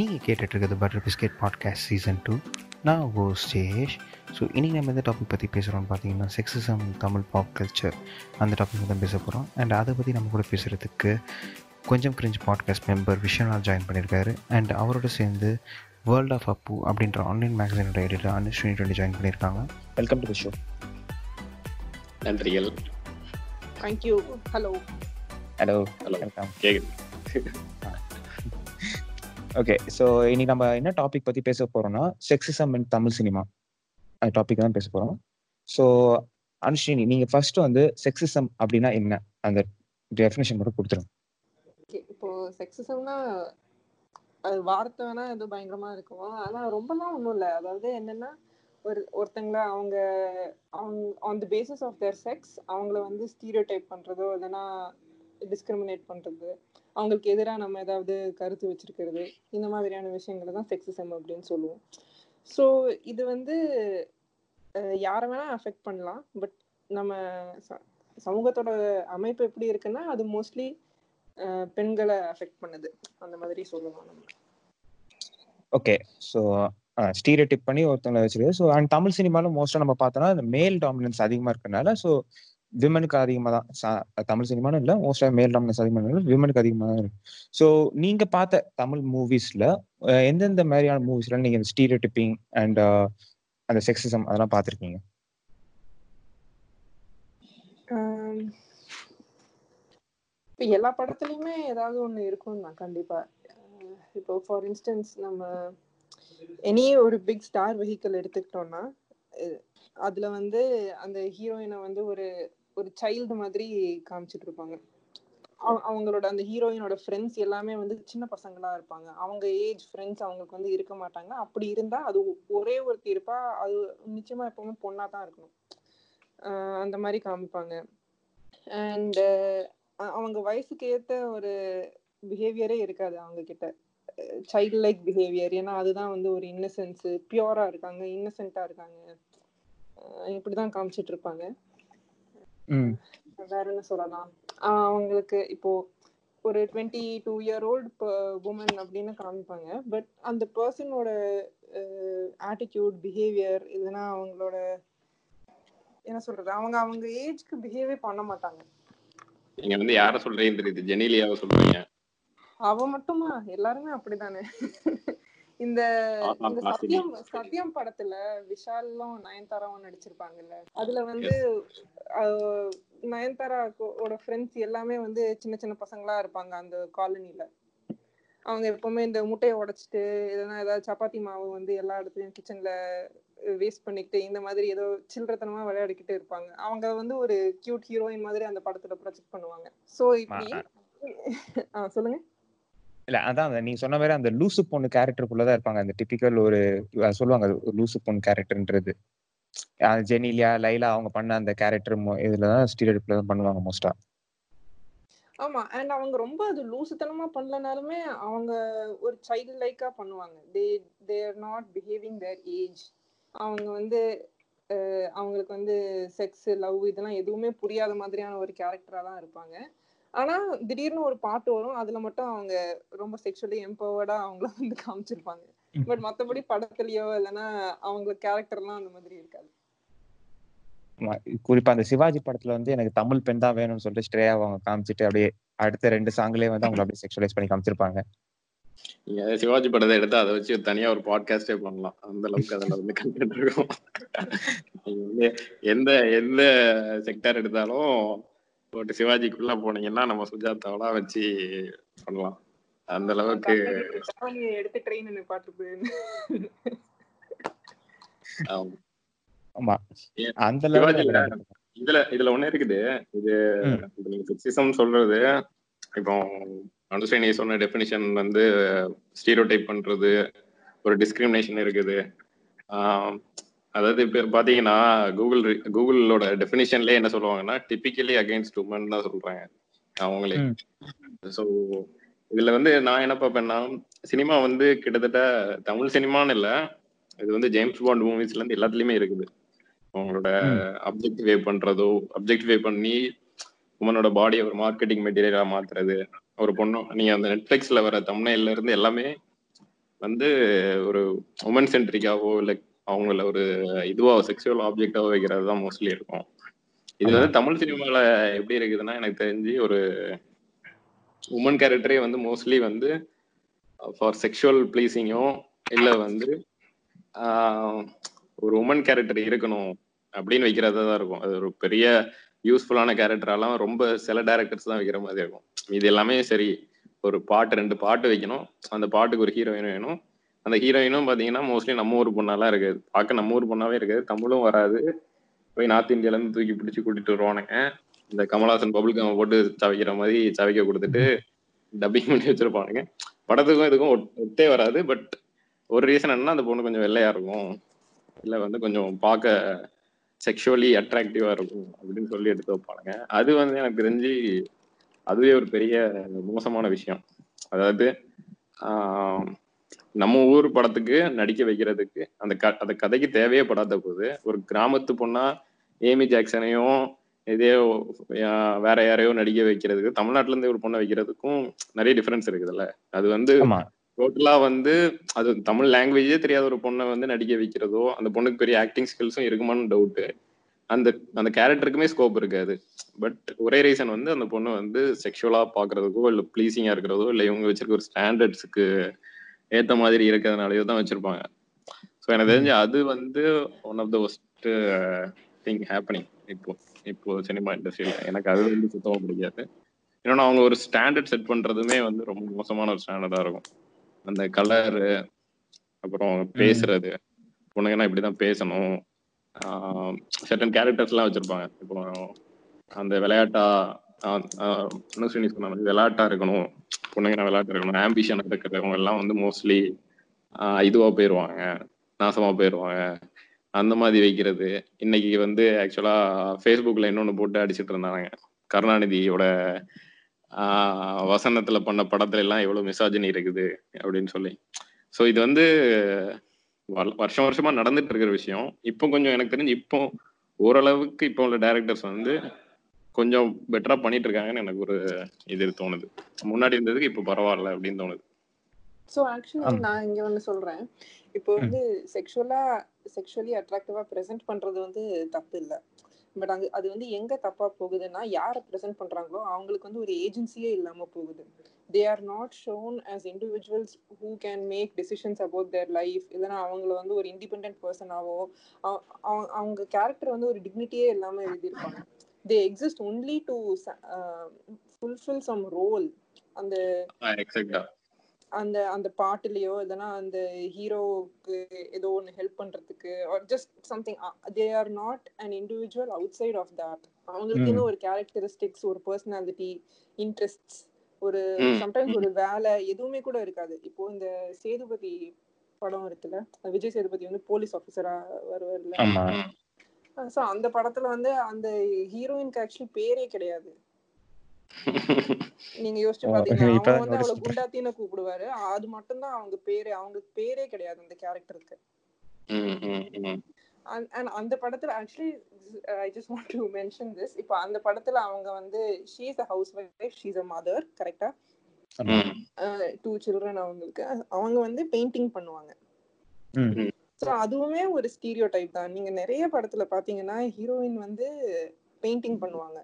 நீங்கள் கேட்டுட்ருக்கிறது butter biscuit podcast season two நான் ஓ ஸ்டேஷ் ஸோ இன்றைக்கி நம்ம எந்த டாபிக் பற்றி பேசுகிறோம்னு பார்த்தீங்கன்னா செக்ஸிசம் தமிழ் பாப் கல்ச்சர் அந்த டாபிக் தான் பேச போகிறோம் அண்ட் அதை பற்றி நம்ம கூட பேசுகிறதுக்கு கொஞ்சம் cringe podcast member Viswanath join பண்ணியிருக்காரு. அண்ட் அவரோட சேர்ந்து வேர்ல்ட் ஆஃப் அப்பு அப்படின்ற ஆன்லைன் மேகசினோட எடிட்டர் அனுஸ்வினி டுவெண்ட்டி ஜாயின் பண்ணியிருக்காங்க. வெல்கம் டு தி ஷோ நன்றிகள். Thank you hello hello hello welcome கேக்குது. ஓகே ஸோ இன்னைக்கு நம்ம என்ன டாபிக் பற்றி பேச போகிறோம்னா செக்ஸிசம் இன் தமிழ் சினிமா அந்த டாபிக் தான் பேச போகிறோம் ஸோ அனுஷினி நீங்கள் ஃபர்ஸ்ட் வந்து செக்ஸிசம் அப்படின்னா என்ன? அந்த டெஃபினேஷன் மட்டும் கொடுத்துருங்க. ஓகே இப்போ செக்ஸிசம்னா அது வார்த்தை வேணா இது பயங்கரமா இருக்கும். ஆனா ரொம்பலாம் ஒன்றும் இல்லை. அதாவது என்னன்னா ஒரு ஒருத்தங்கள அவங்க அவங்க on the basis of their sex அவங்கள வந்து ஸ்டீரியோ டைப் பண்றதோ இல்லைன்னா டிஸ்கிரிமினேட் பண்றது. அவங்களுக்கு எதிராக நம்ம ஏதாவது கருத்து வச்சிருக்கிறது இந்த மாதிரியான விஷயங்களை தான் செக்ஸிசம் அப்படின்னு சொல்லுவோம். ஸோ இது வந்து யாரை வேணா அஃபெக்ட் பண்ணலாம் பட் நம்ம ச- சமூகத்தோட அமைப்பு எப்படி இருக்குன்னா அது மோஸ்ட்லி பெண்களை அஃபெக்ட் பண்ணுது. அந்த மாதிரி சொல்லலாம் நம்ம. ஓகே ஸோ ஸ்டீரியோடிப் பண்ணி ஒருத்தவங்களை வச்சிருக்கு ஸோ அண்ட் தமிழ் சினிமாவில் மோஸ்ட்டாக நம்ம பார்த்தோம்னா மேல் டாமினன்ஸ் அதிகமாக இருக்கிறதுனால ஸோ விமனுக்கு அதிகமாக தான். தமிழ் சினிமான்னு இல்லை மோஸ்ட்டாக மேல் டாமினன்ஸ் அதிகமாக விமனுக்கு அதிகமாக தான் இருக்கு. ஸோ நீங்கள் பார்த்த தமிழ் மூவிஸில் எந்தெந்த மாதிரியான மூவிஸ்ல நீங்கள் இந்த ஸ்டீரியோடிப்பிங் அண்ட் அந்த செக்ஸிசம் அதெல்லாம் பார்த்துருக்கீங்க? இப்போ எல்லா படத்துலையுமே ஏதாவது ஒன்று இருக்கும் தான் கண்டிப்பாக இப்போ ஃபார் இன்ஸ்டன்ஸ் நம்ம எனி ஒரு பிக் ஸ்டார் வெஹிக்கிள் எடுத்துக்கிட்டோம்னா அதில் வந்து அந்த ஹீரோயினை வந்து ஒரு ஒரு சைல்டு மாதிரி காமிச்சிட்டு இருப்பாங்க அவங்களோட அந்த ஹீரோயினோட ஃப்ரெண்ட்ஸ் எல்லாமே வந்து சின்ன பசங்களா இருப்பாங்க. அவங்க ஏஜ் ஃப்ரெண்ட்ஸ் அவங்களுக்கு வந்து இருக்க மாட்டாங்க. அப்படி இருந்தா அது ஒரே ஒருத்தி இருப்பா அது நிச்சயமா எப்பவுமே பொண்ணா தான் இருக்கணும். அந்த மாதிரி காமிப்பாங்க. அண்ட் அவங்க வயசுக்கு ஏத்த ஒரு பிஹேவியரே இருக்காது அவங்க கிட்ட. சைல்ட் லைக் பிஹேவியர் ஏன்னா அதுதான் வந்து ஒரு இன்னசென்ஸ் பியூரா இருக்காங்க இன்னசென்ட்டா இருக்காங்க. இப்படிதான் காமிச்சிட்டு இருப்பாங்க வேற என்ன சொல்லலாம்? அவங்களுக்கு இப்போ ஒரு twenty two year old woman அப்படின்னு காமிப்பாங்க. பட் அந்த பர்சனோட ஆட்டிடியூட் பிஹேவியர் இதுனா அவங்களோட என்ன சொல்றது? அவங்க அவங்க ஏஜ்க்கு பிஹேவே பண்ண மாட்டாங்க. நீங்க வந்து யார சொல்றீங்கன்னு தெரியுது. ஜெனிலியாவை சொல்றீங்க. அவ மட்டுமா? எல்லாருமே அப்படிதானே. இந்த. சத்யம் சத்யம் படத்துல விஷாலும் நயன்தாராவும் நடிச்சிருப்பாங்கல்ல. அதுல வந்து நயன்தாராவோட ஃப்ரெண்ட்ஸ் எல்லாமே வந்து சின்ன சின்ன பசங்களா இருப்பாங்க அந்த காலனில. அவங்க எப்பவுமே இந்த முட்டையை உடைச்சிட்டு எதனா ஏதாவது சப்பாத்தி மாவு வந்து எல்லா இடத்துலயும் கிச்சன்ல வேஸ்ட் பண்ணிக்கிட்டு இந்த மாதிரி ஏதோ சில்லறத்தனமா விளையாடிக்கிட்டு இருப்பாங்க. அவங்க வந்து ஒரு கியூட் ஹீரோயின் மாதிரி அந்த படத்துல ப்ரொஜெக்ட் பண்ணுவாங்க. சோ இப்படி சொல்லுங்க. இல்ல அதான் அந்த சொன்ன மாதிரி அந்த லூசு பொண்ணு கேரக்டருக்குள்ளதான் இருப்பாங்க. அந்த டிபிக்கல் ஒரு சொல்லுவாங்க அது லூசு பொண்ணு கேரக்டர்ன்றது ஜெனிலியா லைலா அவங்க பண்ண அந்த கேரக்டர் இதுலதான் ஸ்டீரியோடிப்ல தான் பண்ணுவாங்க மோஸ்டா ஆமா. அண்ட் அவங்க ரொம்ப அது லூசுத்தனமா பண்ணலனாலுமே அவங்க ஒரு சைல்டு லைக்கா பண்ணுவாங்க. They they are not behaving their age அவங்க வந்து அவங்களுக்கு வந்து செக்ஸ் லவ் இதெல்லாம் எதுவுமே புரியாத மாதிரியான ஒரு கேரக்டரா தான் இருப்பாங்க. ஆனா திடீர்னு ஒரு பாட்டு வரும். அதுல மட்டும் அவங்க ரொம்ப செக்ஷுவலி எம்பவர்டா அவங்கள வந்து காமிச்சிருப்பாங்க. பட் மத்தபடி படத்துலயோ இல்லைன்னா அவங்க கேரக்டர்லாம் அந்த மாதிரி இருக்காது. குறிப்பா அந்த சிவாஜி படத்துல வந்து எனக்கு தமிழ் பெண் தான் வேணும்னு சொல்லிட்டு ஸ்ட்ரேயா அவங்க காமிச்சிட்டு அப்படியே அடுத்த ரெண்டு சாங்லயே வந்து அவங்க அப்படியே செக்ஷுவலைஸ் பண்ணி காமிச்சிருப்பாங்க. நீங்க சிவாஜி படத்தை எடுத்து அதை வச்சு தனியா ஒரு பாட்காஸ்டே பண்ணலாம். அந்த அளவுக்கு அதுல வந்து கண்டென்ட் இருக்கும். எந்த எந்த செக்டர் எடுத்தாலும் போட்டு சிவாஜிக்குள்ள போனீங்கன்னா நம்ம சுஜாதாவெல்லாம் வச்சு பண்ணலாம். அந்த அளவுக்கு எடுத்து ட்ரெயின் ஆமா. அந்த சிவாஜில இதுல இதுல ஒண்ணு இருக்குது. இது நீங்க செக்ஸிசம் சொல்றது இப்போ அனுசை நீ சொன்ன டெபினிஷன் வந்து ஸ்டீரியோ டைப் பண்றது ஒரு டிஸ்கிரிமினேஷன் இருக்குது. ஆஹ் அதாவது இப்ப பாத்தீங்கன்னா கூகுள் கூகுளோட டெபினிஷன்லயே என்ன சொல்லுவாங்கன்னா டிபிக்கலி அகைன்ஸ்ட் உமன் தான் சொல்றாங்க அவங்களே. ஸோ இதுல வந்து நான் என்ன பார்ப்பேன்னா சினிமா வந்து கிட்டத்தட்ட தமிழ் சினிமான்னு இல்ல இது வந்து ஜேம்ஸ் பாண்ட் மூவிஸ்ல இருந்து எல்லாத்துலயுமே இருக்குது. அவங்களோட அப்ஜெக்டிஃபை பண்றதோ அப்ஜெக்டிஃபை பண்ணி உமனோட பாடியை ஒரு மார்க்கெட்டிங் மெட்டீரியலா மாத்துறது. ஒரு பொண்ணு நீங்க அந்த நெட்ஃபிளிக்ஸ்ல வர தமிழ்ல இருந்து எல்லாமே வந்து ஒரு உமன் சென்ட்ரிக்காவோ இல்லை அவங்கள ஒரு இதுவா செக்ஷுவல் ஆப்ஜெக்டாவோ வைக்கிறது தான் மோஸ்ட்லி இருக்கும். இது வந்து தமிழ் சினிமால எப்படி இருக்குதுன்னா எனக்கு தெரிஞ்சு ஒரு உமன் கேரக்டரே வந்து மோஸ்ட்லி வந்து ஃபார் செக்ஷுவல் ப்ளீசிங்கும் இல்லை வந்து ஒரு உமன் கேரக்டர் இருக்கணும் அப்படின்னு வைக்கிறதா தான் இருக்கும். அது ஒரு பெரிய யூஸ்ஃபுல்லான கேரக்டரெல்லாம் ரொம்ப சில டேரக்டர்ஸ் தான் வைக்கிற மாதிரி இருக்கும். இது எல்லாமே சரி ஒரு பாட்டு ரெண்டு பாட்டு வைக்கணும். அந்த பாட்டுக்கு ஒரு ஹீரோயின் வேணும். அந்த ஹீரோயினும் பார்த்தீங்கன்னா மோஸ்ட்லி நம்ம ஊர் பொண்ணாலாம் இருக்காது. பார்க்க நம்ம ஊர் பொண்ணாவே இருக்காது. தமிழும் வராது. போய் நார்த் இந்தியாலேருந்து தூக்கி பிடிச்சி கூட்டிட்டு வருவானுங்க. இந்த கமலஹாசன் பபுள் கம் போட்டு சவைக்கிற மாதிரி சவைக்க கொடுத்துட்டு டப்பிங் பண்ணி வச்சிருப்பானுங்க. படத்துக்கும் இதுக்கும் ஒட்- வராது. பட் ஒரு ரீசன் என்னன்னா அந்த பொண்ணு கொஞ்சம் வெள்ளையா இருக்கும். இல்லை வந்து கொஞ்சம் பார்க்க செக்ஷுவலி அட்ராக்டிவா இருக்கும் அப்படின்னு சொல்லி எடுத்து வைப்பானுங்க. அது வந்து எனக்கு தெரிஞ்சு அதுவே ஒரு பெரிய மோசமான விஷயம். அதாவது ஆஹ், நம்ம ஊர் படத்துக்கு நடிக்க வைக்கிறதுக்கு அந்த க அந்த கதைக்கு தேவையே படாத போது ஒரு கிராமத்து பொண்ணா ஏமி ஜாக்சனையும் இதே வேற யாரையோ நடிக்க வைக்கிறதுக்கு தமிழ்நாட்டுல இருந்து ஒரு பொண்ணை வைக்கிறதுக்கும் நிறைய டிஃபரன்ஸ் இருக்குதுல்ல. அது வந்து டோட்டலா வந்து அது தமிழ் லாங்குவேஜே தெரியாத ஒரு பொண்ணை வந்து நடிக்க வைக்கிறதோ அந்த பொண்ணுக்கு பெரிய ஆக்டிங் ஸ்கில்ஸும் இருக்குமான்னு டவுட் அந்த அந்த கேரக்டருக்குமே ஸ்கோப் இருக்காது. பட் ஒரே ரீசன் வந்து அந்த பொண்ணு வந்து செக்ஷுவலா பாக்குறதுக்கோ இல்ல ப்ளீசிங்கா இருக்கிறதோ இல்ல இவங்க வச்சிருக்க ஒரு ஸ்டாண்டர்ட்ஸுக்கு ஏத்த மாதிரி இருக்கிறதுனாலயோ தான் வச்சிருப்பாங்க. ஸோ எனக்கு தெரிஞ்சு அது வந்து one of the worst thing happening இப்போ இப்போ சினிமா இண்டஸ்ட்ரியில எனக்கு அது வந்து சுத்தமாக பிடிக்காது. இன்னொன்று அவங்க ஒரு ஸ்டாண்டர்ட் செட் பண்றதுமே வந்து ரொம்ப மோசமான ஒரு ஸ்டாண்டர்டா இருக்கும். அந்த கலரு அப்புறம் பேசுறது. பொண்ணுங்கன்னா இப்படிதான் பேசணும். சர்டன் கேரக்டர்ஸ் எல்லாம் வச்சிருப்பாங்க. இப்போ அந்த விளையாட்டா அனுஸ்வினி சொன்ன மாதிரி விளையாட்டா இருக்கணும். பொண்ணுங்கன்னா விளையாட்டா இருக்கணும்? ஆம்பிஷன் இருக்கிறவங்க எல்லாம் வந்து மோஸ்ட்லி இதுவா போயிடுவாங்க நாசமா போயிடுவாங்க அந்த மாதிரி வைக்கிறது. இன்னைக்கு வந்து ஆக்சுவலா ஃபேஸ்புக்ல இன்னொன்னு போட்டு அடிச்சிட்டு இருந்தாங்க. கருணாநிதியோட வசனத்துல பண்ண படத்துல எல்லாம் எவ்வளவு மிசாஜினி இருக்குது அப்படின்னு சொல்லி. ஸோ இது வந்து வருஷம் வருஷமா நடந்துட்டு இருக்கிற விஷயம். இப்போ கொஞ்சம் எனக்கு தெரிஞ்சு இப்போ ஓரளவுக்கு இப்போ உள்ள டேரக்டர்ஸ் வந்து கொஞ்சம் பெட்டரா பண்ணிட்டு இருக்காங்கன்னு எனக்கு ஒரு இது தோணுது. முன்னாடி இருந்ததுக்கு இப்போ பரவாயில்ல அப்படின்னு தோணுது. So actually. நான் இங்க ஒன்று சொல்றேன். இப்போ வந்து செக்ஷுவலா செக்ஷுவலி அட்ராக்டிவா ப்ரெசென்ட் பண்றது வந்து தப்பு இல்லை. பட் அங்க அது வந்து எங்க தப்பா போகுதுன்னா யாரை ப்ரெசென்ட் பண்றாங்களோ அவங்களுக்கு வந்து ஒரு ஏஜென்சியே இல்லாம போகுது. They are not shown as individuals who can make decisions about their life இல்லைன்னா அவங்கள வந்து ஒரு இண்டிபெண்ட் பர்சனாவோ அவங்க கேரக்டர் வந்து ஒரு டிக்னிட்டியே இல்லாம எழுதியிருப்பாங்க. They exist only to fulfil some role அந்த அந்த அந்த பாட்டுலயோ இல்லைன்னா அந்த ஹீரோவுக்கு ஏதோ ஒன்று ஹெல்ப் பண்றதுக்கு or just something they are not an individual outside of that அவங்களுக்குன்னு ஒரு கேரக்டரிஸ்டிக்ஸ் ஒரு பர்சனாலிட்டி இன்ட்ரெஸ்ட்ஸ் ஒரு சம்டைம்ஸ். ஒரு வேலை எதுவுமே கூட இருக்காது. இப்போ இந்த சேதுபதி படம் இருக்குல்ல விஜய் சேதுபதி வந்து போலீஸ் ஆஃபீஸரா வருவார்ல. ஸோ அந்த படத்துல வந்து அந்த ஹீரோயினுக்கு ஆக்சுவலி பேரே கிடையாது. நீங்க யோசிச்சு பாத்தீங்கன்னா அவன் வந்து அவளை. குண்டாத்தின்னு கூப்பிடுவாரு. அது மட்டும்தான் அவங்க பேரே அவங்களுக்கு பேரே கிடையாது அந்த கேரக்டருக்கு ம், ம், ம். அண்ட் அந்த படத்துல actually I just want to mention this இப்போ அந்த படத்துல அவங்க வந்து she is a housewife she is a mother கரெக்டா. டூ சில்ட்ரன் அவங்களுக்கு. அவங்க வந்து பெயிண்டிங் பண்ணுவாங்க. ம். ஸோ அதுவுமே ஒரு ஸ்டீரியோ டைப் தான். நீங்க நிறைய படத்துல பாத்தீங்கன்னா ஹீரோயின் வந்து பெயிண்டிங் பண்ணுவாங்க.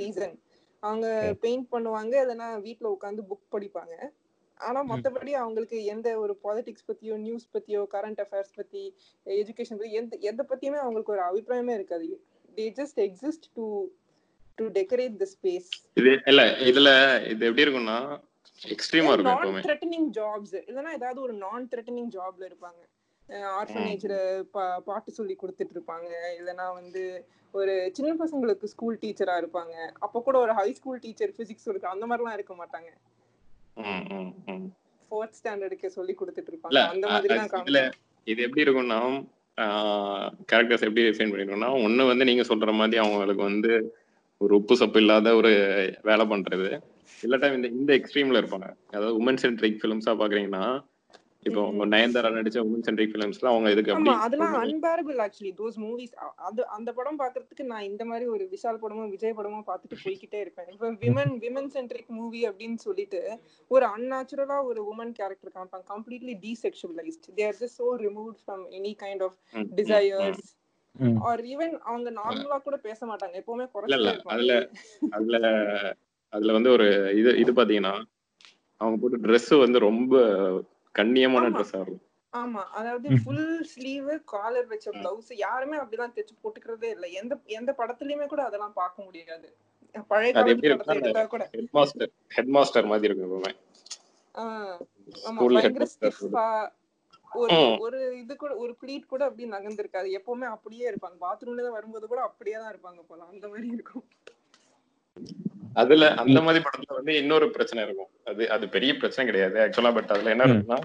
ரீசன் அவங்க பெயிண்ட் பண்ணுவாங்க இல்லைன்னா வீட்ல உட்காந்து புக் படிப்பாங்க. ஆனா மத்தபடி அவங்களுக்கு எந்த ஒரு பாலிடிக்ஸ் பத்தியோ நியூஸ் பத்தியோ கரண்ட் அஃபேர்ஸ் பத்தி எஜுகேஷன் பத்தி எந்த எந்த பத்தியுமே அவங்களுக்கு ஒரு அபிப்பிராயமே இருக்காது. They just exist to to decorate the space இது இல்ல இதுல இது எப்படி இருக்கும்னா எக்ஸ்ட்ரீமா இருக்கும் நான் எப்பவுமே. த்ரெட்டனிங் ஜாப்ஸ் இல்லைன்னா ஏதாவது ஒரு நான் த்ரெட்டனிங் ஜாப்ல இருப்பாங்க. ஆர்ஃபனேஜ்ல பாட்டு சொல்லி கொடுத்துட்டு இருப்பாங்க இல்லைன்னா வந்து ஒரு சின்ன பசங்களுக்கு ஸ்கூல் டீச்சரா இருப்பாங்க. அப்ப கூட ஒரு ஹை ஸ்கூல் டீச்சர் பிசிக்ஸ் இருக்கு. அந்த மாதிரிலாம் இருக்க மாட்டாங்க. ஃபோர்த் ஸ்டாண்டர்டுக்கு சொல்லி கொடுத்துட்டு இருப்பாங்க அந்த மாதிரி இது எப்படி இருக்கும்னா கேரக்டர்ஸ் எப்படி டிஃபைன் பண்ணிருக்கோம்னா ஒண்ணு வந்து நீங்க சொல்ற மாதிரி அவங்களுக்கு வந்து ஒரு உப்பு சப்பு இல்லாத ஒரு வேலை பண்றது. இல்லாட்டா இந்த இந்த எக்ஸ்ட்ரீம்ல இருப்பாங்க. அதாவது உமன் சென்ட்ரிக் ஃபிலிம்ஸா பாக்குறீங்கன்னா இப்போ ம். நயன்தாரா நடிச்ச உமன் சென்ட்ரிக் ஃபிலிம்ஸ்ல அவங்க இதுக்கு ஆமா அப்படி அதெல்லாம் அன்பேரபிள் ஆக்சுவலி தோஸ் மூவிஸ் அது அந்த படம் பாக்குறதுக்கு நான் இந்த மாதிரி ஒரு விஷால் படமோ விஜய் படமோ பார்த்துட்டு போய்கிட்டே இருப்பேன். இப்போ விமன் விமன் சென்ட்ரிக் மூவி அப்படின்னு சொல்லிட்டு ஒரு அன்நேச்சுரலா ஒரு உமன் கேரக்டர் காமிப்பாங்க. Completely desexualised they are just so remove from any kind of. Desires. Or even அவங்க நார்மலா கூட பேச மாட்டாங்க. எப்பவுமே குறைச்சிட்டே அதுல அதுல அதுல வந்து ஒரு இது இது பாத்தீங்கன்னா அவங்க போட்டு Dress வந்து ரொம்ப கண்ணியமான. ட்ரெஸ்ஸா இருக்கும். ஆமா. அதாவது. ஃபுல் ஸ்லீவ் காலர் வச்ச. பிளவுஸ் யாருமே அப்படிலாம் தைச்சு போட்டுக்கிறதே இல்ல. எந்த எந்த படத்துலயுமே கூட அதெல்லாம் பார்க்க முடியாது. பழைய ஹெட் மாஸ்டர் ஹெட் மாஸ்டர் மாதிரி இருக்கும் எப்பவுமே. ஒரு இது கூட ஒரு ப்ளீட் கூட அப்படி நகர்ந்திருக்காது. எப்பவுமே அப்படியே இருப்பாங்க. பாத்ரூம்ல தான் வரும்போது கூட அப்படியே தான் இருப்பாங்க போல. அந்த மாதிரி இருக்கும். அதுல அந்த மாதிரி படத்துல வந்து இன்னொரு பிரச்சனை இருக்கும். அது அது பெரிய பிரச்சனை கிடையாது ஆக்சுவலா பட் அதுல என்ன. இருக்குன்னா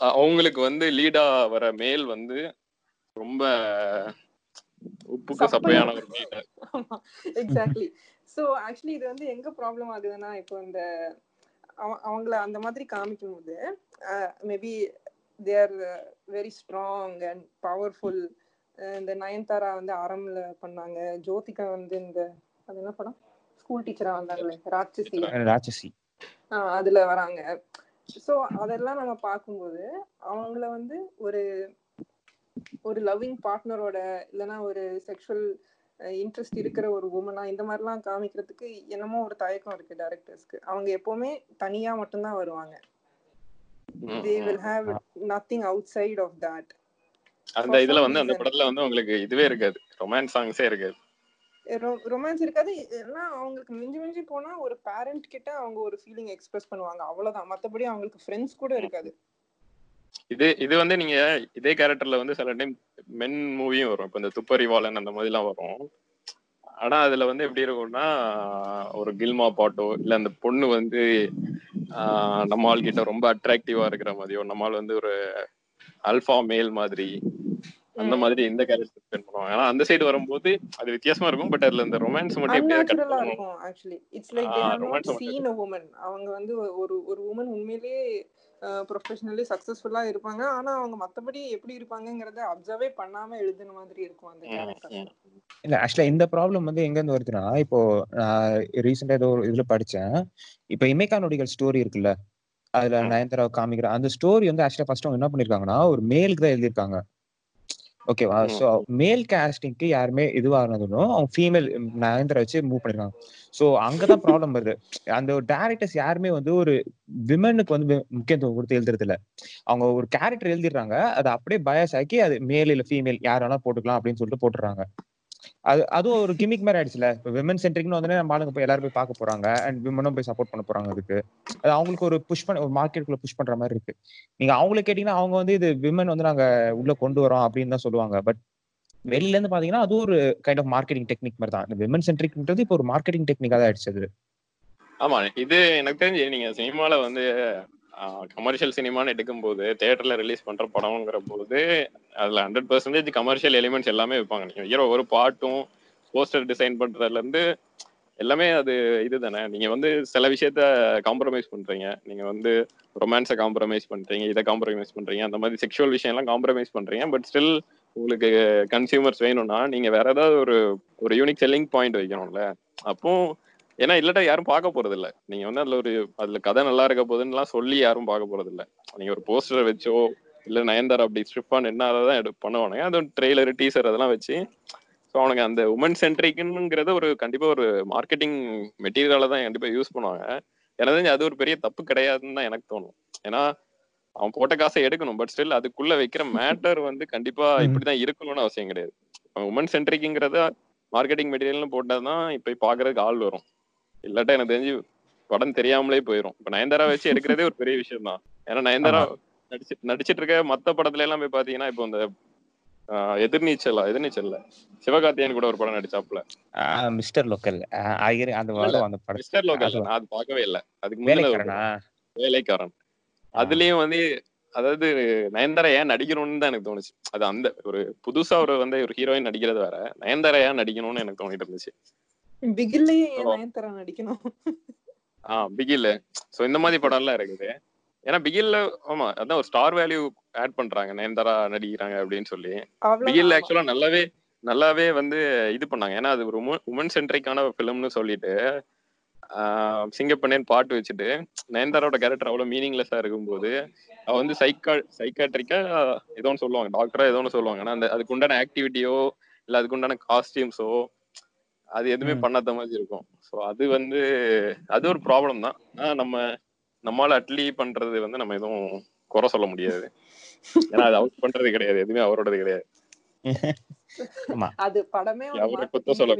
அவங்களுக்கு வந்து லீடா வர மேல் வந்து ரொம்ப உப்புக்கு சப்பையா சப்பையான ஒரு மேல் எக்ஸாக்ட்லி சோ ஆக்சுவலி இது வந்து எங்க ப்ராப்ளம் ஆகுதுன்னா இப்போ இந்த அவ- அவங்கள அந்த மாதிரி காமிக்கும் போது maybe they are very strong and powerful இந்த நயன்தாரா வந்து அறம்ல பண்ணாங்க ஜோதிகா வந்து இந்த அது என்ன படம்? ஸ்கூல் டீச்சரா வந்தாங்களே ராட்சசி. ராட்சசி. ஆஹ் அதுல வராங்க. சோ அதெல்லாம் நம்ம பார்க்கும்போது அவங்கள வந்து ஒரு ஒரு லவ்விங் பார்ட்னரோட இல்லைன்னா ஒரு செக்ஷுவல் இன்ட்ரெஸ்ட் இருக்கிற ஒரு உமனா இந்த மாதிரிலாம் காமிக்கிறதுக்கு என்னமோ ஒரு தயக்கம் இருக்கு டைரக்டர்ஸ்க்கு அவங்க எப்பவுமே தனியா மட்டும்தான் வருவாங்க. ம், they. Will have nothing outside of that அந்த இதுல வந்து அந்த. படத்துல வந்து உங்களுக்கு இதுவே இருக்காது. ரொமான்ஸ் சாங்ஸே இருக்காது. ரொமான்ஸ் இருக்காது. ஏன்னா அவங்களுக்கு மிஞ்சி மிஞ்சி போனா ஒரு பேரண்ட் கிட்ட அவங்க ஒரு ஃபீலிங் எக்ஸ்பிரஸ் பண்ணுவாங்க. அவ்வளவுதான். மத்தபடி அவங்களுக்கு ஃப்ரெண்ட்ஸ் கூட இருக்காது. இது இது வந்து நீங்க இதே கேரக்டர்ல வந்து சில டைம் மென் மூவியும் வரும். இப்ப இந்த துப்பறிவாளன் அந்த மாதிரிலாம் வரும். ஆனா அதுல வந்து எப்படி இருக்கும்னா ஒரு கில்மா பாட்டோ இல்ல அந்த பொண்ணு வந்து நம்ம ஆள் கிட்ட ரொம்ப அட்ராக்டிவா இருக்கிற மாதிரியோ நம்ம ஆள் வந்து ஒரு அல்ஃபா மேல் மாதிரி அந்த. மாதிரி இந்த கேரக்டர் ஸ்பெண்ட் பண்ணுவாங்க. ஆனா அந்த சைடு வரும்போது அது வித்தியாசமா இருக்கும் பட் அதுல இந்த ரொமான்ஸ் மட்டும் எப்படி கட் அன்நேச்சுரலா பண்ணுவோம். இருக்கும் actually it's like they have not seen a woman அவங்க வந்து ஒரு ஒரு உமன் உண்மையிலேயே ப்ரொஃபஷனலி சக்சஸ்ஃபுல்லா இருப்பாங்க. ஆனா அவங்க மத்தபடி எப்படி இருப்பாங்கங்கறத அப்சர்வே பண்ணாம எழுதுன மாதிரி இருக்கும் அந்த கேரக்டர். இல்ல ஆக்சுவலா இந்த ப்ராப்ளம் வந்து எங்க இருந்து வருதுன்னா இப்போ நான் ரீசெண்டா ஏதோ ஒரு இதுல படிச்சேன். இப்போ இமைக்கா நொடிகள் ஸ்டோரி இருக்குல்ல அதுல. நயன்தாரா காமிக்கிற அந்த ஸ்டோரி வந்து ஆக்சுவலா ஃபர்ஸ்ட் அவங்க என்ன பண்ணிருக்காங்கன்னா ஒரு மேலுக்கு தான் எழுதியிருக்காங்க. ஓகேவா? சோ மேல் காஸ்டிங்க்கு யாருமே இதுவானதும் அவங்க ஃபீமேல் நயன்தாரா வச்சு மூவ் பண்ணிருக்காங்க. சோ அங்கதான் ப்ராப்ளம் வருது. அந்த டேரக்டர்ஸ் யாருமே வந்து ஒரு விமனுக்கு வந்து முக்கியத்துவம் கொடுத்து எழுதுறது இல்ல அவங்க ஒரு கேரக்டர் எழுதிடுறாங்க. அதை அப்படியே பயஸ் ஆக்கி அது மேல் இல்ல ஃபீமேல் யார் வேணா போட்டுக்கலாம் அப்படின்னு சொல்லிட்டு போட்டுறாங்க அது அதுவும் ஒரு கிமிக் மாதிரி ஆயிடுச்சுல. இப்போ விமன் சென்ட்ரிக்னு வந்து நம்ம ஆளுங்க போய் எல்லாரும் போய் பார்க்க போறாங்க. அண்ட் விமனும் போய் சப்போர்ட் பண்ண போறாங்க அதுக்கு. அது அவங்களுக்கு ஒரு புஷ் பண்ண ஒரு மார்க்கெட்டுக்குள்ள புஷ் பண்ற மாதிரி இருக்கு. நீங்க அவங்களுக்கு கேட்டீங்கன்னா அவங்க வந்து இது விமன் வந்து நாங்க உள்ள கொண்டு வரோம் அப்படின்னு தான் சொல்லுவாங்க. பட் வெளியில இருந்து பாத்தீங்கன்னா அது ஒரு கைண்ட் ஆஃப் மார்க்கெட்டிங் டெக்னிக் மாதிரி தான். இந்த விமன் சென்ட்ரிக்ன்றது இப்போ ஒரு மார்க்கெட்டிங் டெக்னிக்கா தான் ஆயிடுச்சு அது. ஆமா இது எனக்கு தெரிஞ்சு நீங்க சினிமால வந்து கமர்ஷியல் சினிமான்னு எடுக்கும்போது தேட்டர்ல ரிலீஸ் பண்ற படம்ங்கிற போது அதுல ஹண்ட்ரட் பர்சன்டேஜ் கமர்ஷியல் எலிமெண்ட்ஸ் எல்லாமே வைப்பாங்க. நீங்க ஹீரோ ஒரு பாட்டும் போஸ்டர் டிசைன் பண்றதுல இருந்து எல்லாமே அது இதுதானே? நீங்க வந்து சில விஷயத்த காம்ப்ரமைஸ் பண்றீங்க. நீங்க வந்து ரொமான்ஸை காம்ப்ரமைஸ் பண்றீங்க இதை காம்ப்ரமைஸ் பண்றீங்க அந்த மாதிரி செக்ஷுவல் விஷயம் எல்லாம் காம்ப்ரமைஸ் பண்றீங்க பட் ஸ்டில் உங்களுக்கு கன்சியூமர்ஸ் வேணும்னா நீங்க வேற ஏதாவது ஒரு ஒரு யூனிக் செல்லிங் பாயிண்ட் வைக்கணும்ல. அப்போ ஏன்னா இல்லாட்டா யாரும் பார்க்க போறது இல்ல நீங்க வந்து அதுல ஒரு அதுல கதை நல்லா இருக்க போதுன்னுலாம் சொல்லி யாரும் பார்க்க போறது இல்ல நீங்க ஒரு போஸ்டரை வச்சோ இல்ல நயன்தாரா அப்படி ஸ்ட்ரிப் என்ன தான் பண்ணுவானுங்க. அது ட்ரெய்லர் டீசர் அதெல்லாம் வச்சு ஸோ அவனுக்கு அந்த உமன் சென்ட்ரிக்ங்கிறத ஒரு கண்டிப்பா ஒரு மார்க்கெட்டிங் மெட்டீரியலாக தான் கண்டிப்பா யூஸ் பண்ணுவாங்க. எனக்கு தெரிஞ்சு அது ஒரு பெரிய தப்பு கிடையாதுன்னு தான் எனக்கு தோணும். ஏன்னா அவன் போட்ட காசை எடுக்கணும் பட் ஸ்டில் அதுக்குள்ள வைக்கிற மேட்டர் வந்து கண்டிப்பா இப்படிதான் இருக்கணும்னு அவசியம் கிடையாது. உமன் சென்ட்ரிக்ங்கிறத மார்க்கெட்டிங் மெட்டீரியல்னு போட்டாதான் இப்ப பாக்குறதுக்கு ஆள் வரும். இல்லாட்டா எனக்கு தெரிஞ்சு படம் தெரியாமலே போயிடும் இப்ப நயன்தாரா வச்சு எடுக்கிறதே ஒரு பெரிய விஷயம் தான் ஏன்னா நயன்தாரா நடிச்சு நடிச்சிட்டு இருக்க மத்த படத்துல எல்லாம் போய் பாத்தீங்கன்னா இப்போ இந்த ஆஹ், எதிர்நீச்சலா எதிர்நீச்சல்ல. சிவகார்த்தியன் கூட ஒரு படம் நடிச்சாப்ல மிஸ்டர் லோக்கல். அந்த அந்த படம். மிஸ்டர் லோக்கல் அது- பார்க்கவே இல்லை. அதுக்கு படம், வேலைக்காரன். அதுலயும் வந்து அதாவது நயன்தாரா ஏன் நடிக்கணும்னு தான் எனக்கு தோணுச்சு. அது அந்த ஒரு புதுசா ஒரு வந்து ஒரு ஹீரோயின் நடிக்கிறது வேற. நயன்தாரா ஏன் நடிக்கணும்னு எனக்கு தோணிட்டு இருந்துச்சு. பிகில்லயே. நயன்தாரா நடிக்கணும்? ஆஹ் பிகில் சோ இந்த மாதிரி படம் எல்லாம் இருக்குது. ஏன்னா பிகில்ல ஆமா அதான் ஒரு ஸ்டார் வேல்யூ ஆட் பண்றாங்க. நயன்தாரா நடிக்கிறாங்க அப்படின்னு சொல்லி. பிகில். ஆக்சுவலா நல்லாவே நல்லாவே வந்து இது பண்ணாங்க. ஏன்னா அது ஒரு உமன் சென்ட்ரிக்கான ஃபிலிம்னு சொல்லிட்டு சிங்கப்பண்ணேன் பாட்டு வச்சுட்டு நயன்தாரோட கேரக்டர் அவ்வளவு மீனிங்லெஸ்ஸா இருக்கும்போது அவ வந்து சைக்கா சைக்காட்ரிக்கா ஏதோ ஒன்று சொல்லுவாங்க. டாக்டரா ஏதோ ஒன்று சொல்லுவாங்க. ஆனா அந்த அதுக்கு உண்டான ஆக்டிவிட்டியோ இல்ல அதுக்கு உண்டான காஸ்டியூம்ஸோ அது எதுவுமே. பண்ணாத மாதிரி இருக்கும். ஸோ அது வந்து அது ஒரு ப்ராப்ளம் தான். ஆனா நம்ம நம்மளால அட்லி பண்றது வந்து நம்ம எதுவும் குறை சொல்ல முடியாது. ஏன்னா அது அவர் பண்றது கிடையாது. எதுவுமே அவரோடது கிடையாது. ஆமா. அது படமே அவரை குத்தம் சொல்ல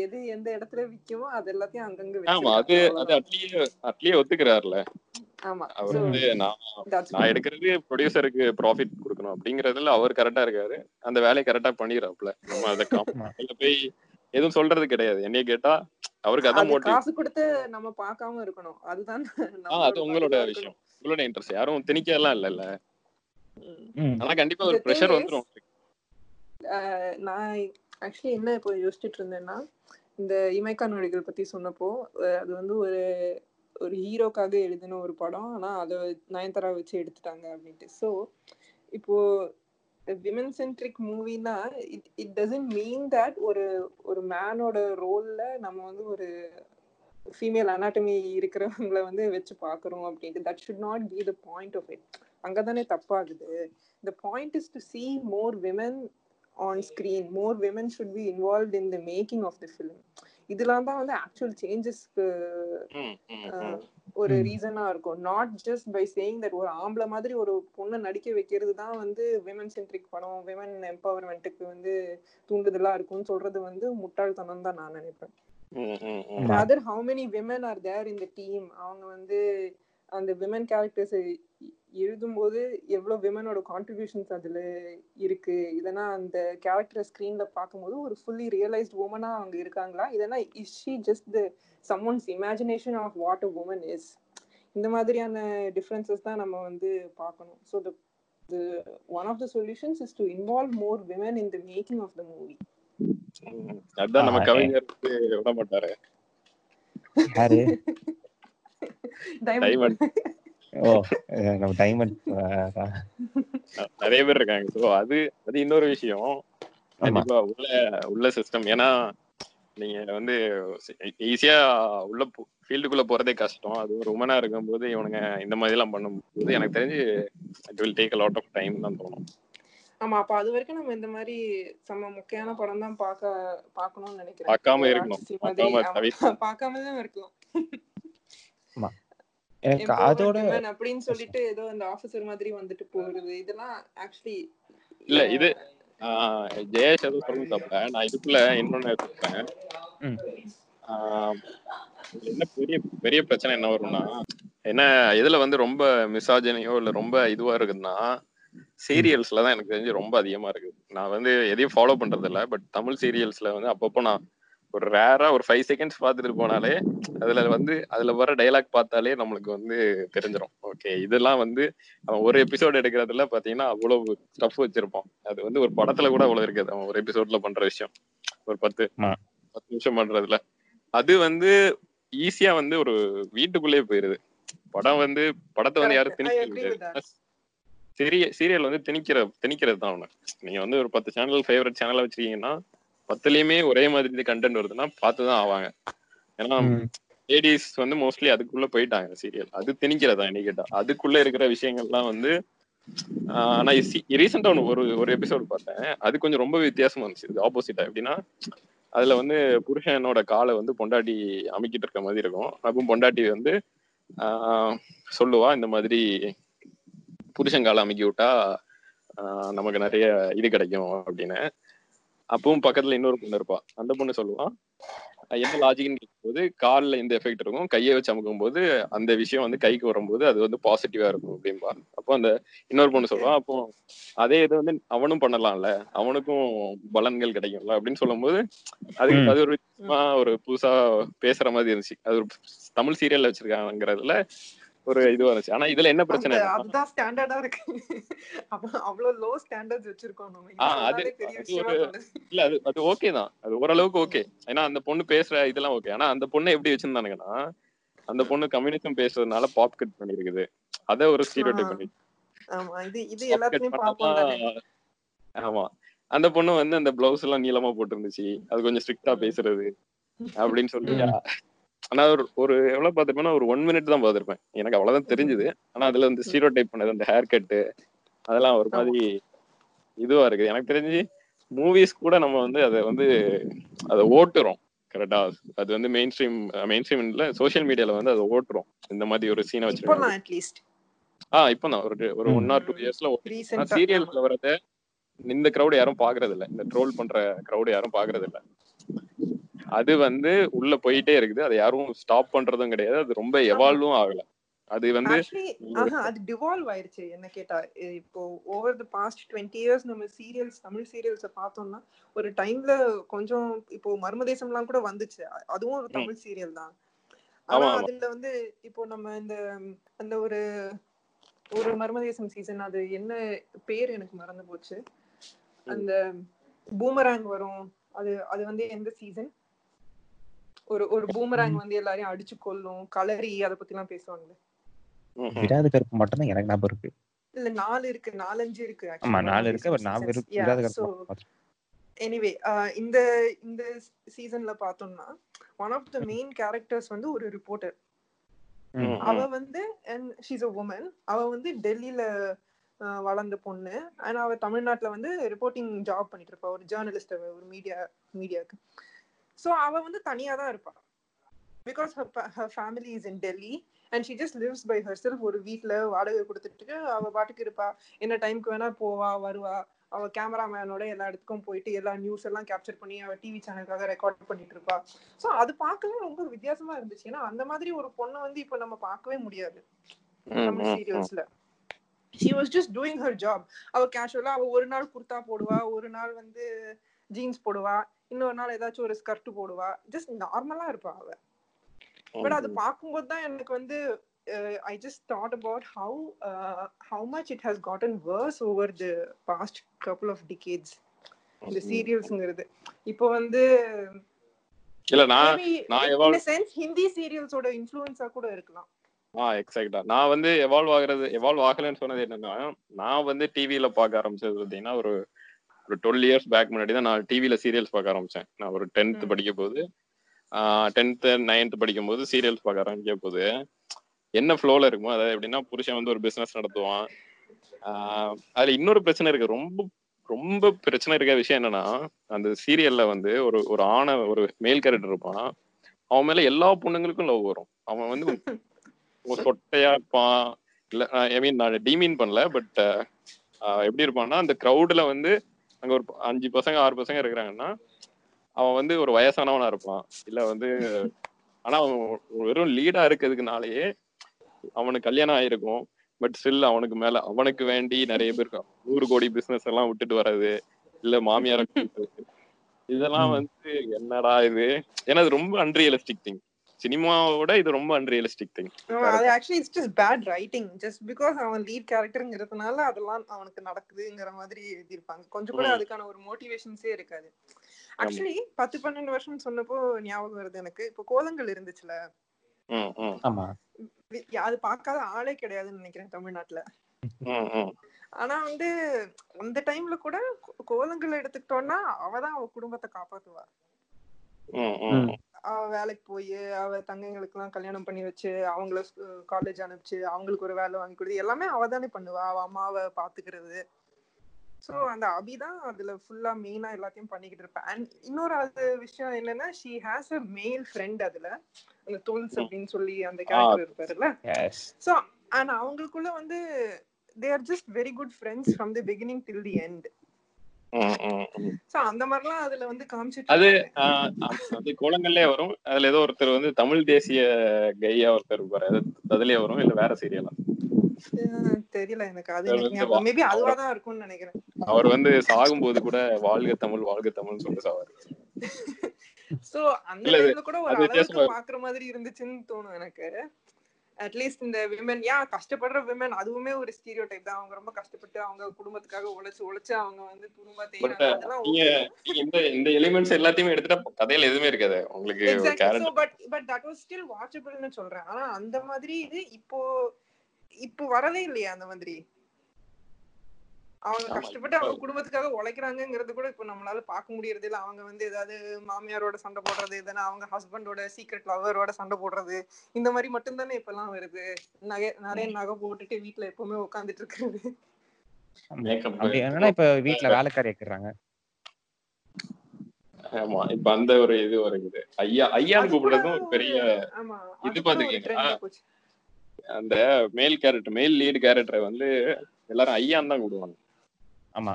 எது எந்த இடத்துல விக்குமோ அது எல்லாத்தையும் அங்கங்க ஆமா அது அது அட்லியே அட்லியே ஒத்துக்கிறாருல ஆமா. அவர் So, வந்து நான் நான். எடுக்கிறது ப்ரொடியூசருக்கு ப்ராஃபிட் கொடுக்கணும். அப்படிங்கறதுல அவர் கரெக்டா இருக்காரு. அந்த வேலையை கரெக்டா பண்ணிடுறாப்ல நம்ம அதை போய் எதுவும் சொல்றது கிடையாது. என்னைய கேட்டா அவருக்கு அதான் அது மோட்டிவ் காசு கொடுத்து நம்ம பார்க்காம இருக்கணும். அதுதான் ஆ அது உங்களோட விஷயம். உங்களோட இன்ட்ரெஸ்ட் யாரும் திணிக்கலாம் இல்ல இல்ல. ம். ஆனா கண்டிப்பா ஒரு ப்ரெஷர் வந்துரும். நான் ஆக்சுவலி என்ன இப்போ யோசிச்சுட்டு இருந்தேன்னா இந்த இமைக்கா நொடிகள் பத்தி சொன்னப்போ அது வந்து ஒரு ஒரு ஹீரோக்காக எழுதின ஒரு படம். ஆனா அதை நயன்தாரா வச்சு எடுத்துட்டாங்க அப்படின்ட்டு. ஸோ இப்போ women centric மூவினா it it doesn't mean that ஒரு ஒரு மேனோட ரோல்ல நம்ம வந்து ஒரு ஃபீமேல் அனாட்டமி இருக்கிறவங்கள வந்து வச்சு பார்க்குறோம் அப்படின்ட்டு. That should not be the point of it அங்கே தானே தப்பாகுது. The point is to see more women on screen more women should be involve in the making of the film இதெல்லாம் தான் வந்து ஆக்சுவல் சேஞ்சஸ்க்கு. ஒரு. ரீசனா இருக்கும் not just by saying that ஒரு ஆம்பளை மாதிரி ஒரு பொண்ணை நடிக்க வைக்கிறது தான் வந்து விமன் சென்ட்ரிக் படம் விமன் எம்பவர்மெண்ட்டுக்கு வந்து தூண்டுதலா இருக்கும்னு சொல்றது வந்து முட்டாள்தனம் தான் நான் நினைப்பேன் ம், ம், ம். ஆமா. rather how many women are there in the team அவங்க வந்து அந்த விமன் கேரக்டர்ஸ் எழுதும்போது எவ்வளவு விமனோட கான்ட்ரிபியூஷன்ஸ் அதுல இருக்கு? இதனா அந்த கேரக்டர் ஸ்கிரீன்ல பார்க்கும்போது ஒரு ஃபுல்லி ரியலைஸ்ட் உமனா அவங்க இருக்காங்களா? இதனா is she just the some man's imagination of what a woman is இந்த மாதிரியான டிஃப்ரென்சஸ் தான் நம்ம வந்து பார்க்கணும். So the the one of the solutions is to involve more women in the making of the movie. ம். அதான் நம்ம கவிஞர் விட மாட்டாரு. டைமண்ட் ஓ நம்ம டைமண்ட் நிறைய பேர் இருக்காங்க. ஸோ அது அது இன்னொரு விஷயம். கண்டிப்பா உள்ள உள்ள சிஸ்டம் ஏன்னா நீங்க வந்து ஈஸியா உள்ள ஃபீல்டுக்குள்ள போறதே கஷ்டம். அது ஒரு உமனா இருக்கும்போது இவனுங்க இந்த மாதிரி எல்லாம் பண்ணும்போது எனக்கு தெரிஞ்சு it will take lot of time தான் தோணும். ஆமா அப்ப அது வரைக்கும் நம்ம இந்த மாதிரி செம்ம முக்கியமான படம் தான் பார்க்க பார்க்கணும்னு நினைக்கிறேன். பார்க்காம இருக்கணும். பார்க்காம தான் இருக்கலாம். எனக்கு அதோட அப்படின்னு சொல்லிட்டு ஏதோ அந்த ஆபீசர் மாதிரி வந்துட்டு போறது இதெல்லாம் ஆக்சுவலி இல்ல, இது- ஆஹ் ஜெயேஷ் எதுவும் சொல்லுங்க தப்ப. நான் இதுக்குள்ள இன்னொன்னு எடுத்துப்பேன். ம். என்ன பெரிய பெரிய பிரச்சனை என்ன வரும்னா என்ன இதுல வந்து ரொம்ப மிசாஜனையோ இல்ல ரொம்ப இதுவா இருக்குதுன்னா சீரியல்ஸ்ல தான் எனக்கு தெரிஞ்சு ரொம்ப அதிகமா இருக்கு நான் வந்து எதையும் ஃபாலோ பண்றது இல்ல பட் தமிழ் சீரியல்ஸ்ல வந்து அப்பப்போ நான் ஒரு ரேரா ஒரு ஃபைவ் செகண்ட்ஸ் பார்த்துட்டு போனாலே அதுல வந்து அதுல வர டைலாக் பார்த்தாலே நம்மளுக்கு வந்து தெரிஞ்சிடும் ஓகே இதெல்லாம் வந்து அவன் ஒரு எபிசோட் எடுக்கிறதுல பாத்தீங்கன்னா அவ்வளவு ஸ்டஃப் வச்சிருப்பான். அது வந்து ஒரு படத்துல கூட அவ்வளவு இருக்காது. அவன் ஒரு எபிசோட்ல பண்ற விஷயம். ஒரு பத்து. பத்து நிமிஷம் பண்றதுல. அது வந்து ஈஸியா வந்து ஒரு வீட்டுக்குள்ளேயே போயிருது. படம் வந்து படத்தை வந்து யாரும் திணிக்க சீரிய சீரியல் வந்து திணிக்கிற திணிக்கிறது தான் ஒண்ணு நீங்க வந்து ஒரு பத்து சேனல் ஃபேவரட் சேனலா வச்சிருக்கீங்கன்னா பத்துலயுமே ஒரே மாதிரி கண்டென்ட் வருதுன்னா பார்த்துதான் ஆவாங்க. ஏன்னா. லேடிஸ் வந்து மோஸ்ட்லி அதுக்குள்ள போயிட்டாங்க சீரியல் அது திணிக்கிறதா என்ன கேட்டா. அதுக்குள்ள இருக்கிற விஷயங்கள்லாம் வந்து ஆனா ரீசெண்டா ஒன்று ஒரு ஒரு எபிசோட் பார்த்தேன். அது கொஞ்சம் ரொம்ப வித்தியாசமா இருந்துச்சு. இது ஆப்போசிட்டா எப்படின்னா அதுல வந்து புருஷனோட காலை வந்து பொண்டாட்டி அமைக்கிட்டு இருக்க மாதிரி இருக்கும். அப்போ பொண்டாட்டி வந்து சொல்லுவா இந்த மாதிரி புருஷன் காலை அமைக்கி விட்டா நமக்கு நிறைய இது கிடைக்கும் அப்படின்னு. அப்பவும் பக்கத்துல இன்னொரு பொண்ணு இருப்பா. அந்த பொண்ணு சொல்லுவான் என்ன லாஜிக்னு கேட்கும்போது காலில் இந்த எஃபெக்ட் இருக்கும். கையை வச்சு அமுக்கும் போது அந்த விஷயம் வந்து கைக்கு வரும்போது அது வந்து பாசிட்டிவா இருக்கும் அப்படின்பா அப்போ அந்த இன்னொரு பொண்ணு சொல்லுவான் அப்போ அதே இது வந்து அவனும் பண்ணலாம்ல. அவனுக்கும் பலன்கள் கிடைக்கும்ல அப்படின்னு சொல்லும்போது அது ம். அது ஒரு ஒரு புதுசா பேசுற மாதிரி இருந்துச்சு. அது ஒரு தமிழ் சீரியல்ல வச்சிருக்காங்கிறதுல ஒரு இதுவா இருந்துச்சு ஆனா இதுல என்ன பிரச்சனை அதுதான் ஸ்டாண்டர்டா இருக்கு. அவ- அவ்வளவு லோ ஸ்டாண்டர்ட்ஸ் வச்சிருக்கோம் நம்ம. அது-. இல்ல அது அது ஓகே தான். அது ஓரளவுக்கு ஓகே ஏன்னா அந்த பொண்ணு பேசுற இதெல்லாம் ஓகே ஆனா அந்த பொண்ணை எப்படி வச்சிருந்தானுங்கன்னா அந்த பொண்ணு கம்யூனிசம் பேசுறதுனால பாப் கட் பண்ணிருக்குது. அத ஒரு ஸ்டீரியோ டைப் பண்ணி ஆமா இது இது எல்லாத்துலயும் பாப்போம் ஆமா. அந்த பொண்ணு வந்து அந்த பிளவுஸ் எல்லாம் நீளமா போட்டிருந்துச்சு. அது கொஞ்சம் ஸ்ட்ரிக்டா பேசுறது அப்படின்னு சொல்லி ஆனா ஒரு ஒரு எவ்வளவு பாத்திருப்பேன்னா ஒரு ஒன் மினிட் தான் பாத்திருப்பேன் எனக்கு அவ்வளவுதான் தெரிஞ்சது. ஆனா அதுல வந்து ஸ்டீரியோ டைப் பண்ணது அந்த ஹேர் கட்டு அதெல்லாம் ஒரு மாதிரி இதுவா இருக்குது. எனக்கு தெரிஞ்சு மூவிஸ் கூட நம்ம வந்து அதை வந்து அதை ஓட்டுறோம். கரெக்டா அது வந்து மெயின் ஸ்ட்ரீம் மெயின் ஸ்ட்ரீம்ல சோஷியல் மீடியால வந்து அதை ஓட்டுறோம். இந்த மாதிரி ஒரு சீனை வச்சிருக்காங்க இப்போலாம் அட்லீஸ்ட் ஆ இப்பதான். ஒரு ஒரு ஒன் ஆர் டூ இயர்ஸ்ல சீரியல்ஸ்ல வரத இந்த கிரௌட் யாரும் பாக்குறது இல்ல இந்த ட்ரோல் பண்ற கிரௌட் யாரும் பாக்குறது இல்ல அது வந்து உள்ள போயிட்டே இருக்குது. அதை யாரும் ஸ்டாப் பண்றதும் கிடையாது. அது ரொம்ப எவால்வும் ஆகல. அது வந்து அது டிவால்வ் ஆயிருச்சு. என்ன கேட்டா இப்போ over the past twenty years நம்ம சீரியல்ஸ் தமிழ் சீரியல்ஸை பார்த்தோம்னா ஒரு டைம்ல கொஞ்சம் இப்போ மர்மதேசம்லாம் கூட வந்துச்சு. அதுவும் ஒரு தமிழ் சீரியல் தான். ஆனா. அதுல வந்து இப்போ நம்ம இந்த அந்த ஒரு ஒரு மர்மதேசம் சீசன் அது என்ன பேர் எனக்கு மறந்து போச்சு. அந்த பூமராங் வரும். அது அது வந்து எந்த சீசன் ஒரு ஒரு பூமராங் வந்து எல்லாரையும் அடிச்சு கொல்லும் கலரி அத பத்தி எல்லாம் பேசுவாங்க. விராத கருப்பு மட்டும் தான் எனக்கு ஞாபகம் இருக்கு. இல்ல நாலு இருக்கு நாலஞ்சு இருக்கு ஆமா நாலு இருக்கு பட் நான் விராத கருப்பு. எனிவே இந்த இந்த சீசன்ல பார்த்தோம்னா one of the main characters வந்து ஒரு ரிப்போர்ட்டர் அவ. வந்து அண்ட் ஷீஸ் அ உமன் அவ வந்து டெல்லியில வளர்ந்த பொண்ணு. அண்ட் அவ தமிழ்நாட்டுல வந்து ரிப்போர்ட்டிங் ஜாப் பண்ணிட்டு இருப்பா. ஒரு ஜேர்னலிஸ்ட் ஒரு மீடியா மீடியாக்கு ஸோ அவ வந்து தனியா தான் இருப்பா. Because her family is in Delhi and she just lives by herself ஒரு வீட்ல வாடகை கொடுத்துட்டு அவ பாட்டுக்கு இருப்பா. என்ன டைம்க்கு வேணா போவா வருவா. அவ கேமராமேனோட எல்லா இடத்துக்கும் போயிட்டு எல்லா நியூஸ் எல்லாம் கேப்சர் பண்ணி அவ டிவி சேனலுக்காக ரெக்கார்ட் பண்ணிட்டு இருப்பா. சோ அது பார்க்கவே ரொம்ப வித்தியாசமா இருந்துச்சு. ஏன்னா அந்த மாதிரி ஒரு பொண்ணை வந்து இப்ப நம்ம பார்க்கவே முடியாது. Tamil. சீரியல்ஸ்ல she was just doing her job அவ கேஷுவலா அவ ஒரு நாள் குர்தா போடுவா ஒரு நாள் வந்து ஜீன்ஸ் போடுவா. இன்னொரு நாள் ஏதாச்சும் ஒரு ஸ்கர்ட் போடுவா. ஜஸ்ட் நார்மலா இருப்பா அவ. பட் அது பார்க்கும்போது தான் எனக்கு வந்து I just thought about how how much it has gotten worse over the past couple of decades இந்த சீரியல்ஸ்ங்கிறது இப்போ வந்து இல்ல நான் நான் sense ஹிந்தி சீரியல்ஸோட இன்ஃப்ளூயன்ஸா கூட இருக்கலாம். ஆ எக்ஸாக்டா நான் வந்து எவால்வ் ஆகுறது எவால்வ் ஆகலைன்னு சொன்னது என்னன்னா நான் வந்து டிவில பார்க்க ஆரம்பிச்சது பார்த்தீங்கன்னா ஒரு ஒரு டுவெல் இயர்ஸ் பேக் முன்னாடி தான் நான் டிவில சீரியல்ஸ் பார்க்க ஆரம்பிச்சேன். நான் ஒரு டென்த். படிக்க போது டென்த் நைன்த் படிக்கும் போது சீரியல்ஸ் பார்க்க ஆரம்பிக்க போது என்ன ஃப்ளோல இருக்குமோ அதாவது எப்படின்னா புருஷன் வந்து ஒரு பிசினஸ் நடத்துவான். அதுல இன்னொரு பிரச்சனை இருக்கு. ரொம்ப ரொம்ப பிரச்சனை இருக்க விஷயம் என்னன்னா அந்த சீரியல்ல வந்து ஒரு ஒரு ஆணை ஒரு மேல் கேரக்டர் இருப்பான். அவன் மேல எல்லா பொண்ணுங்களுக்கும் லவ் வரும். அவன் வந்து சொட்டையா இருப்பான். இல்ல ஐ மீன் நான் டிமீன் பண்ணல பட் எப்படி இருப்பான்னா அந்த க்ரௌட்ல வந்து அங்க ஒரு அஞ்சு பசங்க ஆறு பசங்க இருக்கிறாங்கன்னா அவன் வந்து ஒரு வயசானவனா இருப்பான். இல்ல வந்து ஆனா அவன் வெறும் லீடா இருக்கிறதுக்குனாலயே அவனுக்கு கல்யாணம் ஆயிருக்கும். பட் ஸ்டில் அவனுக்கு மேல அவனுக்கு வேண்டி நிறைய பேர் நூறு கோடி பிசினஸ் எல்லாம் விட்டுட்டு வர்றது இல்ல மாமியார. இதெல்லாம். வந்து என்னடா இது? ஏன்னா அது ரொம்ப அன்ரியலிஸ்டிக் திங் சினிமாவோட இது ரொம்ப அன்ரியலிஸ்டிக் திங் ஆமா, அது actually it's just bad writing just because அவன் லீட் கேரக்டர்ங்கிறதுனால அதெல்லாம் அவனுக்கு நடக்குதுங்கிற மாதிரி எழுதியிருப்பாங்க. கொஞ்சம் கூட. அதுக்கான ஒரு மோட்டிவேஷன்ஸே இருக்காது. ஆக்சுவலி பத்து பன்னெண்டு வருஷம் சொன்னப்போ ஞாபகம் வருது எனக்கு. இப்போ கோலங்கள் இருந்துச்சுல? ம் ம். ஆமா. வி- அது பார்க்காத ஆளே கிடையாதுன்னு நினைக்கிறேன் தமிழ்நாட்டுல. ம் ம். ஆனா வந்து அந்த டைம்ல கூட கோலங்கள் எடுத்துக்கிட்டோம்னா அவதான் அவ குடும்பத்தை காப்பாத்துவா. ம். ம். அவ வேலைக்கு போய் அவ தங்கைங்களுக்கு எல்லாம் கல்யாணம் பண்ணி வச்சு அவங்கள காலேஜ் அனுப்பிச்சு அவங்களுக்கு ஒரு வேலை வாங்கி கொடுத்து எல்லாமே அவ தானே பண்ணுவா. அவ அம்மாவை பாத்துக்கிறது. சோ அந்த அபி தான் அதுல ஃபுல்லா மெயினா எல்லாத்தையும் பண்ணிக்கிட்டு இருப்பேன் அண்ட் இன்னொரு அது விஷயம் என்னன்னா ஷீ ஹாஸ் அ மேல் ஃப்ரெண்ட் அதுல. அந்த தோல்ஸ் அப்படின்னு சொல்லி அந்த கேரக்டர் இருப்பாருல்ல. எஸ் சோ அண்ட் அவங்களுக்குள்ள வந்து they are just very good friends from the beginning till the end அது அது- கோலங்கள்லயே வரும். அதுல ஏதோ ஒருத்தர் வந்து தமிழ் தேசிய கையா ஒருத்தர் இருப்பாரு. அது அதுலயே வரும். இல்ல வேற சீரியலா தெரியல எனக்கு. அது நினைக்கிறேன். அவர் வந்து சாகும்போது கூட வாழ்க தமிழ் வாழ்க தமிழ் சொல்லி சாவாரு. சோ அந்த கூட ஒரு. பாக்குற மாதிரி இருந்துச்சுன்னு தோணும் எனக்கு. அட்லீஸ்ட் இந்த விமன் ஏன் கஷ்டப்படுற விமன் அதுவுமே ஒரு ஸ்டீரியோ டைப் தான். அவங்க ரொம்ப கஷ்டப்பட்டு அவங்க குடும்பத்துக்காக உழைச்சு உழைச்சு அவங்க வந்து நீங்க இந்த இந்த எலிமெண்ட்ஸ் எல்லாத்தையுமே எடுத்துட்டா கதையில எதுவுமே இருக்காது. உங்களுக்கு but but that was still வாட்சபிள்னு சொல்றேன். ஆனா அந்த மாதிரி இது இப்போ இப்போ வரவே இல்லையா அந்த மாதிரி. அவங்க கஷ்டப்பட்டு அவங்க குடும்பத்துக்காக உழைக்கிறாங்கங்கிறது கூட இப்போ நம்மளால பார்க்க முடியறது இல்ல. அவங்க வந்து ஏதாவது மாமியாரோட சண்டை போடுறது எதனா அவங்க ஹஸ்பண்டோட சீக்ரெட் லவரோட சண்டை போடுறது இந்த மாதிரி மட்டும் தானே இப்பெல்லாம் வருது. நகை நிறைய நகை போட்டுட்டு வீட்ல எப்பவுமே உட்காந்துட்டு இருக்கிறது. என்னன்னா இப்ப வீட்டுல வேலைக்காரி வைக்கிறாங்க. ஆமா இப்ப அந்த ஒரு இது வருது. ஐயா ஐயான்னு கூட கூப்பிடுறதும் ஒரு பெரிய ஆமா இது பாத்துருக்கீங்களா? அந்த மேல் கேரக்டர் மேல் லீடு கேரக்டரை வந்து எல்லாரும் ஐயான்னு தான் கூப்பிடுவாங்க. ஆமா.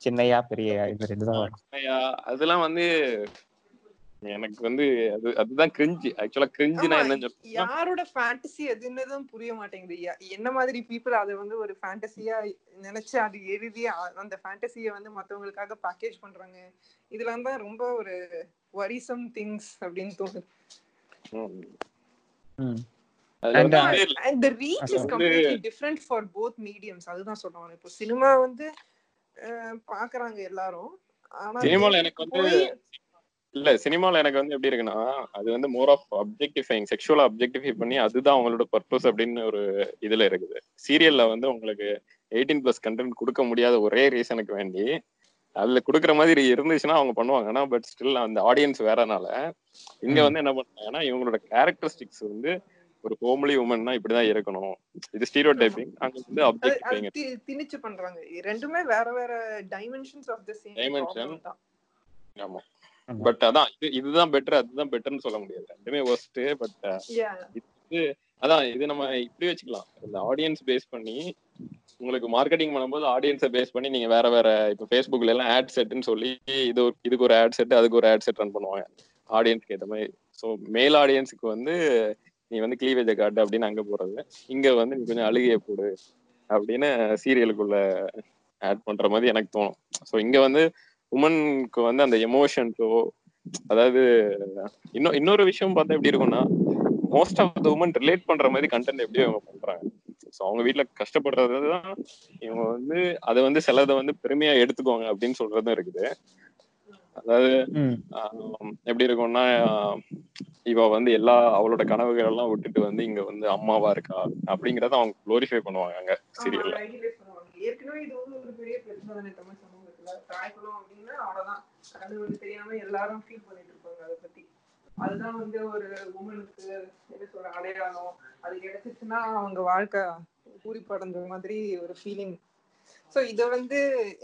சின்னையா பெரிய இது ரெண்டு தான் அதெல்லாம் வந்து எனக்கு வந்து அது அதுதான் கிரிஞ்சு ஆக்சுவலா கிரிஞ்சுனா சொல்றேன்னா யாரோட ஃபேண்டசி எதுன்னதும் புரிய மாட்டேங்குது. என்ன மாதிரி பீப்புள் அதை வந்து ஒரு ஃபேண்டசியா நினைச்சு அது எழுதி அந்த ஃபேண்டசிய வந்து மத்தவங்களுக்காக பேக்கேஜ் பண்றாங்க. இதெல்லாம் தான் ரொம்ப ஒரு வரிசம் திங்ஸ் அப்படின்னு தோணுது. uh, and the reach is வந்து- completely different for both mediums அதுதான் சொல்றேன் இப்போ சினிமா வந்து பாக்குறாங்க எல்லாரும். ஆனா சினிமால எனக்கு வந்து இல்ல சினிமால எனக்கு வந்து எப்படி இருக்குன்னா அது வந்து மோர் ஆஃப் அப்ஜெக்டிஃபைங் செக்ஷுவலா அப்ஜெக்டிஃபை பண்ணி அதுதான் அவங்களோட பர்பஸ் அப்படின்னு ஒரு இதுல இருக்குது. சீரியல்ல வந்து உங்களுக்கு எயிட்டீன் பிளஸ் கண்டென்ட் கொடுக்க முடியாத ஒரே ரீசனுக்கு வேண்டி அதுல குடுக்குற மாதிரி இருந்துச்சுன்னா அவங்க பண்ணுவாங்க. ஆனா பட் ஸ்டில் அந்த ஆடியன்ஸ் வேறனால இங்க. வந்து என்ன பண்ணாங்கன்னா இவங்களோட கேரக்டரிஸ்டிக்ஸ் வந்து ஒரு ஹோம்லி உமன்னா இப்படிதான் இருக்கணும். இது ஸ்டீரியோ டைப்பிங் அங்க வந்து தி- திணிச்சு பண்றாங்க. ரெண்டுமே வேற வேற டைமென்ஷன்ஸ் ஆஃப் த சேம். தான். ஆமா. பட் அதான் இது இதுதான் பெட்டர் அதுதான் பெட்டர்னு சொல்ல முடியாது. ரெண்டுமே ஒர்ஸ்ட் பட் Yeah. அதான் இது நம்ம இப்படி வச்சுக்கலாம். இந்த ஆடியன்ஸ் பேஸ் பண்ணி உங்களுக்கு மார்க்கெட்டிங் பண்ணும்போது ஆடியன்ஸை பேஸ் பண்ணி நீங்க வேற வேற இப்போ ஃபேஸ்புக்ல எல்லாம் ஆட் செட்னு சொல்லி இது இதுக்கு ஒரு ஆட் செட் அதுக்கு ஒரு ஆட் செட் ரன் பண்ணுவாங்க. ஆடியன்ஸ்க்கு ஏற்ற மாதிரி. ஸோ மேல் ஆடியன்ஸுக்கு வந்து நீ வந்து கிளீவேஜை காட்டு அப்படின்னு அங்க போறது. இங்க வந்து நீ கொஞ்சம் அழுகிய போடு அப்படின்னு சீரியலுக்குள்ள ஆட் பண்ற மாதிரி எனக்கு தோணும். ஸோ இங்க வந்து உமனுக்கு வந்து அந்த எமோஷன்ஸோ அதாவது இன்னும் இன்னொரு விஷயம் பார்த்தா எப்படி இருக்கும்னா most of the women relate பண்ற மாதிரி கண்டென்ட் எப்படி அவங்க பண்றாங்க. ஸோ அவங்க வீட்ல கஷ்டப்படுறது தான் இவங்க வந்து அதை வந்து சிலதை வந்து பெருமையா எடுத்துக்குவாங்க அப்படின்னு சொல்றதும் இருக்குது. அதாவது எப்படி இருக்கும்னா இவ வந்து எல்லா அவளோட கனவுகள் எல்லாம் விட்டுட்டு வந்து இங்க வந்து அம்மாவா இருக்கா அப்படிங்கறத அவங்க குளோரிஃபை பண்ணுவாங்க அங்க சீரியல்ல. ஏற்கனவே இது வந்து ஒரு பெரிய பிரச்சனை தானே தமிழ் சமூகத்துல. தாய்க்குளம் அப்படின்னா அவ்வளவுதான். அது வந்து தெரியாம எல்லாரும் ஃபீல் பண்ணிட்டு இருப்பாங்க அதை பத்தி. அதுதான் வந்து ஒரு உமனுக்கு என்ன சொல்ற அடையாளம். அது கிடைச்சிச்சுன்னா அவங்க வாழ்க்கை பூரிப்படைஞ்ச மாதிரி ஒரு ஃபீலிங் ஸோ இதை வந்து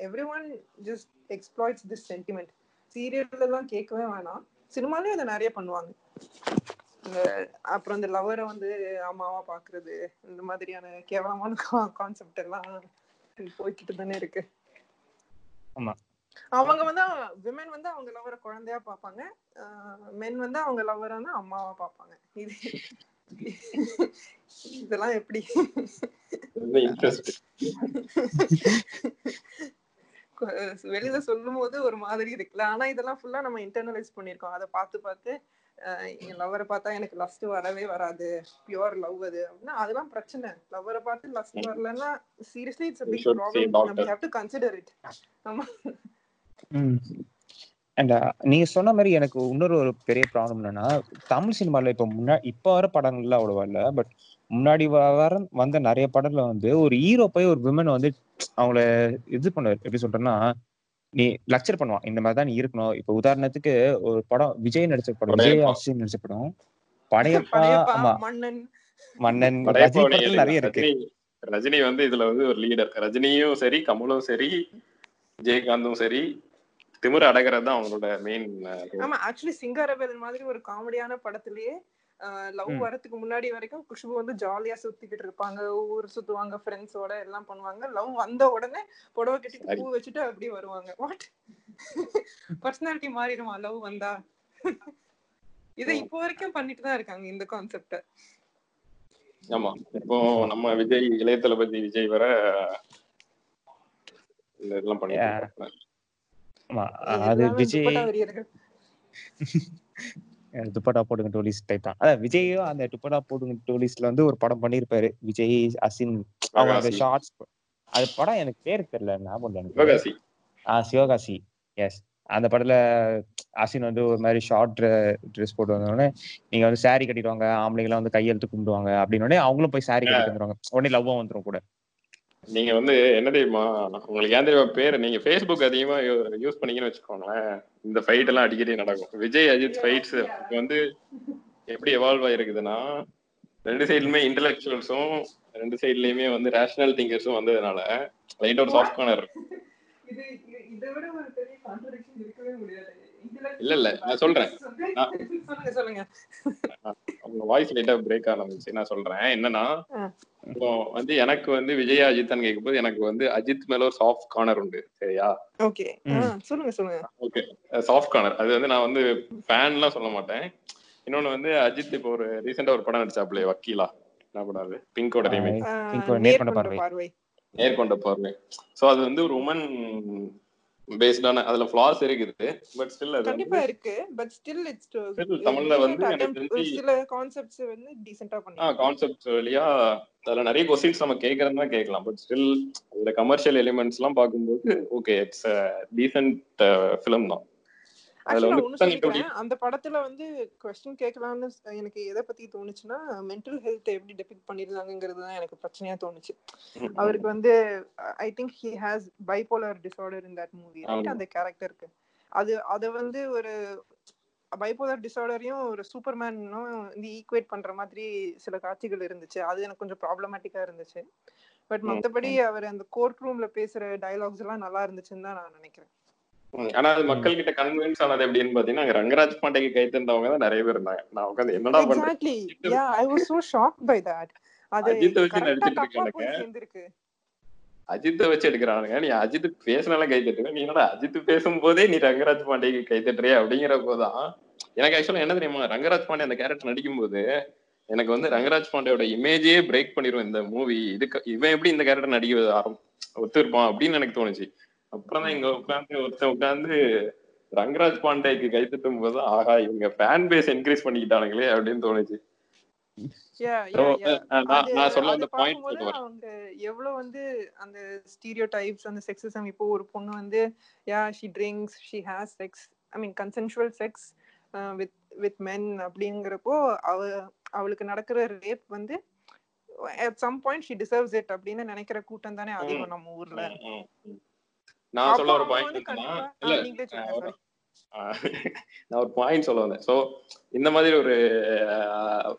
every one just exploits this sentiment சீரியல்ல எல்லாம் கேட்கவே வேணாம். சினிமாலயும் அதை நிறைய பண்ணுவாங்க. இந்த அப்புறம் இந்த லவரை வந்து அம்மாவா பாக்குறது இந்த மாதிரியான கேவலமான கான்செப்ட் எல்லாம் போய்கிட்டு தானே இருக்கு. ஆமா. அவங்க வந்து விமன் வந்து அவங்க லவரை குழந்தையா பார்ப்பாங்க. மென் வந்து அவங்க லவரான அம்மாவா பார்ப்பாங்க. இது இதெல்லாம் எப்படி? இன்ட்ரெஸ்ட் வெளியில சொல்லும் போது ஒரு மாதிரி இருக்குல்ல. ஆனா இதெல்லாம் ஃபுல்லா நம்ம இன்டர்னலைஸ் பண்ணிருக்கோம் அதை பார்த்து பார்த்து என் லவ்வரை பார்த்தா எனக்கு லஸ்ட் வரவே வராது. பியூர் லவ் அது அப்படின்னா அதெல்லாம் பிரச்சனை. லவ்வரை பார்த்து லஸ்ட் வரலன்னா சீரியஸ்லி இட்ஸ் பிக் ப்ராப்ளம். நம்ம ஹேவ் டு கன்சிடர் இட் ஆமா. அண்ட் நீங்க சொன்ன மாதிரி எனக்கு இன்னொரு ஒரு பெரிய ப்ராப்ளம் என்னன்னா தமிழ் சினிமால இப்ப முன்னாடி இப்ப வர படங்கள்ல அவ்வளவா இல்ல. பட் முன்னாடி வ- வர வந்த நிறைய படத்துல வந்து ஒரு ஹீரோ போய் ஒரு விமன் வந்து அவங்கள இது பண்ணுவார் எப்படி சொல்றேன்னா நீ லெக்சர் பண்ணுவான். இந்த மாதிரி தான் நீ இருக்கணும். இப்ப உதாரணத்துக்கு ஒரு படம் விஜய் நடிச்ச படம் விஜய். அஸ்வின் நடிச்ச படம் படையப்பா ஆமா. மன்னன். மன்னன் ரஜினி நிறைய இருக்கு. ரஜினி வந்து இதுல வந்து ஒரு லீடர் ரஜினியும் சரி கமலும் சரி விஜயகாந்தும் சரி திமிர அடகிறது தான் அவங்களோட மெயின் ஆமா ஆக்சுவலி சிங்காரவேல் மாதிரி ஒரு காமெடியான படத்திலேயே லவ். வரதுக்கு முன்னாடி வரைக்கும் குஷ்பு வந்து ஜாலியா சுத்திக்கிட்டு இருப்பாங்க. ஊர் சுத்துவாங்க ஃப்ரெண்ட்ஸோட எல்லாம் பண்ணுவாங்க. லவ் வந்த உடனே புடவை கட்டிட்டு பூ வச்சுட்டு அப்படியே வருவாங்க. What personality மாறிடுமா? லவ் வந்தா? இதை இப்போ வரைக்கும் பண்ணிட்டு தான் இருக்காங்க இந்த கான்செப்ட ஆமா. இப்போ நம்ம விஜய் இளைய தளபதி விஜய் வர இதெல்லாம் பண்ணிட்டு. ஆமா. அது விஜய் துப்பட்டா போடுங்க டோலிஸ் டைப் தான். அதான் விஜயும் அந்த துப்பட்டா போடுங்க டோலிஸ்ல வந்து ஒரு படம் பண்ணிருப்பாரு. விஜய் அசின் அவங்க. ஷார்ட்ஸ் அது படம் எனக்கு பேர் தெரியல ஞாபகம் எனக்கு. சிவகாசி. ஆ சிவகாசி. எஸ் அந்த படத்துல அசின் வந்து ஒரு மாதிரி ஷார்ட் ட்ரெஸ் போட்டு வந்தோடனே நீங்க வந்து saree கட்டிட்டு வாங்க ஆம்பளைங்க எல்லாம் வந்து கையெழுத்து கும்பிடுவாங்க அப்படின்னு அவங்களும் போய் saree கட்டிட்டு வந்துருவாங்க. உடனே லவ்வும் வந்துரும் கூட. நீங்க வந்து என்ன தெரியுமா உங்களுக்கு ஏன் தெரியுமா பேர்? நீங்க ஃபேஸ்புக் அதிகமா யூஸ் பண்ணீங்கன்னு வச்சுக்கோங்களேன். இந்த ஃபைட் எல்லாம் அடிக்கடி நடக்கும். விஜய் அஜித் ஃபைட்ஸ் வந்து எப்படி எவால்வ் ஆயிருக்குதுன்னா ரெண்டு சைடுலுமே இன்டெலெக்சுவல்ஸும் ரெண்டு சைடுலயுமே வந்து ரேஷனல் திங்கர்ஸும் வந்ததுனால லைட் ஒரு சாஃப்ட் கார்னர் இது இல்ல, இல்ல, நான் சொல்றேன். நான்- சொல்லுங்க சொல்லுங்க. உங்க வாய்ஸ் லைட்டா பிரேக் ஆரம்பிச்சு நான் சொல்றேன். என்னன்னா. இப்போ வந்து எனக்கு வந்து விஜய் அஜித்தான் கேட்கும்போது எனக்கு வந்து அஜித் மேல ஒரு சாஃப்ட் கார்னர் உண்டு. சரியா? ஓகே. சொல்லுங்க சொல்லுங்க. ஓகே. சாஃப்ட் கார்னர் அது வந்து நான் வந்து ஃபேன்லாம் சொல்ல மாட்டேன். இன்னொன்னு வந்து அஜித் இப்போ ஒரு ரீசெண்டா ஒரு படம் நடிச்சாப்ல வக்கீலா? என்ன படம் பிங்கோட ரீமேக் நேர்கொண்ட. பார்வை. நேர்கொண்ட பார்வை. சோ அது வந்து ஒரு உமன் பேஸ்டான அதுல ஃபிளாஸ் இருக்குது பட் ஸ்டில் அது கண்டிப்பா இருக்கு பட் ஸ்டில் இட்ஸ் Still தமிழ்ல வந்து எனக்கு தெரிஞ்சு- சில கான்செப்ட்ஸ் வந்து டீசென்ட்டா ஆ பண்ணி கான்செப்ட் வழியா அதுல நிறைய கொஸ்டின்ஸ் நம்ம கேட்கறதுனா கேட்கலாம் பட் ஸ்டில் அதுல கமர்ஷியல் எலிமெண்ட்ஸ் எல்லாம் பார்க்கும்போது ஓகே இட்ஸ் டீசென்ட் ஃபிலிம் தான். அந்த படத்துல வந்து கொஸ்டின் கேட்கலாம்னு எனக்கு எதை பத்தி தோணுச்சுன்னா மென்டல் ஹெல்த் எப்படி டெபிக் பண்ணிருந்தாங்கிறது தான் எனக்கு பிரச்சனையா தோணுச்சு. அவருக்கு வந்து I think he has bipolar disorder in that movie right. அந்த கேரக்டருக்கு அது அத வந்து ஒரு பைபோலர் டிசார்டரையும் ஒரு சூப்பர்மேனும் வந்து ஈக்குவேட் பண்ற மாதிரி சில காட்சிகள் இருந்துச்சு. அது எனக்கு கொஞ்சம் ப்ராப்ளமேட்டிக்கா இருந்துச்சு. பட் ம், மத்தபடி அவர் அந்த கோர்ட் ரூம்ல பேசுற டயலாக்ஸ் எல்லாம் நல்லா இருந்துச்சுன்னு தான் நான் நினைக்கிறேன். ஆனா அது மக்கள் கிட்ட கன்வின்ஸ் ஆனது எப்படின்னு பாத்தீங்கன்னா அங்க ரங்கராஜ் பாண்டேக்கு கை தந்தவங்க தான் நிறைய பேர் இருந்தாங்க. நான் உட்காந்து என்னடா பண்றேன் yeah I was so shocked by that அது அஜித்தை வச்சு நடிச்சிட்டு இருக்கானுங்க. அஜித்தை வச்சு எடுக்கிறானுங்க. நீ அஜித் பேசினால கை தட்டுற நீ என்னடா அஜித் பேசும்போதே நீ ரங்கராஜ் பாண்டேக்கு கை தட்டுறிய அப்படிங்கிற போதான் எனக்கு ஆக்சுவலா என்ன தெரியுமா ரங்கராஜ் பாண்டே அந்த கேரக்டர் நடிக்கும்போது எனக்கு வந்து ரங்கராஜ் பாண்டேயோட இமேஜே பிரேக் பண்ணிரும் இந்த மூவி இதுக்கு இவன் எப்படி இந்த கேரக்டர் நடிக்க ஆரம் ஒத்து இருப்பான் அப்படின்னு எனக்கு தோணுச்சு. அப்புறம் தான் இங்க உட்காந்து ஒருத்தன் உட்காந்து ரங்கராஜ் பாண்டேக்கு கை தட்டும் போது ஆஹா இவங்க ஃபேன் பேஸ் இன்க்ரீஸ் பண்ணிக்கிட்டானுங்களே அப்படின்னு தோணுச்சு. எவ்வளவு வந்து அந்த ஸ்டீரியோ டைப்ஸ் அந்த செக்ஸிசம் இப்போ ஒரு பொண்ணு வந்து yeah she drinks she has sex I mean consensual sex with with men அப்படிங்கிறப்போ அவ அவளுக்கு நடக்கிற ரேப் வந்து at some point she deserves it அப்படின்னு நினைக்கிற கூட்டம் தானே அதிகம் நம்ம ஊர்ல. நான் சொல்ல ஒரு பாயிண்ட் இல்ல. நான் ஒரு பாயிண்ட் சொல்ல வந்தேன் சோ இந்த மாதிரி ஒரு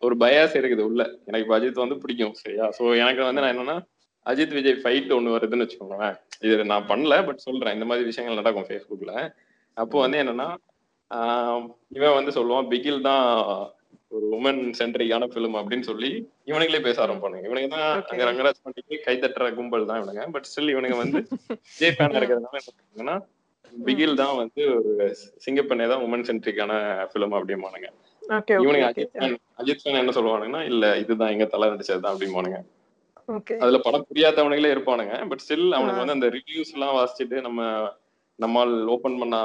ஒரு பயாஸ் இருக்குது உள்ள. எனக்கு இப்ப அஜித் வந்து பிடிக்கும் சரியா? சோ எனக்கு வந்து நான் என்னன்னா அஜித் விஜய் ஃபைட் ஒண்ணு வருதுன்னு வச்சுக்கோங்களேன். இது நான் பண்ணல பட் சொல்றேன். இந்த மாதிரி விஷயங்கள் நடக்கும் ஃபேஸ்புக்ல அப்போ வந்து என்னன்னா ஆஹ் இவன் வந்து சொல்லுவான் பிகில் தான் ஒரு உமன் சென்ட்ரிக்கான ஃபிலிம் அப்படின்னு சொல்லி இவனுங்களே பேச ஆரம்பிப்பானுங்க. இவனுங்க தான். அங்க ரங்கராஜ் பண்ணிட்டு கை தட்டுற கும்பல் தான் இவனுங்க. பட் ஸ்டில் இவனுங்க வந்து விஜய் ஃபேன் இருக்கிறதுனால என்ன பண்ணுவாங்கன்னா பிகில் தான் வந்து ஒரு சிங்கப்பெண்ணே தான் உமன் சென்ட்ரிக்கான ஃபிலிம் அப்படிம்பானுங்க. ஓகே இவனுங்க அஜித் அஜித் ஃபேன் என்ன சொல்லுவானுங்கன்னா இல்ல இதுதான் எங்க தலை நடிச்சது தான் அப்படிம்பானுங்க. ஓகே அதுல படம் புரியாதவனுங்களே இருப்பானுங்க. பட் ஸ்டில் அவனுக்கு. வந்து அந்த ரிவ்யூஸ் எல்லாம் வாசிச்சுட்டு நம்ம நம்மால் ஓபன் பண்ணா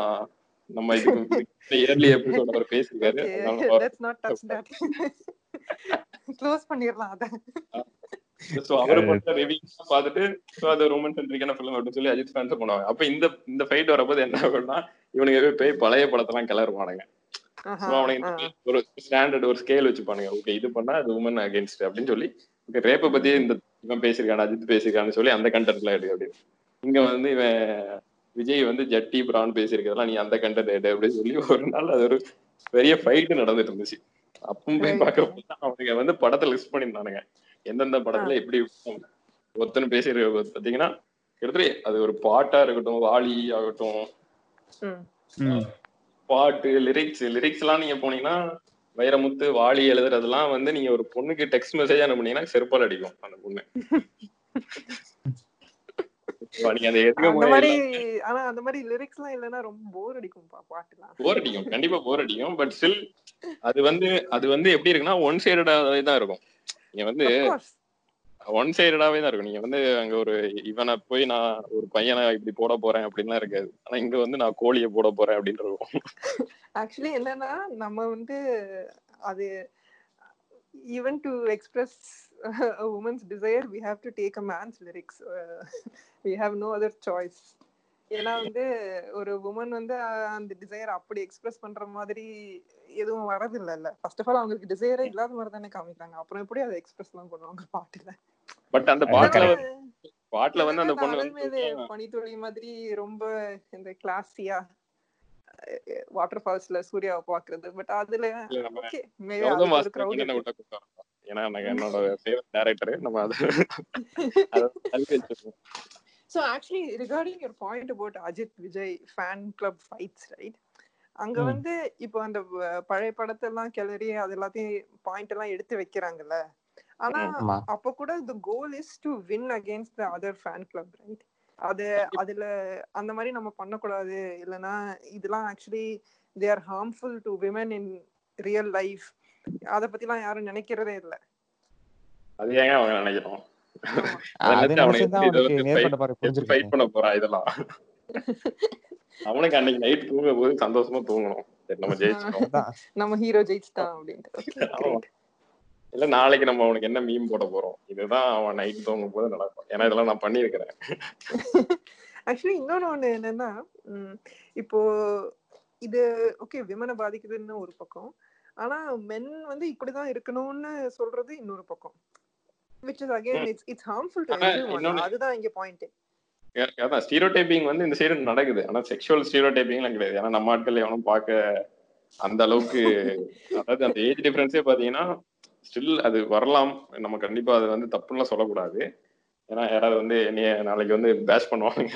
நம்ம இதுக்கு இயர்லி எபிசோட் அவர் பேசியிருக்காரு. ஓகே அதனால அவர் let's not touch that close பண்ணிரலாம் அத. சோ அவரை ரிவ்யூஸ் பார்த்துட்டு சோ அது ஒரு உமன் சென்ட்ரிக்கான ஃபிலிம் அப்படின்னு சொல்லி அஜித் ஃபேன்ஸ் பண்ணுவாங்க அப்ப இந்த இந்த ஃபைட் வரப்போது என்ன ஆகும்னா இவனுங்க போய் பழைய படத்தெல்லாம் கிளறுவானுங்க. அவனுங்க ஆ. ஒரு ஸ்டாண்டர்ட் ஒரு ஸ்கேல் வச்சுப்பானுங்க. ஓகே இது பண்ணா அது உமன் அகேன்ஸ்ட் அப்படின்னு சொல்லி ஓகே ரேப்பை பத்தி இந்த இவன் பேசியிருக்கான் அஜித் பேசியிருக்கான்னு சொல்லி அந்த கண்டென்ட்ல எடு அப்படின்னு. இங்க வந்து இவன் விஜய் வந்து ஜட்டி பிரான் பேசியிருக்கிறதெல்லாம் நீ அந்த கண்டென்ட் எடு அப்படின்னு சொல்லி ஒரு நாள் அது ஒரு பெரிய ஃபைட் நடந்துட்டு இருந்துச்சு. அப்பவும் போய். பார்க்க அவனுங்க வந்து படத்தை லிஸ்ட் பண்ணியிருந்தானுங்க. எந்தெந்த படத்துல எப்படி ஒருத்தன் பேசியிருக்க பாத்தீங்கன்னா கிட்டத்தட்ட அது ஒரு பாட்டா இருக்கட்டும் வாலி ஆகட்டும். ம். பாட்டு லிரிக்ஸ் லிரிக்ஸ் எல்லாம் நீங்க போனீங்கன்னா வைரமுத்து வாலி எழுதுறதெல்லாம் வந்து நீங்க ஒரு பொண்ணுக்கு டெக்ஸ்ட் மெசேஜ் அனுப்புனீங்கன்னா செருப்பால் அடிக்கும் அந்த பொண்ணு. அந்த மாதிரி ஆனா அந்த மாதிரி லிரிக்ஸ் எல்லாம் இல்லைன்னா ரொம்ப போர் அடிக்கும் பா பாட்டுலாம். போர் அடிக்கும். கண்டிப்பா போர் அடிக்கும். பட் ஸ்டில் அது வந்து அது வந்து எப்படி இருக்குன்னா ஒன் சைடடாவே தான் இருக்கும். நீங்க வந்து. ஒன் சைடடாவே தான் இருக்கும். நீங்க வந்து அங்க ஒரு இவனை போய் நான் ஒரு பையனை இப்படி போட போறேன் அப்படின்லாம் இருக்காது. ஆனா இங்க வந்து நான் கோழியை போட போறேன் அப்படின்னு இருக்கும். ஆக்சுவலி என்னன்னா நம்ம வந்து அது even to express women's desire we have to take a man's lyrics we have no other choice ஏன்னா வந்து ஒரு உமன் வந்து அந்த டிசையர் அப்படி எக்ஸ்பிரஸ் பண்ற மாதிரி எதுவும் வரது இல்ல ஃபர்ஸ்ட் ஆஃப் ஆல் அவங்களுக்கு டிசையரே இல்லாத மாதிரி தானே காமிக்கிறாங்க. அப்புறம் எப்படி அதை எக்ஸ்பிரஸ் எல்லாம் பண்ணுவாங்க பாட்டுல? பட் அந்த அது பாட்டுல பாட்டுல வந்து அந்த பொண்ணு மீது வந்து பனித்துளி மாதிரி ரொம்ப இந்த கிளாஸியா வாட்டர் ஃபால்ஸ்ல சூர்யாவை பாக்குறது பட் அதுல ஓகே மேபி கூப்பிட்டு வரணும். ஏன்னா எனக்கு என்னோட ஃபேவரட் டேரக்டர் நம்ம அது So actually, regarding your point about Ajit Vijay fan club fights, right? அங்க ம். வந்து இப்போ அந்த பழைய படத்தெல்லாம் கிளறி அது எல்லாத்தையும் பாயிண்ட் எல்லாம் எடுத்து வைக்கிறாங்கல்ல? ஆனா அப்ப கூட the goal is to win against the other fan club right? அது அதுல அந்த மாதிரி நம்ம பண்ணக்கூடாது. இல்லனா இதெல்லாம் actually they are harmful to women in real life அத பத்திலாம் யாரும் நினைக்கிறதே இல்ல. அது ஏங்க அவங்க நினைக்கிறோம்? இதெல்லாம்? அவனுக்கு அன்னைக்கு நைட் தூங்கும் போது சந்தோஷமா தூங்கணும். சரி நம்ம ஜெயிச்சிட்டோம். அதான். நம்ம ஹீரோ ஜெயிச்சிட்டான் அப்படின்ட்டு. இல்ல நாளைக்கு நம்ம அவனுக்கு என்ன மீம் போட போறோம்? இதுதான் அவன் நைட் தூங்கும் போது நடக்கும். ஏன்னா இதெல்லாம் நான் பண்ணியிருக்கிறேன். ஆக்சுவலி இன்னொன்னு ஒண்ணு என்னன்னா உம், இப்போ இது ஓகே விமனை பாதிக்குதுன்னு ஒரு பக்கம். ஆனா மென் வந்து இப்படிதான் இருக்கணும்னு சொல்றது இன்னொரு பக்கம். Is again it's it's harmful to ஆனா எவ்ரிஒன் இன்னொன்னு- அதுதான் இங்க பாயிண்ட் அதான் ஸ்டீரியோ டைப்பிங் வந்து இந்த சைடு நடக்குது. ஆனா செக்ஷுவல் ஸ்டீரியோ டைப்பிங்லாம் கிடையாது. ஏன்னா நம்ம ஆட்கள் எவனும் பார்க்க அந்த அளவுக்கு அதாவது அந்த ஏஜ் டிஃபரன்ஸே பாத்தீங்கன்னா ஸ்டில் அது வரலாம். நம்ம கண்டிப்பா அது வந்து தப்புலாம் சொல்லக்கூடாது. ஏன்னா யாராவது வந்து என்னைய நாளைக்கு வந்து பேஷ் பண்ணுவாங்க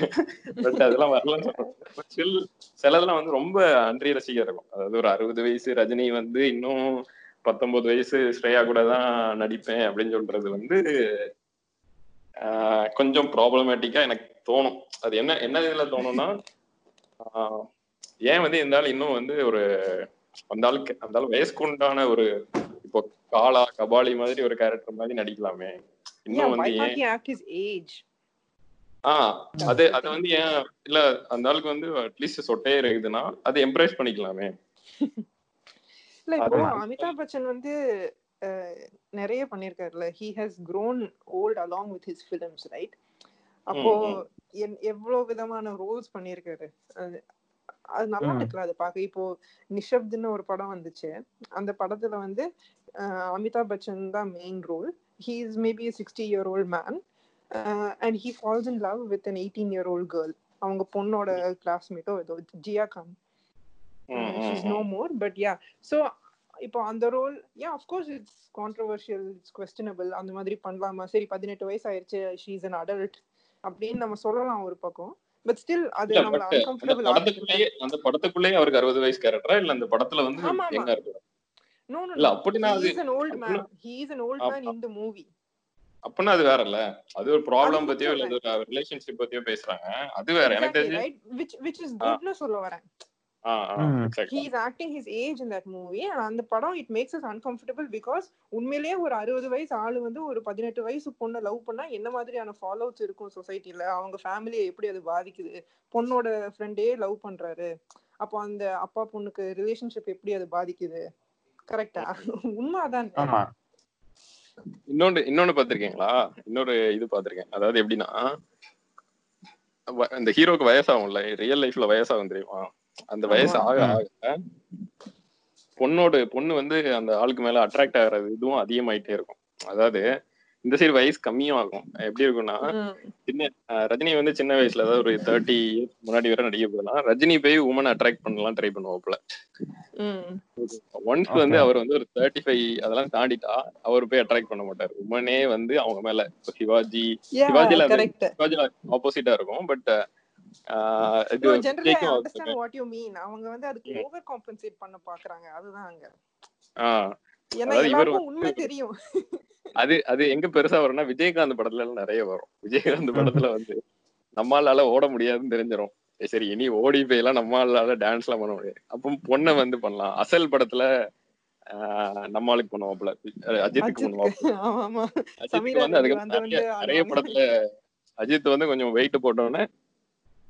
பட் அதெல்லாம் வரலன்னு சொல்றேன் ஸ்டில் சிலதெல்லாம் வந்து ரொம்ப அன்றிய ரசிகா இருக்கும். அதாவது ஒரு அறுபது வயசு ரஜினி வந்து இன்னும் பத்தொன்பது வயசு ஸ்ரேயா கூட தான் நடிப்பேன் அப்படின்னு சொல்றது வந்து கொஞ்சம் ப்ராப்ளமேட்டிக்கா எனக்கு தோணும். அது என்ன என்ன இதுல தோணும்னா ஏன் வந்து இந்த ஆள் இன்னும் வந்து ஒரு அந்த ஆளுக்கு அந்த ஆள் வயசுக்கு உண்டான ஒரு இப்போ காலா கபாலி மாதிரி ஒரு கேரக்டர் மாதிரி நடிக்கலாமே. இன்னும் வந்து ஏன் ஆஹ் அது அது. வந்து ஏன் இல்ல அந்த ஆளுக்கு வந்து அட்லீஸ்ட் சொட்டே இருக்குதுன்னா அதை எம்ப்ரேஸ் பண்ணிக்கலாமே. இல்ல இப்போ அமிதாப் பச்சன் வந்து நிறைய பண்ணிருக்காருல்ல he has grown old along with his films right அப்போ எவ்வளவு விதமான ரோல்ஸ் பண்ணிருக்காரு அது நல்லா. இருக்குல்ல அது பார்க்க. இப்போ நிஷப்துன்னு ஒரு படம் வந்துச்சு. அந்த படத்துல வந்து அமிதாப் பச்சன் தான் main role he is maybe sixty year old man and he falls in love with an eighteen year old girl அவங்க பொண்ணோட கிளாஸ்மேட்டோ ஏதோ Jiah Khan. She's no more but yeah so இப்போ அந்த role yeah of course it's controversial it's questionable அந்த மாதிரி பண்ணலாமா? சரி பதினெட்டு வயசு ஆயிடுச்சு ஷீஸ் அன் அடல்ட் அப்படின்னு நம்ம சொல்லலாம் ஒரு பக்கம். பட் ஸ்டில் அது நம்மள அந்த படத்துக்குள்ளேயே அவருக்கு அறுபது வயசு கேரக்டரா? இல்ல அந்த படத்துல வந்து. எங்க இருக்கு? நோ நோ இல்ல அது is an old man. he is an old man ஆமா. in the movie. அப்படின்னா அது வேற இல்ல அது ஒரு ப்ராப்ளம் பத்தியோ இல்ல. ஒரு ரிலேஷன்ஷிப் பத்தியோ பேசுறாங்க. அது வேற எனக்கு தெரிஞ்சு சொல்ல வரேன். ஆ ஆ ம். exactly. he is acting his age in that movie and அந்த படம் it makes us uncomfortable because உண்மையிலேயே ஒரு அறுபது வயசு ஆளு வந்து ஒரு பதினெட்டு வயசு பொண்ணை லவ் பண்ணா என்ன மாதிரியான ஃபாலோவுட்ஸ் இருக்கும் சொசைட்டில அவங்க ஃபேமிலியை எப்படி அது பாதிக்குது? பொண்ணோட ஃப்ரெண்டே லவ் பண்றாரு. அப்போ அந்த அப்பா பொண்ணுக்கு ரிலேஷன்ஷிப் எப்படி அது பாதிக்குது? கரெக்டா உண்மை அதான் ஆமா. இன்னொன்னு இன்னொன்னு பாத்திருக்கீங்களா இன்னொரு இது பாத்திருக்கேன் அதாவது எப்படின்னா இந்த ஹீரோக்கு வயசாகும்ல ரியல் லைஃப்ல வயசாகும் தெரியுமா? அந்த வயசு. ஆக. ஆக பொண்ணோட பொண்ணு வந்து அந்த ஆளுக்கு மேல அட்ராக்ட் ஆகுறது இதுவும் அதிகமாயிட்டே இருக்கும் அதாவது இந்த சைடு வயசு கம்மியும் ஆகும் எப்படி இருக்கும்னா. சின்ன ரஜினி வந்து சின்ன வயசுல அதாவது ஒரு தேர்ட்டி முன்னாடி வரை நடிக்க போதுனா ரஜினி போய் உமனை அட்ராக்ட் பண்ணலாம் ட்ரை பண்ணுவாப்புல ம். ஒன்ஸ். வந்து அவர் வந்து ஒரு தேர்ட்டி ஃபைவ் அதெல்லாம் தாண்டிட்டா அவர் போய் அட்ராக்ட் பண்ண மாட்டார் உமனே வந்து அவங்க மேல இப்ப சிவாஜி சிவாஜில. சிவாஜில ஆப்போசிட்டா இருக்கும் பட் அவங்க வந்து அதுக்கு ஓவர் காம்பன்சேட் பண்ண பாக்குறாங்க. அதுதான் அங்க. அது அது எங்க பெருசா வரும்னா விஜயகாந்த் படத்துல நிறைய வரும். விஜயகாந்த் படத்துல வந்து நம்மளால ஓட முடியாதுன்னு தெரிஞ்சிரும். ஏய் சரி இனி ஓடி போயெல்லாம் நம்மளால டான்ஸ் எல்லாம் பண்ண முடியாது. அப்போ பொண்ணை வந்து பண்ணலாம். அசல் படத்துல ஆஹ் நம்ம ஆளுக்கு பண்ணுவாப்ல அஜித்துக்கு பண்ணுவாப்ல அஜித்துக்கு வந்து அதுக்கு நிறைய. படத்துல அஜித் வந்து கொஞ்சம் வெயிட் போட்டோன்னே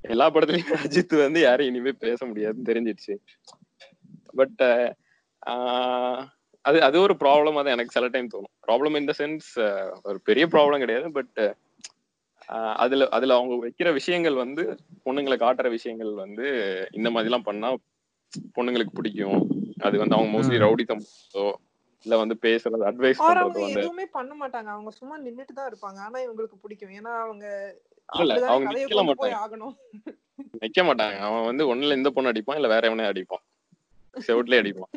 எல்லா படத்துலயும் அஜித் வந்து யாரும் இனிமே பேச முடியாதுன்னு தெரிஞ்சிடுச்சு. பட் அது அது ஒரு ப்ராப்ளமா தான் எனக்கு சில டைம் தோணும். ப்ராப்ளம் இந்த சென்ஸ் ஒரு பெரிய ப்ராப்ளம் கிடையாது. பட் அதுல அதுல அவங்க வைக்கிற விஷயங்கள் வந்து பொண்ணுங்களை காட்டுற விஷயங்கள் வந்து இந்த மாதிரிலாம் பண்ணா பொண்ணுங்களுக்கு பிடிக்கும். அது வந்து அவங்க மோஸ்ட்லி. ரவுடி தம்போ இல்ல வந்து பேசுறது அட்வைஸ் பண்றது வந்து எதுவுமே பண்ண மாட்டாங்க. அவங்க சும்மா நின்னுட்டு தான் இருப்பாங்க. ஆனா இவங்களுக்கு பிடிக்கும். ஏன்னா அவங்க இல்ல, அவங்க நிக்கல மாட்டாங்க. ஆகணும். நிக்க மாட்டாங்க. அவன் வந்து ஒண்ணுல இந்த பொண்ணு அடிப்பான் இல்ல வேற எவனே அடிப்பான். செவுட்லயே அடிப்பான்.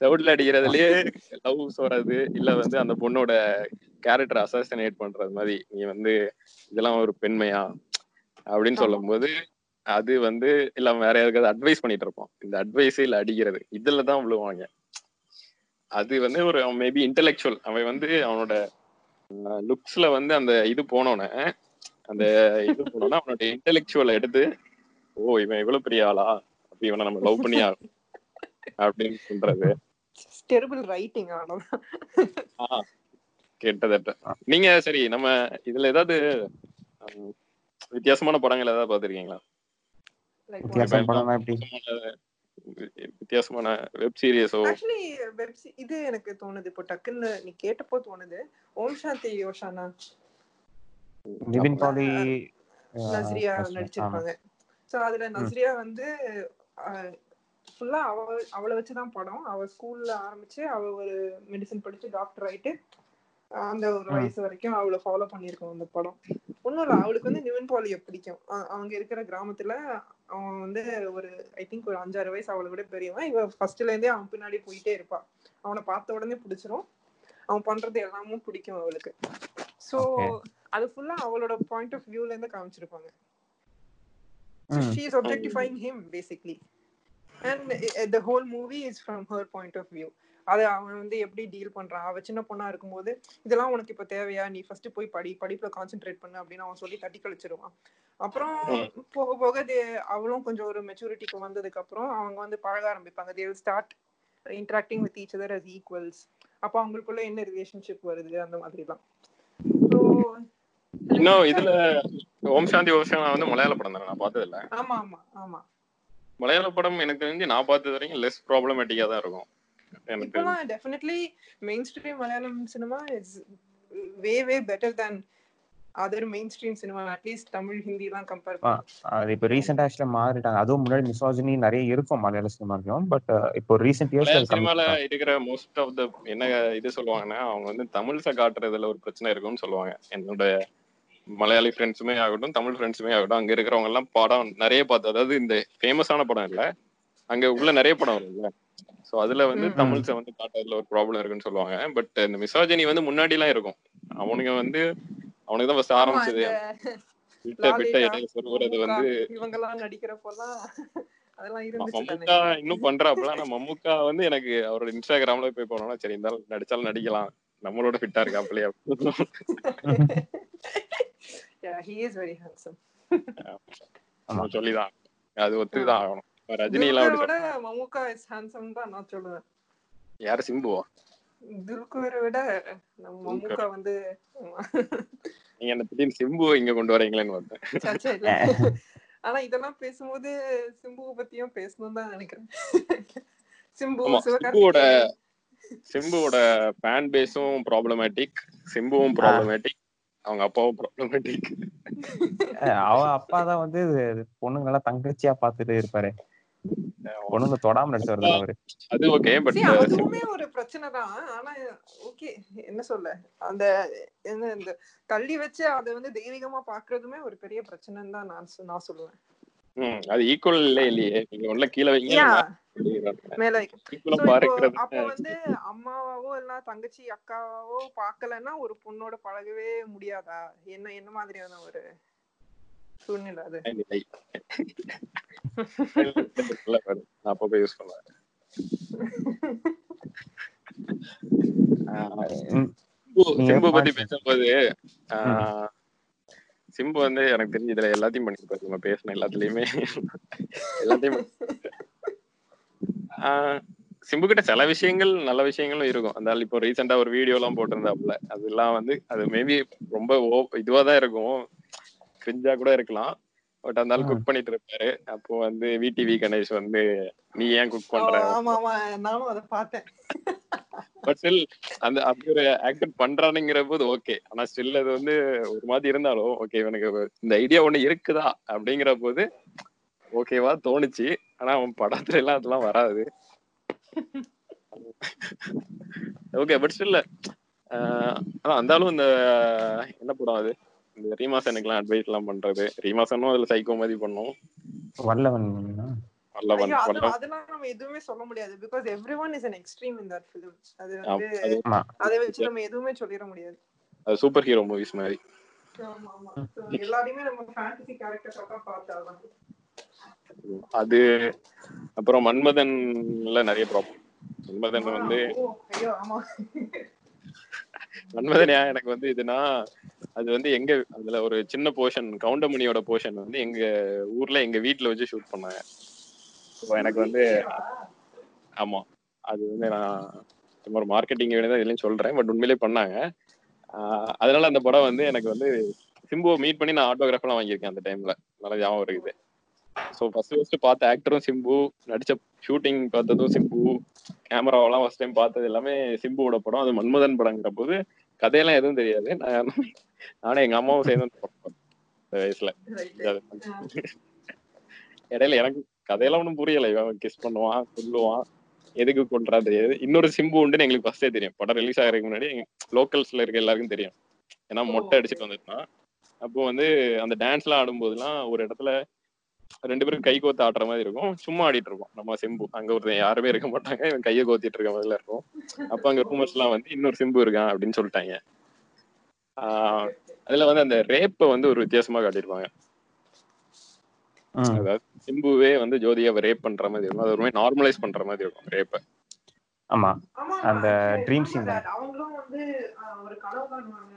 செவுட்ல அடிக்கிறதுலயே லவ்ஸ் வர்றது இல்ல வந்து அந்த பொண்ணோட கேரக்டர் அசாசினேட் பண்றது மாதிரி நீ வந்து இதெல்லாம் ஒரு பெண்மையா? அப்படின்னு. சொல்லும்போது அது வந்து இல்ல வேற யாருக்காவது அட்வைஸ் பண்ணிட்டு இருப்பான். இந்த அட்வைஸே இல்ல அடிக்கிறது இதுல தான் விழுவாங்க. அது வந்து ஒரு மேபி இன்டெலெக்சுவல் அவன் வந்து அவனோட லுக்ஸ்ல வந்து அந்த இது போனோன்னே அந்த இது போனோன்னா அவனோட இன்டெலெக்சுவலை எடுத்து ஓ இவன் இவ்வளவு பெரிய ஆளா? அப்ப இவனை நம்ம லவ் பண்ணி ஆகணும். அப்படின்னு சொல்றது. டெரிபிள் ரைட்டிங் ஆஹ் கிட்டத்தட்ட. நீங்க சரி நம்ம இதுல ஏதாவது வித்தியாசமான படங்கள் ஏதாவது பாத்திருக்கீங்களா வித்தியாசமான வெப் சீரியஸோ ஆக்சுவலி வெப் இது எனக்கு தோணுது. இப்போ டக்குன்னு நீ கேட்டப்போ தோணுது. ஓம் சாந்தி யோஷானா நிவின் பாலி நஸ்ரியா நடிச்சிருப்பாங்க. சோ அதுல நஸ்ரியா வந்து ஃபுல்லா அவ அவளை வச்சுதான் படம். அவ ஸ்கூல்ல ஆரம்பிச்சு அவ ஒரு மெடிசன் படிச்சு டாக்டர் ஆயிட்டு அந்த ஒரு. வயசு வரைக்கும் அவளை ஃபாலோ பண்ணிருக்கோம் அந்த படம். ஒண்ணும் இல்ல அவளுக்கு வந்து நிவின் பாலிய பிடிக்கும். அவங்க இருக்கிற கிராமத்துல அவன் வந்து ஒரு ஐ திங்க் ஒரு அஞ்சாறு வயசு அவளை விட பெரியவன். இவ ஃபர்ஸ்ட்ல இருந்தே அவன் பின்னாடி போயிட்டே இருப்பா. அவனை பார்த்த உடனே பிடிச்சிரும். அவன் பண்றது எல்லாமும் பிடிக்கும் அவளுக்கு. சோ. அது ஃபுல்லா அவளோட பாயிண்ட் ஆஃப் வியூல இருந்து காமிச்சிருப்பாங்க. She is him basically. And uh, the whole movie is from her point of view. அது அவன் வந்து எப்படி டீல் பண்றான்? அவ சின்ன பொண்ணா இருக்கும்போது இதெல்லாம் உனக்கு இப்ப தேவையா? நீ ஃபர்ஸ்ட் போய் படி படிப்புல கான்சென்ட்ரேட் பண்ணு அப்படின்னு அவன் சொல்லி தட்டி கழிச்சிருவான். அப்புறம் போக போக அவளும் கொஞ்சம் ஒரு மெச்சூரிட்டிக்கு வந்ததுக்கு அப்புறம் அவங்க வந்து பழக ஆரம்பிப்பாங்க. Will start interacting with each other as equals. அப்ப அவங்களுக்குள்ள என்ன ரிலேஷன்ஷிப் வருது? அந்த மாதிரி தான் இன்னும் இதுல ஓம் சாந்தி ஓஷானா வந்து மலையாள படம் தானே நான் பார்த்தது இல்ல ஆமா ஆமா ஆமா. மலையாள படம் எனக்கு தெரிஞ்சு நான் பார்த்தது வரைக்கும் லெஸ் ப்ராப்ளமேட்டிக்கா தான் இருக்கும். எனக்கு இப்பெல்லாம் definitely mainstream Malayalam cinema is way way better than other mainstream cinema at least Tamil ஹிந்திலாம் compare ஆ, அது இப்போ ரீசெண்டா ஆக்சுவலா மாறிட்டாங்க. அதுவும் முன்னாடி மிசாஜினி நிறைய இருக்கும் மலையாள சினிமாலையும் பட் இப்போ ரீசெண்ட் இயர்ஸ் சினிமால இருக்கிற மோஸ்ட் ஆஃப் த என்ன இது சொல்லுவாங்கன்னா அவங்க வந்து தமிழ்ஸை காட்டுறதுல ஒரு பிரச்சனை இருக்கும்னு சொல்லுவாங்க. என்னோட மலையாளி ஃப்ரெண்ட்ஸுமே ஆகட்டும் தமிழ் ஃப்ரெண்ட்ஸுமே ஆகட்டும் அங்க இருக்கிறவங்க எல்லாம் படம் நிறைய பார்த்து அதாவது இந்த ஃபேமஸான படம் இல்ல அங்க உள்ள நிறைய படம் வரும்ல. சோ அதுல வந்து. தமிழ்ஸை வந்து காட்டுறதுல ஒரு ப்ராப்ளம் இருக்குன்னு சொல்லுவாங்க. பட் இந்த மிசாஜினி வந்து முன்னாடி எல்லாம் இருக்கும். அவனுங்க வந்து அவனுக்கு தான் ஃபர்ஸ்ட் ஆரம்பிச்சது. விட்ட விட்ட இடையில சொருகுறது வந்து இவங்கெல்லாம் இருந்துச்சு மம்முக்கா இன்னும் பண்றாப்புல. ஆனா மம்முக்கா வந்து எனக்கு அவரோட இன்ஸ்டாகிராம்ல போய் போனோம்னா சரி இருந்தாலும் நடிச்சாலும் நடிக்கலாம். நம்மளோட ஃபிட்டா இருக்காப்லயே இஸ் வெரி ஹேண்ட்சம் ஆமா. நம்ம சொல்லிதான். அது ஒத்துதான் ஆகணும். ரஜினி எல்லாம் மமுகா இஸ் ஹேண்ட்சம் தான் நான் சொல்லுவேன். சொல்ல- யாரு சிம்புவா? துல்குவரை விட நம்ம மமுகா வந்து. நீங்க என்ன திடீர்னு சிம்புவை இங்க கொண்டு வரீங்களேன்னு பார்த்தேன். ஆனா இதெல்லாம் பேசும்போது சிம்புவை பத்தியும் பேசணும் தான் நினைக்கிறேன். சிம்பு சிம்புவோட சிம்புவோட ஃபேன் பேஸும் ப்ராப்ளமேட்டிக் சிம்புவும் ப்ராப்ளமேட்டிக் அவங்க அப்பாவும் ப்ராப்ளமேட்டிக் அவ அப்பா தான் வந்து பொண்ணுங்க எல்லாம் தங்கச்சியா பார்த்துட்டு இருப்பாரு. பொண்ணுங்க தொடாம நடிச்சு வருது அவரு. அது ஓகே பட் அதுவுமே ஒரு பிரச்சனை தான். ஆனா ஓகே என்ன சொல்ல? அந்த என்ன இந்த தள்ளி வச்சு அதை வந்து தெய்வீகமா பாக்குறதுமே ஒரு பெரிய பிரச்சனைன்னு தான் நான் நான் சொல்லுவேன். அது ஈக்குவல் இல்ல இல்லையே. நீங்க ஒன்ல கீழே வைங்க மேல அப்போ வந்து அம்மாவாவோ இல்ல தங்கச்சி அக்காவோ பார்க்கலன்னா ஒரு பொண்ணோட பழகவே முடியாதா? என்ன என்ன மாதிரியான ஒரு சூழ்நிலை அது? அப்ப போய் யூஸ் பண்ணுவேன். சிம்பு பத்தி. பேசும்போது ஆஹ் சிம்பு வந்து எனக்கு தெரிஞ்சு இதுல எல்லாத்தையும் பண்ணிருப்பாரு நம்ம பேசின எல்லாத்துலயுமே. எல்லாத்தையும் ஆஹ் சிம்பு கிட்ட சில விஷயங்கள் நல்ல விஷயங்களும் இருக்கும். அந்த இப்போ ரீசெண்டா ஒரு வீடியோ எல்லாம் போட்டிருந்தாப்புல. அதெல்லாம் வந்து அது மேபி ரொம்ப ஓ இதுவா தான் இருக்கும் கிரிஞ்சா கூட இருக்கலாம். பட் ம். குக் பண்ணிட்டு இருப்பாரு. அப்போ வந்து விடிவி கணேஷ் வந்து நீ ஏன் குக் பண்ற? ஆமா ஆமா நானும் அதை பார்த்தேன். பட் ஸ்டில் அந்த அப்படி ஒரு ஆக்ட் பண்றானுங்கிற போது ஓகே ஆனா ஸ்டில் அது வந்து ஒரு மாதிரி இருந்தாலும் ஓகே இவனுக்கு இந்த ஐடியா ஒண்ணு இருக்குதா? அப்படிங்கிற போது ஓகேவா தோணுச்சு. ஆனா அவன் படத்துல எல்லாம் அதெல்லாம் வராது. ஓகே பட் ஸ்டில் அதான் இருந்தாலும் இந்த என்ன படம் அது? இந்த ரீமாசனுக்குலாம் அட்வைஸ் எல்லாம் பண்றது. ரீமாசனும் அதுல சைக்கோ மாதிரி பண்ணும். வல்லவன் அதெல்லாம் நம்ம எதுவுமே சொல்ல முடியாது. Because every one is an extreme in that film அது வந்து வச்சு நம்ம எதுவுமே சொல்லிட முடியாது. அது சூப்பர் ஹீரோ மூவிஸ் மாதிரி எல்லாரையுமே நம்ம ஃபேண்டசி கேரக்டர்ஸா தான் பார்த்தாதான் அது அப்புறம் மன்மதன்ல நிறைய ப்ராப்ளம் மன்மதன் வந்து ஓ, எனக்கு வந்து இதுனா அது வந்து எங்க அதுல ஒரு சின்ன போர்ஷன் கவுண்டமணியோட போர்ஷன் வந்து எங்க ஊர்ல எங்க வீட்டுல வச்சு ஷூட் பண்ணாங்க. எனக்கு வந்து ஆமா அது வந்து நான் சும்மா ஒரு மார்க்கெட்டிங் வேணும் இதுலயும் சொல்றேன் பட் உண்மையிலே பண்ணாங்க. ஆஹ் அதனால அந்த படம் வந்து எனக்கு வந்து சிம்புவை மீட் பண்ணி நான் ஆட்டோகிராஃபெல்லாம் வாங்கியிருக்கேன் அந்த டைம்ல நல்லா ஞாபகம் இருக்குது. ஸோ ஃபர்ஸ்ட் ஃபர்ஸ்ட் பார்த்த ஆக்டரும் சிம்பு நடிச்ச ஷூட்டிங் பார்த்ததும் சிம்பு கேமராவெல்லாம் ஃபர்ஸ்ட் டைம் பார்த்தது எல்லாமே சிம்புவோட படம். அது மன்மதன் படங்கிற போது கதையெல்லாம் எதுவும் தெரியாது. நான் நானும் எங்க அம்மாவும் சேர்ந்து இந்த வயசுல. இடையில எனக்கு கதையெல்லாம் ஒன்றும் புரியல. இவன் கிஸ் பண்ணுவான் கொல்லுவான் எதுக்கு கொன்றா தெரியாது. இன்னொரு சிம்பு உண்டுன்னு எங்களுக்கு ஃபர்ஸ்டே தெரியும். படம் ரிலீஸ் ஆகிறதுக்கு முன்னாடி லோக்கல்ஸ்ல இருக்க எல்லாருக்கும் தெரியும். ஏன்னா மொட்டை அடிச்சுட்டு வந்துருந்தான் அப்போ வந்து அந்த டான்ஸ்லாம் ஆடும்போதெல்லாம் ஒரு இடத்துல ரெண்டு பேரும் கை கோத்து ஆடுற மாதிரி இருக்கும். சும்மா ஆடிட்டு இருப்போம். நம்ம சிம்பு. அங்க ஒருத்தன் யாருமே இருக்க மாட்டாங்க. இவன் கையை கோத்திட்டு இருக்க மாதிரில இருக்கும். அப்ப அங்க ரூமர்ஸ் எல்லாம் வந்து இன்னொரு சிம்பு இருக்கான் அப்படின்னு சொல்லிட்டாங்க. ஆஹ் அதுல வந்து அந்த ரேப்பை வந்து ஒரு வித்தியாசமா காட்டியிருப்பாங்க. அதாவது சிம்புவே வந்து ஜோதியாவை ரேப் பண்ற மாதிரி இருக்கும். அது ஒரு மாதிரி நார்மலைஸ் பண்ற மாதிரி இருக்கும் ரேப்பை. ஆமா. அந்த scene that. அவங்களும் வந்து ஒரு கனவு காணுவாங்க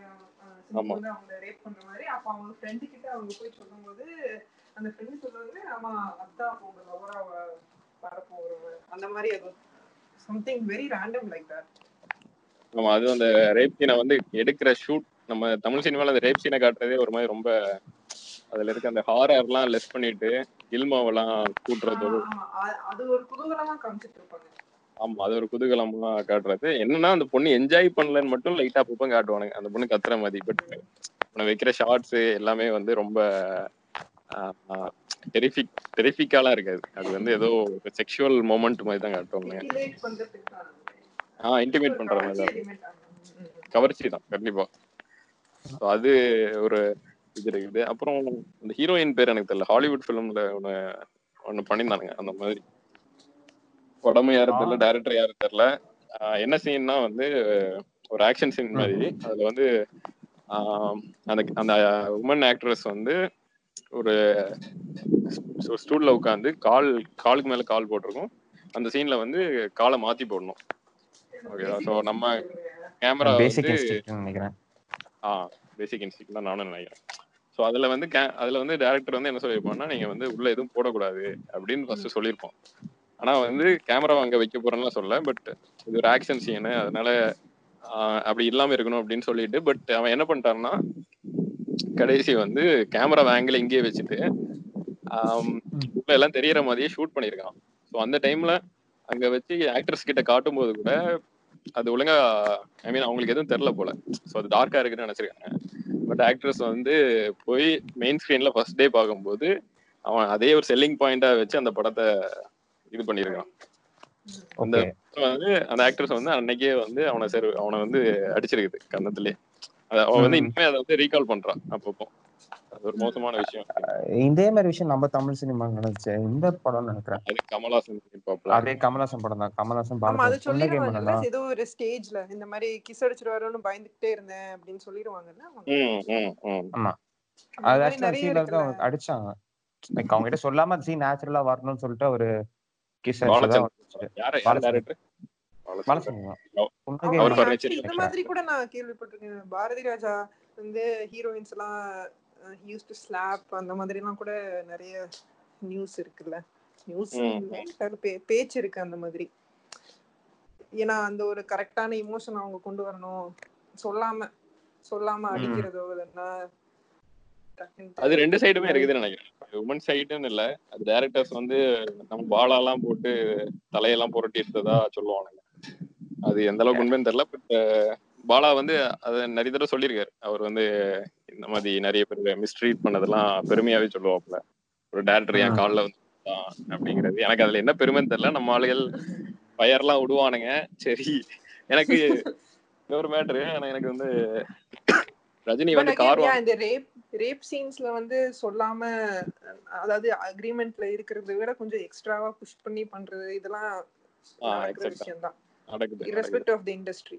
அவங்கள ரேப் பண்ற மாதிரி. அப்ப அவங்க ஃப்ரெண்டு கிட்ட அவங்க போய் சொல்லும்போது அந்த ஃப்ரெண்டு சொல்றது ஆமா அதான் உங்க லவரா வரப்போறவங்க அந்த மாதிரி அது something very random like that ஆமா அது அந்த ரேப் சீனை வந்து எடுக்கிற ஷூட் நம்ம தமிழ் சினிமால அந்த ரேப் சீனை காட்டுறதே ஒரு மாதிரி ரொம்ப அதுல இருக்க அந்த ஹாரர்லாம் லெஸ் பண்ணிட்டு இல்மாவெல்லாம் கூட்டுறது அது ஒரு குதூகலமா காமிச்சிட்டு இருப்பாங்க. ஆமா அது ஒரு குதூகலமா காட்டுறது. என்னன்னா அந்த பொண்ணு என்ஜாய் பண்ணலன்னு மட்டும் லைட்டா அப்பப்போ காட்டுவானுங்க. அந்த பொண்ணு கத்துற மாதிரி. பட் வைக்கிற ஷார்ட்ஸ் எல்லாமே வந்து ரொம்ப டெரிஃபிக் டெரிஃபிக்காலாம் இருக்காது. அது வந்து ஏதோ செக்ஷுவல் மொமெண்ட் மாதிரி தான் காட்டுவாங்க ஆஹ் இன்டிமேட் பண்ற மாதிரி தான். கவர்ச்சி தான் கண்டிப்பா. So அது ஒரு இது இருக்குது. அப்புறம் இந்த ஹீரோயின் பேர் எனக்கு தெரியல. ஹாலிவுட் ஃபிலிம்ல ஒண்ணு ஒண்ணு பண்ணியிருந்தானுங்க அந்த மாதிரி. படமும் யாரும் தெரியல டைரக்டர் யாரும் தெரியல. என்ன சீன்னா வந்து ஒரு ஆக்ஷன் சீன் மாதிரி. அதுல வந்து அந்த அந்த உமன் ஆக்ட்ரஸ் வந்து ஒரு ஸ்டூல்ல உட்காந்து கால் காலுக்கு மேல கால் போட்டிருக்கும். அந்த சீன்ல வந்து காலை மாத்தி போடணும். ஓகேவா ஸோ நம்ம கேமரா நினைக்கிறேன். ஆ பேசிக் இன்ஸ்டிக் தான் நானும் நினைக்கிறேன். ஸோ அதுல வந்து கே- அதுல வந்து டேரக்டர் வந்து என்ன சொல்லியிருப்பான்னா நீங்க வந்து உள்ள எதுவும் போடக்கூடாது அப்படின்னு ஃபர்ஸ்ட் சொல்லியிருப்போம். ஆனா வந்து கேமரா அங்க வைக்க போறேன்லாம் சொல்ல பட் இது ஒரு ஆக்ஷன் சீனு அதனால அப்படி இல்லாம இருக்கணும் அப்படின்னு சொல்லிட்டு பட் அவன் என்ன பண்ணிட்டான்னா கடைசி வந்து கேமரா ஆங்கிள் இங்கேயே வச்சுட்டு எல்லாம் தெரியற மாதிரியே ஷூட் பண்ணியிருக்கான். ஸோ அந்த டைம்ல அங்க வச்சு ஆக்டர்ஸ் கிட்ட காட்டும் போது கூட அது ஒழுங்கா ஐ மீன் அவங்களுக்கு எதுவும் தெரில போல. ஸோ அது டார்க்கா இருக்குன்னு நினைச்சிருக்காங்க. பட் ஆக்ட்ரஸ் வந்து போய் மெயின் ஸ்க்ரீன்ல ஃபர்ஸ்ட் டே பார்க்கும்போது அவன் அதே ஒரு செல்லிங் பாயிண்டா வச்சு அந்த படத்தை இது பண்ணியிருக்கான். அந்த வந்து அந்த ஆக்ட்ரஸ் வந்து அன்னைக்கே வந்து அவனை சரி அவனை வந்து அடிச்சிருக்குது கன்னத்திலே. அவன் வந்து. இன்னுமே அதை வந்து ரீகால் பண்றான். அப்பப்போ. அது ஒரு மோசமான விஷயம். இதே மாதிரி விஷயம் நம்ம தமிழ் சினிமா நடந்துச்சு இந்த படம் நினைக்கிறேன். அது கமலாசன் அதே கமலாசன் படம் தான். கமலாசன் ஆமா அது சொல்லிடுவாங்கல்ல ஏதோ ஒரு ஸ்டேஜ்ல இந்த மாதிரி கிஸ் அடிச்சிருவாரோன்னு பயந்துகிட்டே இருந்தேன் அப்படின்னு சொல்லிடுவாங்கல்ல அவங்க. ம் ம் ம். அந்த அது ஆக்சுவலா அடிச்சாங்க. லைக் அவங்க கிட்ட சொல்லாம சீன் நேச்சுரலா வரணும்னு சொல்லிட்டு ஒரு கிஸ் அடிச்சதா இந்த மாதிரி கூட நான் கேள்விப்பட்டிருக்கேன். பாரதி ராஜா வந்து ஹீரோயின்ஸ் எல்லாம் யூஸ் டு ஸ்லாப் அந்த மாதிரி எல்லாம் கூட நிறைய நியூஸ் இருக்குல்ல. நியூஸ். பேச்சு இருக்கு அந்த மாதிரி. ஏன்னா அந்த ஒரு கரெக்டான இமோஷன் அவங்க கொண்டு வரணும். சொல்லாம சொல்லாம. அடிக்கிறதோ இல்லைன்னா அது ரெண்டு சைடுமே இருக்குதுன்னு நினைக்கிறேன். உமன் சைடுன்னு இல்ல அது டைரக்டர்ஸ் வந்து நம்ம பாலாலாம் போட்டு தலையெல்லாம் புரட்டி எடுத்ததா சொல்லுவானுங்க. அது எந்த அளவுக்கு உண்மைன்னு தெரியல பட் பாலா வந்து அதை நிறைய தடவை சொல்லியிருக்காரு. அவர் வந்து இந்த மாதிரி நிறைய பேர் மிஸ்ட்ரீட் பண்ணதெல்லாம் பெருமையாவே சொல்லுவாப்புல. ஒரு டேரக்டர் என். காலில் வந்து அப்படிங்கிறது. எனக்கு அதுல என்ன பெருமைன்னு தெரியல. நம்ம ஆளுகள் ஃபயர்லாம் விடுவானுங்க. சரி எனக்கு இன்னொரு மேட்ரு ஆனா எனக்கு வந்து ரஜினி வந்து கார் இந்த ரேப் ரேப் சீன்ஸ்ல வந்து சொல்லாம அதாவது அக்ரிமெண்ட்ல இருக்கிறத விட கொஞ்சம் எக்ஸ்ட்ராவா புஷ் பண்ணி பண்றது இதெல்லாம் ஆ, நடக்கிற exact. விஷயம் தான் நடக்குது. இரஸ்பெக்ட் ஆஃப் தி இண்டஸ்ட்ரி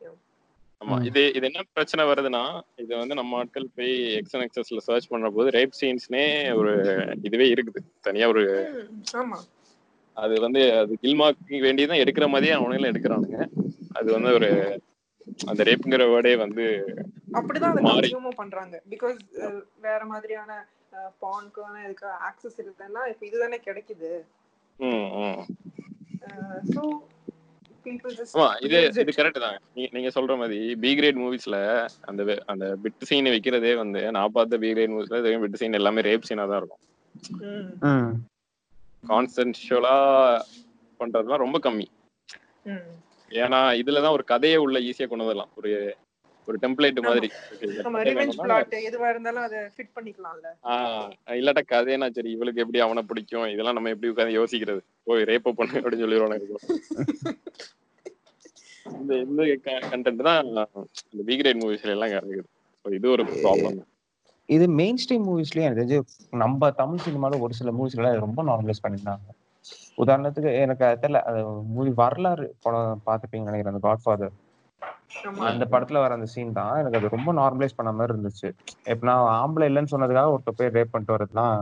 ஆமா. இது இது என்ன பிரச்சனை வருதுன்னா இது வந்து நம்ம ஆட்கள் போய் எக்ஸன் எக்ஸஸ்ல சர்ச் பண்ற போது ரேப் சீன்ஸ்னே ஒரு இதுவே இருக்குது தனியா ஒரு ஆமா அது வந்து அது கில்மாக்கு வேண்டியதான் எடுக்கிற மாதிரியே அவனுங்களும் எடுக்கிறானுங்க அது வந்து ஒரு அந்த ரேப்புங்கிற வேர்டே வந்து அப்படிதான் அதை மாறி. கன்சியூமும் பண்றாங்க பிகாஸ் வேற மாதிரியான பான்க்கான இதுக்கு ஆக்சஸ் இருக்குன்னா இப்ப இதுதானே கிடைக்குது ம், ம். ஸோ இது இது கரெக்ட் தான். நீங்க சொல்ற மாதிரி பி கிரேட் மூவிஸ்ல அந்த அந்த பிட் சீன் வைக்கிறதே வந்து நான் பார்த்த பி கிரேட் மூவிஸ்ல பிட் சீன் எல்லாமே ரேப் சீனா தான் இருக்கும். ம். கான்சென்சுவலா பண்றதுலாம் ரொம்ப கம்மி. ஏன்னா இதுலதான் ஒரு கதையை உள்ள ஈஸியா கொண்டு வரலாம் ஒரு ஒரு டெம்ப்ளேட் மாதிரி. எதுவா இருந்தாலும் அதை ஃபிட் பண்ணிக்கலாம்ல. ஆஹ் இல்லாட்டா கதைனா சரி இவளுக்கு எப்படி அவனை பிடிக்கும்? இதெல்லாம் நம்ம எப்படி உட்காந்து யோசிக்கிறது? போய் ரேப்ப பண்ணு அப்படின்னு சொல்லிடுவாங்க இந்த இந்த கண்டென்ட் தான் இந்த பி கிரேட் மூவிஸ்ல எல்லாம் கிடைக்குது இது ஒரு ப்ராப்ளம் இது மெயின் ஸ்ட்ரீம் மூவிஸ்லயும் எனக்கு தெரிஞ்சு நம்ம தமிழ் சினிமால ஒரு சில மூவிஸ்ல ரொம்ப நார்மலைஸ் பண்ணியிருந்தாங்க உதாரணத்துக்கு எனக்கு அது தெரியல அது மூவி வரலாறு படம் பார்த்துப்பீங்க நினைக்கிறேன் அந்த காட்ஃபாதர் அந்த படத்துல வர அந்த சீன் தான். எனக்கு அது ரொம்ப நார்மலைஸ் பண்ண மாதிரி இருந்துச்சு. இப்ப நான் ஆம்பளை இல்லைன்னு சொன்னதுக்காக ஒருத்தர் போய் ரேப் பண்ணிட்டு வரதுலாம்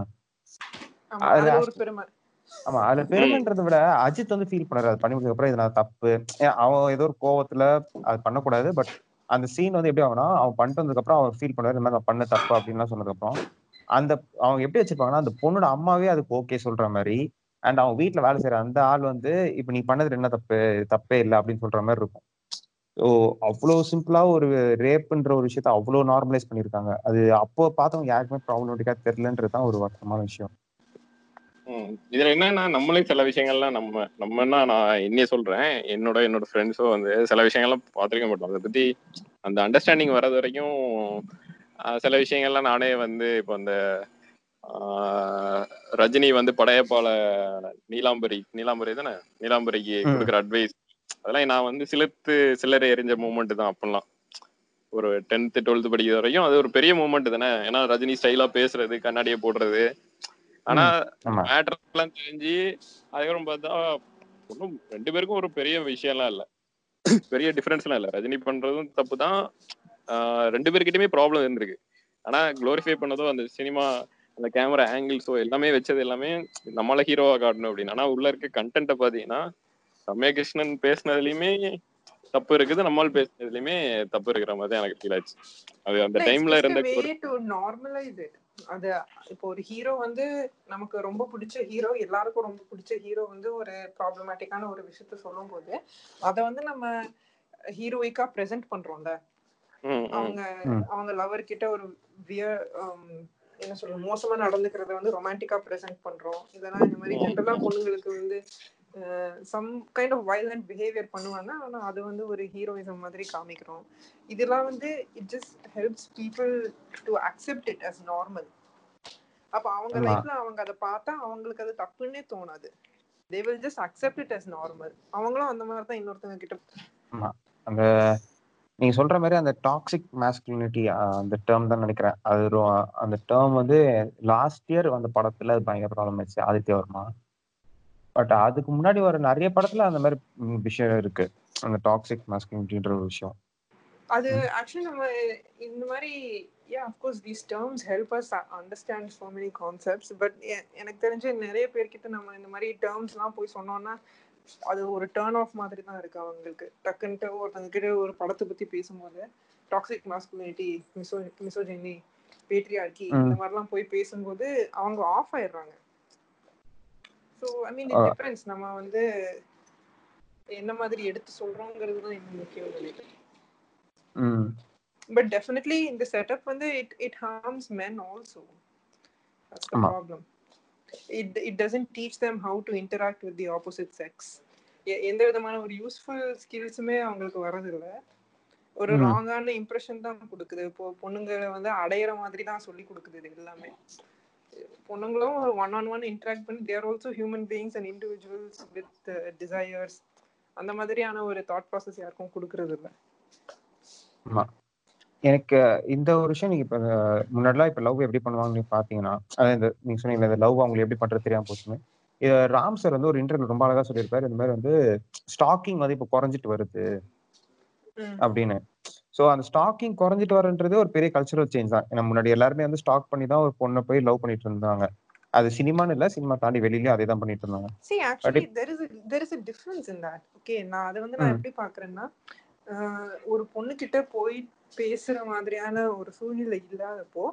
ஆமா அதுல பெருமைன்றதை விட அஜித் வந்து ஃபீல் பண்ணாரு அது பண்ணி முடிச்சதுக்கு அப்புறம் இது நான் தப்பு அவன் ஏதோ ஒரு கோவத்துல அது பண்ணக்கூடாது. பட் அந்த சீன் வந்து எப்படி ஆகும்னா அவன் பண்ணிட்டு வந்ததுக்கு அப்புறம் அவன் ஃபீல் பண்ணாரு இந்த மாதிரி நான் பண்ண தப்பு அப்படின்லாம் சொன்னதுக்கு அப்புறம் அந்த அவங்க எப்படி வச்சிருப்பாங்கன்னா அந்த பொண்ணோட அம்மாவே அதுக்கு ஓகே சொல்ற மாதிரி. அண்ட் அவன் வீட்ல வேலை செய்யற அந்த ஆள் வந்து இப்ப நீ பண்ணது என்ன தப்பு? தப்பே இல்லை அப்படின்னு சொல்ற மாதிரி இருக்கும். ஸோ அவ்வளோ சிம்பிளா ஒரு ரேப்புன்ற ஒரு விஷயத்த அவ்வளோ நார்மலைஸ் பண்ணியிருக்காங்க அது அப்போ பார்த்தவங்க யாருக்குமே ப்ராப்ளமேட்டிக்கா தெரியலன்றது தான் ஒரு வருத்தமான விஷயம். இதுல என்னன்னா நம்மளே சில விஷயங்கள்லாம் நம்ம நம்மன்னா நான் என்னைய சொல்றேன். என்னோட என்னோட ஃப்ரெண்ட்ஸோ வந்து சில விஷயங்கள்லாம் பார்த்துருக்க மாட்டோம். அதை பத்தி அந்த அண்டர்ஸ்டாண்டிங் வர்றது வரைக்கும் சில விஷயங்கள்லாம் நானே வந்து இப்போ அந்த ரஜினி வந்து படையப்பால நீலாம்பரி நீலாம்பரி தானே? நீலாம்பரிக்கு. கொடுக்குற அட்வைஸ் அதெல்லாம் நான் வந்து சிலத்து சிலரை எறிஞ்ச மூமெண்ட் தான் அப்பெல்லாம். ஒரு டென்த்து டுவெல்த் படிக்கிற வரைக்கும் அது ஒரு பெரிய மூமெண்ட் தானே. ஏன்னா ரஜினி ஸ்டைலா பேசுறது கண்ணாடியை போடுறது. ஆனா ஆமா. மேட்டர் எல்லாம் தெரிஞ்சு அதுக்கப்புறம் பார்த்தா ஒன்றும் ரெண்டு பேருக்கும் ஒரு பெரிய விஷயம்லாம் இல்ல. பெரிய டிஃபரன்ஸ் எல்லாம் இல்ல. ரஜினி பண்றதும் தப்பு தான். ரெண்டு பேர்கிட்டயுமே ப்ராப்ளம் இருந்திருக்கு. ஆனா குளோரிஃபை பண்ணதோ அந்த சினிமா அந்த கேமரா ஆங்கிள்ஸோ எல்லாமே வச்சது எல்லாமே நம்மள ஹீரோவா காட்டணும் அப்படின்னு. ஆனா உள்ள இருக்க கண்டென்ட்டை பாத்தீங்கன்னா ரம்யா கிருஷ்ணன் பேசுனதுலயுமே தப்பு இருக்குது. நம்மால் பேசுனதுலயுமே தப்பு இருக்கிற மாதிரி தான் எனக்கு ஃபீல் ஆச்சு. அது அந்த டைம்ல இருந்த நார்மலைஸ் அது இப்போ ஒரு ஹீரோ வந்து நமக்கு ரொம்ப பிடிச்ச ஹீரோ எல்லாருக்கும் ரொம்ப பிடிச்ச ஹீரோ வந்து ஒரு ப்ராப்ளமேட்டிக்கான ஒரு விஷயத்த சொல்லும் போது அத வந்து நம்ம ஹீரோயிக்கா பிரசன்ட் பண்றோம்ல. அவங்க. அவங்க லவர் கிட்ட ஒரு வியர் என்ன சொல்றது மோசமா நடந்துக்கிறத வந்து ரொமான்டிக்கா பிரசன்ட் பண்றோம். இதெல்லாம் இந்த மாதிரி ஜென்ரலா பொண்ணுங்களுக்கு வந்து some kind of violent behaviour பண்ணுவாங்க. ஆனா அது வந்து ஒரு ஹீரோயிசம் மாதிரி காமிக்கிறோம். இதெல்லாம் வந்து it just helps people to accept it as normal அப்ப அவங்க. லைஃப்ல அவங்க அதை பார்த்தா அவங்களுக்கு அது தப்புன்னே தோணாது. They will just accept it as normal அவங்களும் அந்த மாதிரி தான் இன்னொருத்தவங்க கிட்ட அந்த நீங்க சொல்ற மாதிரி அந்த டாக்ஸிக் மேஸ்குலினிட்டி அந்த டேர்ம் தான் நினைக்கிறேன். அது அந்த டேர்ம் வந்து லாஸ்ட் இயர் அந்த படத்துல அது பயங்கர ப்ராப்ளம் ஆச்சு ஆதித்ய வர்மா. பட் அதுக்கு முன்னாடி வர நிறைய படத்துல அந்த மாதிரி விஷயம் இருக்கு. அந்த டாக்ஸிக் மேஸ்குலினிட்டின்ற ஒரு விஷயம். அது ஆக்சுவலி நம்ம இந்த மாதிரி yeah of course these terms help us understand so many concepts but எனக்கு தெரிஞ்சு நிறைய பேர்கிட்ட நம்ம இந்த மாதிரி டேர்ம்ஸ்லாம் போய் சொன்னோம்னா அது ஒரு டேர்ன் ஆஃப் மாதிரி தான் இருக்கு அவங்களுக்கு. டக்குன்ட்டு ஒருத்தங்க கிட்ட ஒரு படத்தை பத்தி பேசும்போது toxic masculinity miso misogyny patriarchy. இந்த மாதிரிலாம் போய் பேசும்போது அவங்க ஆஃப் ஆயிடுறாங்க. So I mean it. Difference நம்ம வந்து என்ன மாதிரி எடுத்து சொல்றோங்கிறது தான் இன்னும் முக்கியம் நினைக்கிறேன் பட் டெஃபினெட்லி இந்த செட்டப் வந்து it it harms men also that's the. Problem it it doesn't teach them how to interact with the opposite sex எந்த விதமான ஒரு யூஸ்ஃபுல் ஸ்கில்ஸுமே அவங்களுக்கு வரதில்ல ஒரு. ராங்கான இம்ப்ரெஷன் தான் கொடுக்குது. இப்போ பொண்ணுங்களை வந்து அடையிற மாதிரி தான் சொல்லி கொடுக்குது இது எல்லாமே. பொண்ணுங்களும் ஒன் ஆன் ஒன் இன்டராக்ட் பண்ணி they're also human beings and individuals with desires அந்த மாதிரியான ஒரு தாட் ப்ராசஸ் யாருக்கும் கொடுக்கறது இல்ல. எனக்கு இந்த ஒரு விஷயம் நீங்க இப்ப முன்னாடிலாம் இப்ப லவ் எப்படி பண்ணுவாங்கன்னு பாத்தீங்கன்னா அதாவது இந்த நீங்க சொன்னீங்க இந்த லவ் அவங்களுக்கு எப்படி பண்றது தெரியாம போச்சுன்னு. இது ராம் சார் வந்து ஒரு இன்டர்வியூ ரொம்ப அழகா சொல்லியிருப்பாரு. இந்த மாதிரி வந்து ஸ்டாக்கிங் வந்து இப்ப குறைஞ்சிட்டு வருது. அப்படின்னு. சோ அந்த ஸ்டாக்கிங் குறைஞ்சிட்டு வரன்றது ஒரு பெரிய கல்ச்சரல் சேஞ்ச் தான். ஏன்னா முன்னாடி எல்லாருமே வந்து ஸ்டாக் பண்ணி தான் ஒரு பொண்ணை போய் லவ் பண்ணிட்டு இருந்தாங்க. அது சினிமான்னு இல்ல சினிமா தாண்டி வெளியிலயும் அதே தான் பண்ணிட்டு இருந்தாங்க. See actually there is a there is a difference in that. Okay நான் அதை வந்து நான் ம். எப்படி பாக்குறேன்னா ஒரு பொண்ணு கிட்ட போய் பேசுற மாதிரியான ஒரு சூழ்நிலை இல்லாதப்போ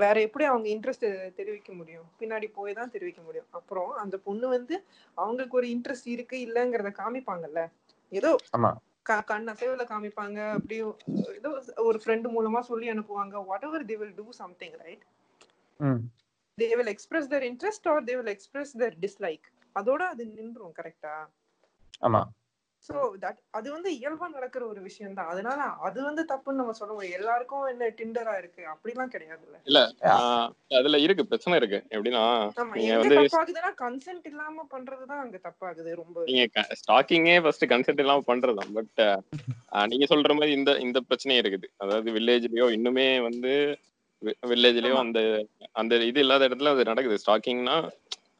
வேற எப்படி அவங்க இன்ட்ரெஸ்ட் தெரிவிக்க முடியும்? பின்னாடி போய் தான் தெரிவிக்க முடியும். அப்புறம் அந்த பொண்ணு வந்து அவங்களுக்கு ஒரு இன்ட்ரெஸ்ட் இருக்கு இல்லங்கறத காமிப்பாங்கல்ல? ஏதோ ஆமா. கண் அசைவுல காமிப்பாங்க. அப்படியே ஏதோ ஒரு ஃப்ரெண்ட் மூலமா சொல்லி அனுப்புவாங்க. Whatever they will do something right they will express their interest or they will express their dislike அதோட அது நின்றும் கரெக்டா ஆமா. சோ தட் அது வந்து இயல்பா நடக்கிற ஒரு விஷயம் தான் அதனால அது வந்து தப்புன்னு நம்ம சொல்ல முடியும் எல்லாருக்கும் என்ன டிண்டரா இருக்கு? அப்படிலாம் கிடையாதுல்ல. இல்ல ஆஹ் அதுல இருக்கு பிரச்சனை இருக்கு. எப்படின்னா நீங்க வந்து தப்பாகுதுன்னா கன்சென்ட் இல்லாம பண்றதுதான் அங்க தப்பாகுது ரொம்ப. நீங்க ஸ்டாக்கிங்கே ஃபர்ஸ்ட் கன்சென்ட் இல்லாம பண்றதுதான். பட் நீங்க சொல்ற மாதிரி இந்த இந்த பிரச்சனையும் இருக்குது. அதாவது வில்லேஜ்லயோ இன்னுமே வந்து வில்லேஜ்லயோ. அந்த அந்த இது இல்லாத இடத்துல அது நடக்குது. ஸ்டாக்கிங்னா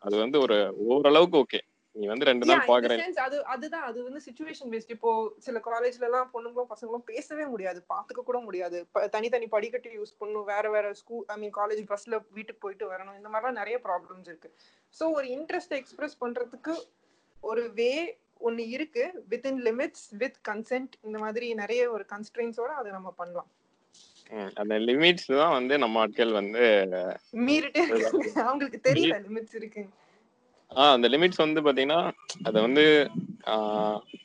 அது வந்து ஒரு ஓரளவுக்கு ஓகே நீ வந்து ரெண்டு நாள் பாக்குறேன். அது அதுதான் அது வந்து சுச்சுவேஷன் பேஸ்ட் இப்போ சில காலேஜ்ல எல்லாம் பொண்ணுங்களும் பசங்களும் பேசவே முடியாது. பாத்துக்க கூட முடியாது. தனித்தனி படிக்கட்டு யூஸ் பண்ணும் வேற வேற ஸ்கூல் ஐ மீன் காலேஜ் பஸ்ல வீட்டுக்கு போயிட்டு வரணும். இந்த மாதிரிலாம் நிறைய ப்ராப்ளம்ஸ் இருக்கு. ஸோ ஒரு இன்ட்ரெஸ்ட் எக்ஸ்பிரஸ் பண்றதுக்கு ஒரு வே ஒன்னு இருக்கு. வித்தின் லிமிட்ஸ் வித் கன்சென்ட் இந்த மாதிரி நிறைய ஒரு கன்ஸ்ட்ரெயின்ஸோட அதை நம்ம பண்ணலாம். அந்த லிமிட்ஸ் தான் வந்து நம்ம ஆட்கள் வந்து மீறிட்டே இருக்காங்க அவங்களுக்கு தெரியல லிமிட்ஸ் இருக்கு. ஆஹ் அந்த லிமிட்ஸ் வந்து பாத்தீங்கன்னா அது வந்து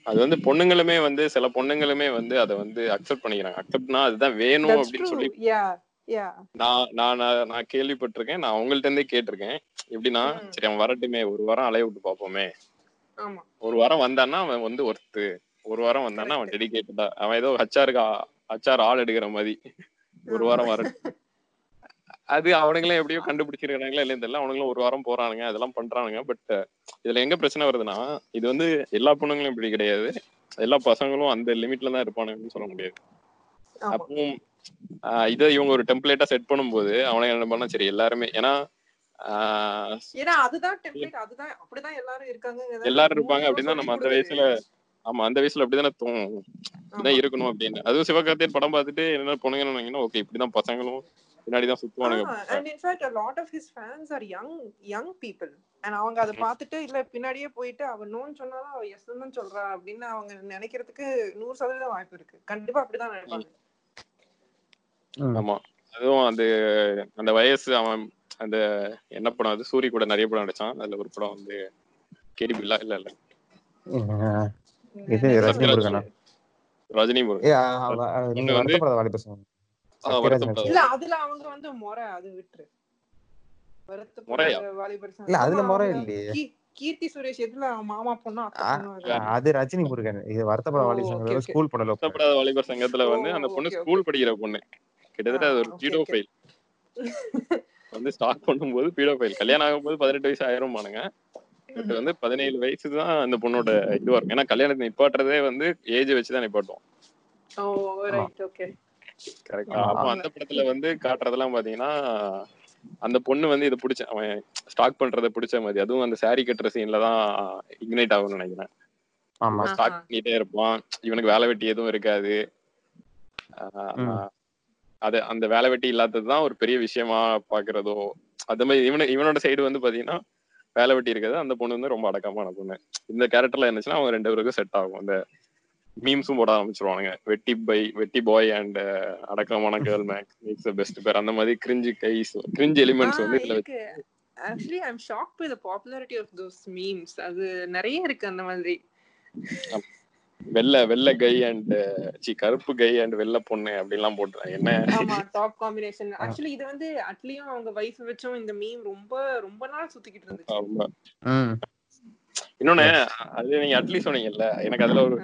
அது வந்து பொண்ணுங்களுமே வந்து சில பொண்ணுங்களுமே வந்து அதை வந்து அக்செப்ட் பண்ணிக்கிறாங்க. அக்செப்ட்னா அதுதான் வேணும் அப்படின்னு சொல்லி நான் நான் நான் கேள்விப்பட்டிருக்கேன். நான் அவங்கள்ட்ட இருந்தே கேட்டிருக்கேன். எப்படின்னா. சரி அவன் வரட்டுமே. ஒரு வாரம் அலைய விட்டு பார்ப்போமே ஆமா. ஒரு வாரம் வந்தான்னா அவன் வந்து ஒர்த்து ஒரு வாரம் வந்தான்னா அவன் டெடிகேட்டடா அவன் ஏதோ ஹச்ஆருக்கு ஹச்ஆர் ஆள் எடுக்கிற மாதிரி. ஒரு வாரம் வரட்டும். அது அவனுங்களே எப்படியோ கண்டுபிடிச்சிருக்காங்களா இல்லைன்னு தெரியல அவனுங்களும் ஒரு வாரம் போறானுங்க அதெல்லாம் பண்றானுங்க பட் இதுல எங்க பிரச்சனை வருதுன்னா இது வந்து எல்லா பொண்ணுங்களும் இப்படி கிடையாது. எல்லா பசங்களும் அந்த லிமிட்ல தான் இருப்பானுங்கன்னு சொல்ல முடியாது. அப்பவும் இதை இவங்க ஒரு டெம்ப்ளேட்டா செட் பண்ணும்போது அவனுங்க என்ன பண்ணா சரி எல்லாருமே ஏன்னா ஏன்னா அதுதான் டெம்ப்ளேட் அதுதான் அப்படிதான் எல்லாரும் இருக்காங்க எல்லாரும் இருப்பாங்க அப்படின்னா நம்ம அந்த வயசுல ஆமா அந்த வயசுல அப்படிதானே தோணும். இப்படிதான் இருக்கணும் அப்படின்னு. அதுவும் சிவகார்த்தியன் படம் பார்த்துட்டு என்ன பொண்ணுங்க ஓகே இப்படிதான் பசங்களும் பின்னாடிதான் சுத்துவானுங்க. And in fact a lot of his fans are young young people. And அவங்க அதை பார்த்துட்டு இல்ல பின்னாடியே போயிட்டு அவ நோன்னு சொன்னாலும் அவ எஸ் தான் சொல்றா அப்படின்னு அவங்க நினைக்கிறதுக்கு நூறு சதவீதம் வாய்ப்பு இருக்கு. கண்டிப்பா அப்படிதான் நினைப்பாங்க. ஆமா. அதுவும் அந்த அந்த வயசு அவன் அந்த என்ன படம் அது? சூரி கூட நிறைய படம் நடிச்சான். அதுல ஒரு படம் வந்து கேடிபில்லா இல்ல இல்ல. இது ரஜினி முருகனா? ரஜினி முருகன் இல்ல அதுல அவங்க வந்து முறை அது விட்டுரு. இல்ல அதுல இல்லையே. கீர்த்தி சுரேஷ் எதுல? மாமா பொண்ணு அது. ரஜினி முருகன். இது வருத்தப்பட. ஸ்கூல் வாலிபர் சங்கத்துல வந்து அந்த பொண்ணு ஸ்கூல் படிக்கிற பொண்ணு. கிட்டத்தட்ட அது ஒரு okay. ஃபைல் வந்து ஸ்டார்ட் பண்ணும்போது பீடோ ஃபைல் கல்யாணம் ஆகும்போது பதினெட்டு வயசு ஆயிரம் பானுங்க பட் வந்து பதினேழு வயசு தான் அந்த பொண்ணோட இதுவா இருக்கும். ஏன்னா கல்யாணத்தை நிப்பாட்டுறதே வந்து ஏஜ் வச்சு தான் நிப்பாட்டுவோம் அப்போ அந்த படத்துல வந்து காட்டுறதெல்லாம் பாத்தீங்கன்னா அந்த பொண்ணு வந்து இதை பிடிச்ச அவன் ஸ்டாக் பண்றத பிடிச்ச மாதிரி. அதுவும் அந்த saree கட்டுற சீன்ல தான் இக்னைட் ஆகும்னு நினைக்கிறேன். ஆமா. ஸ்டாக் பண்ணிட்டே இருப்பான். இவனுக்கு வேலை வெட்டி எதுவும் இருக்காது. அது அந்த வேலை வெட்டி இல்லாததுதான் ஒரு பெரிய விஷயமா பாக்குறதோ அந்த மாதிரி இவனு இவனோட சைடு வந்து பாத்தீங்கன்னா வேலை வெட்டி இருக்காது அந்த பொண்ணு வந்து ரொம்ப அடக்கமான பொண்ணு. இந்த கேரக்டர்ல இருந்துச்சுன்னா அவங்க ரெண்டு பேருக்கும் செட் ஆகும். அந்த மீம்ஸும் போட ஆரம்பிச்சிருவானுங்க. வெட்டி பை வெட்டி boy and அடக்கமான girl makes makes best pair அந்த மாதிரி கிரிஞ்சு கைஸ் கிரிஞ்சு எலிமெண்ட்ஸ் வந்து இதுல இருக்கு. Actually I am shock by the popularity of those memes அது நிறைய இருக்கு அந்த மாதிரி. வெள்ளை வெள்ளை கை அண்ட் சி கருப்பு கை அண்ட் வெள்ளை பொண்ணு அப்படின்லாம் போட்டுறாங்க என்ன? ஆமா டாப் காம்பினேஷன் ஆக்சுவலி இது வந்து அட்லியும் அவங்க வைஃப் வச்சும் இந்த மீம் ரொம்ப ரொம்ப நாள் சுத்திக்கிட்டு இருந்துச்சு. ஆமா. ம் இன்னொன்னு அது நீங்க அட்லி சொன்னீங்கல்ல எனக்கு அதுல ஒரு.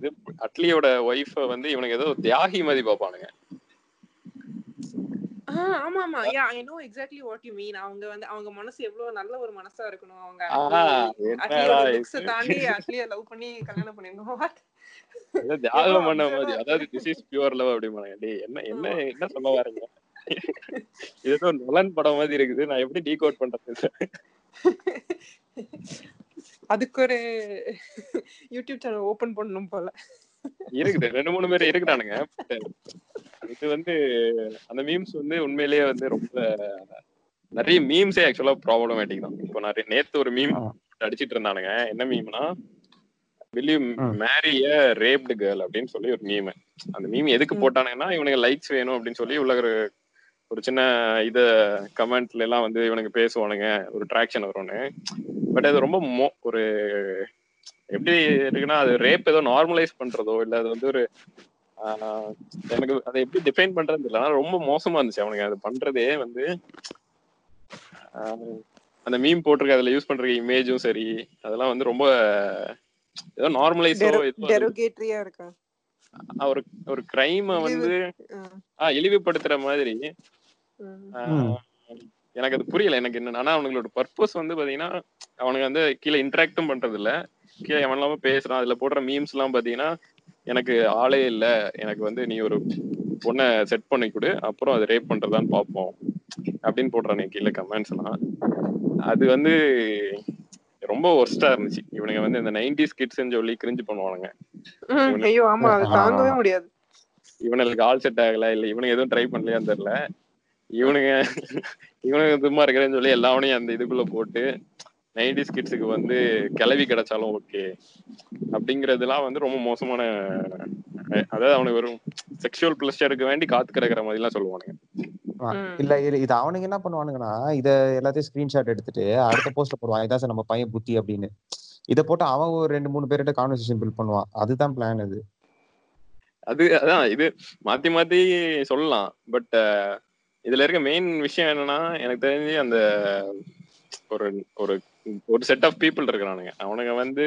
இது அட்லியோட ஒய்ஃப வந்து இவனுக்கு ஏதோ தியாகி மாதிரி பாப்பானுங்க ஆமா ஆமா yeah I know exactly what you mean அவங்க வந்து அவங்க மனசு எவ்வளவு நல்ல ஒரு மனசா இருக்கணும். அவங்க அட்லியோட லுக்ஸ்? தாண்டி அட்லிய லவ் பண்ணி கல்யாணம்? ஏதோ தியாகம் பண்ண மாதிரி. அதாவது திஸ் இஸ் பியூர் லவ் அப்படிமாங்க டேய் என்ன என்ன என்ன சொல்ல வரீங்க இது ஏதோ நலன் படம் மாதிரி இருக்குது. நான் எப்படி டீகோட் பண்றது? அதுக்கு ஒரு யூடியூப் சேனல் ஓபன் பண்ணணும் போல. இருக்குது. ரெண்டு மூணு பேர் இருக்கிறானுங்க. இது வந்து அந்த மீம்ஸ் வந்து உண்மையிலேயே வந்து ரொம்ப நிறைய மீம்ஸே ஆக்சுவலா ப்ராப்ளமேட்டிக் தான். இப்போ நிறைய நேத்து ஒரு மீம். அடிச்சிட்டு இருந்தானுங்க. என்ன மீம்னா will you ம். marry a raped girl? அப்படின்னு சொல்லி ஒரு மீம் அந்த மீம் எதுக்கு. போட்டானுங்கன்னா இவனுக்கு லைக்ஸ் வேணும் அப்படின்னு சொல்லி உள்ள ஒரு சின்ன இத கமெண்ட்ல எல்லாம் வந்து இவனுக்கு பேசுவானுங்க ஒரு ட்ராக்ஷன் வரும்னு. பட் அது ரொம்ப மோ- ஒரு எப்படி இருக்குன்னா அது ரேப் ஏதோ நார்மலைஸ் பண்றதோ இல்ல அது வந்து ஒரு எனக்கு அதை எப்படி டிஃபைன் பண்றது ஆனா ரொம்ப மோசமா இருந்துச்சு அவனுங்க. அது பண்றதே வந்து அந்த மீம் போட்டிருக்க அதுல யூஸ் பண்ற இமேஜும் சரி அதெல்லாம் வந்து ரொம்ப ஏதோ நார்மலைஸோ டெரோகேட்டரியா இருக்கா? ஒரு ஒரு கிரைம வந்து ஆஹ் இழிவுபடுத்துற மாதிரி எனக்கு அது புரியல எனக்கு என்ன ஆனா அவங்களோட பர்பஸ் வந்து பாத்தீங்கன்னா அவனுங்க வந்து கீழே இன்டராக்டும் பண்றது இல்ல கீழே எவன் இல்லாம பேசுறான். அதுல போடுற மீம்ஸ் எல்லாம் பாத்தீங்கன்னா எனக்கு ஆளே இல்ல. எனக்கு வந்து நீ ஒரு பொண்ணை செட் பண்ணி கொடு. அப்புறம் அதை ரேப் பண்றதான்னு பார்ப்போம். அப்படின்னு போடுறானே கீழே கமெண்ட்ஸ் எல்லாம். அது வந்து ரொம்ப ஒர்ஸ்டா இருந்துச்சு. இவனுங்க வந்து இந்த நைன்டிஸ் கிட்ஸ்ன்னு சொல்லி கிரிஞ்சு பண்ணுவானுங்க. ஐயோ ஆமா அது தாங்கவே முடியாது. இவனுக்கு ஆல் செட் ஆகல இல்ல இவனுக்கு எதுவும் ட்ரை பண்ணலையான்னு தெரியல. இவனுங்க இவனுங்க சும்மா இருக்கிறேன்னு சொல்லி எல்லாவனையும் அந்த இதுக்குள்ள போட்டு நைன்டிஸ் கிட்ஸுக்கு வந்து கிளவி கிடைச்சாலும் ஓகே அப்படிங்கறதுலாம் வந்து ரொம்ப மோசமான அதாவது அவனுக்கு வெறும் செக்ஷுவல் பிளஸ்டருக்கு வேண்டி காத்து கிடக்குற மாதிரி எல்லாம் சொல்லுவானுங்க. இல்ல இது இது அவனுங்க என்ன பண்ணுவானுங்கன்னா இத எல்லாத்தையும் ஸ்கிரீன்ஷாட் எடுத்துட்டு அடுத்த போஸ்ட்ல போடுவான் இதான் சார் நம்ம பையன் புத்தி அப்படின்னு. இத போட்டு அவன் ஒரு ரெண்டு மூணு பேர்கிட்ட கான்வர்சேஷன் பில்ட் பண்ணுவான். அதுதான் பிளான் அது அது அதான் இது மாத்தி மாத்தி சொல்லலாம். பட் இதுல இருக்க மெயின் விஷயம் என்னன்னா எனக்கு தெரிஞ்சு அந்த ஒரு ஒரு ஒரு செட் ஆஃப் பீப்புள் இருக்கிறானுங்க. அவனுங்க வந்து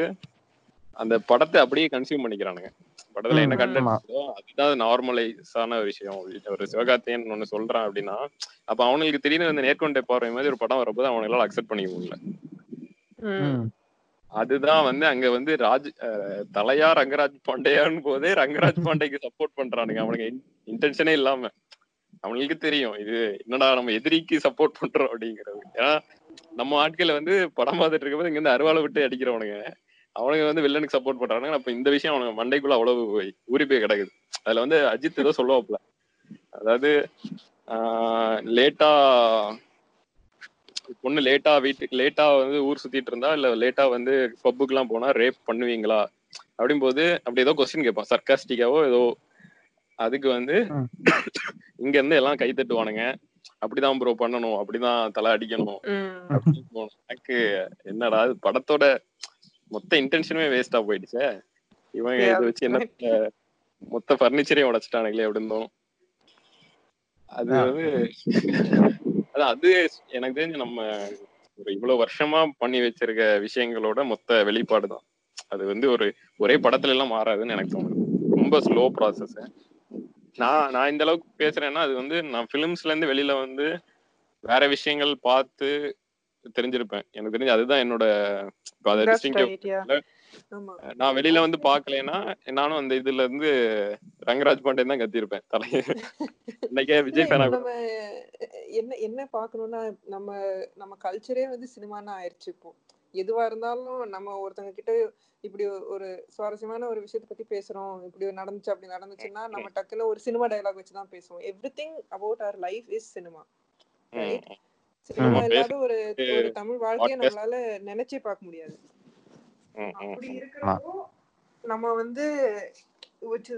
அந்த படத்தை அப்படியே கன்சியூம் பண்ணிக்கிறானுங்க. படத்துல என்ன. இருக்கோ அதுதான் நார்மலைஸான விஷயம். ஒரு சிவகார்த்தியன் ஒண்ணு சொல்றான் அப்படின்னா அப்ப அவனுக்கு திடீர்னு அந்த நேர்கொண்ட பார்வை மாதிரி ஒரு படம் வரப்போது அவங்களால அக்செப்ட் பண்ணிக்க முடியல. அதுதான் வந்து அங்க வந்து ராஜ் அஹ், தலையா ரங்கராஜ் பாண்டேயான்னு போதே ரங்கராஜ் பாண்டேக்கு சப்போர்ட் பண்றானுங்க. அவனுக்கு இன்டென்ஷனே இல்லாம. அவங்களுக்கு தெரியும். இது என்னடா நம்ம எதிரிக்கு சப்போர்ட் பண்றோம் அப்படிங்கிறது ஏன்னா நம்ம ஆட்கள் வந்து படம் பார்த்துட்டு இருக்கும்போது இங்க இருந்து அருவாளை விட்டு அடிக்கிறவனுங்க. அவனுங்க வந்து வில்லனுக்கு சப்போர்ட் பண்றானுங்க. அப்ப இந்த விஷயம் அவனுங்க மண்டைக்குள்ள அவ்வளவு போய் ஊறி போய் கிடக்குது. அதுல வந்து அஜித் ஏதோ சொல்லுவாப்ல அதாவது லேட்டா பொண்ணு லேட்டா வீட்டுக்கு லேட்டா வந்து ஊர் சுத்திட்டு இருந்தா இல்ல லேட்டா வந்து பப்புக்கு எல்லாம் போனா ரேப் பண்ணுவீங்களா? அப்படிங்கும்போது அப்படி ஏதோ கொஸ்டின் கேட்பான். சர்க்காஸ்டிக்காவோ ஏதோ அதுக்கு வந்து. இங்க இருந்து எல்லாம் கை தட்டுவானுங்க. அப்படிதான் ப்ரோ பண்ணணும். அப்படிதான் தலை அடிக்கணும். எனக்கு என்னடா படத்தோட மொத்த இன்டென்ஷனுமே வேஸ்டா போயிடுச்சே. இவங்க இதை வச்சு என்ன. மொத்த பர்னிச்சரையும் உடைச்சிட்டானுங்களே அப்படின்னு அது. வந்து அதான் அது எனக்கு தெரிஞ்சு நம்ம ஒரு இவ்வளவு வருஷமா பண்ணி வச்சிருக்க விஷயங்களோட மொத்த வெளிப்பாடு தான் அது வந்து ஒரு ஒரே படத்துல எல்லாம் மாறாதுன்னு எனக்கு தோணுது. ரொம்ப ஸ்லோ ப்ராசஸ் நான் நான் இந்த அளவுக்கு பேசுறேன்னா அது வந்து நான் பிலிம்ஸ்ல இருந்து வெளியில வந்து வேற விஷயங்கள் பார்த்து தெரிஞ்சிருப்பேன். எனக்கு தெரிஞ்சு அதுதான் என்னோட நான் வெளியில வந்து பாக்கலைன்னா நானும் அந்த இதுல இருந்து ரங்கராஜ் பாண்டே தான் கத்திருப்பேன் தலைய. இன்னைக்கே விஜய் நம்ம என்ன என்ன பாக்கணும்னா நம்ம நம்ம கல்ச்சரே வந்து சினிமான்னு ஆயிடுச்சு இப்போ. எதுவா இருந்தாலும் நம்ம ஒருத்தவங்க கிட்ட இப்படி ஒரு சுவாரஸ்யமான ஒரு விஷயத்தை பத்தி பேசுறோம். இப்படி நடந்துச்சு அப்படி நடந்துச்சுன்னா நம்ம டக்குன்னு ஒரு சினிமா டயலாக் வச்சு தான் பேசுவோம் every thing about our life is cinema right cinema இல்லாத ஒரு ஒரு தமிழ் வாழ்க்கையை. நம்மளால நினைச்சே பார்க்க முடியாது. அப்படி இருக்கிறப்போ நம்ம வந்து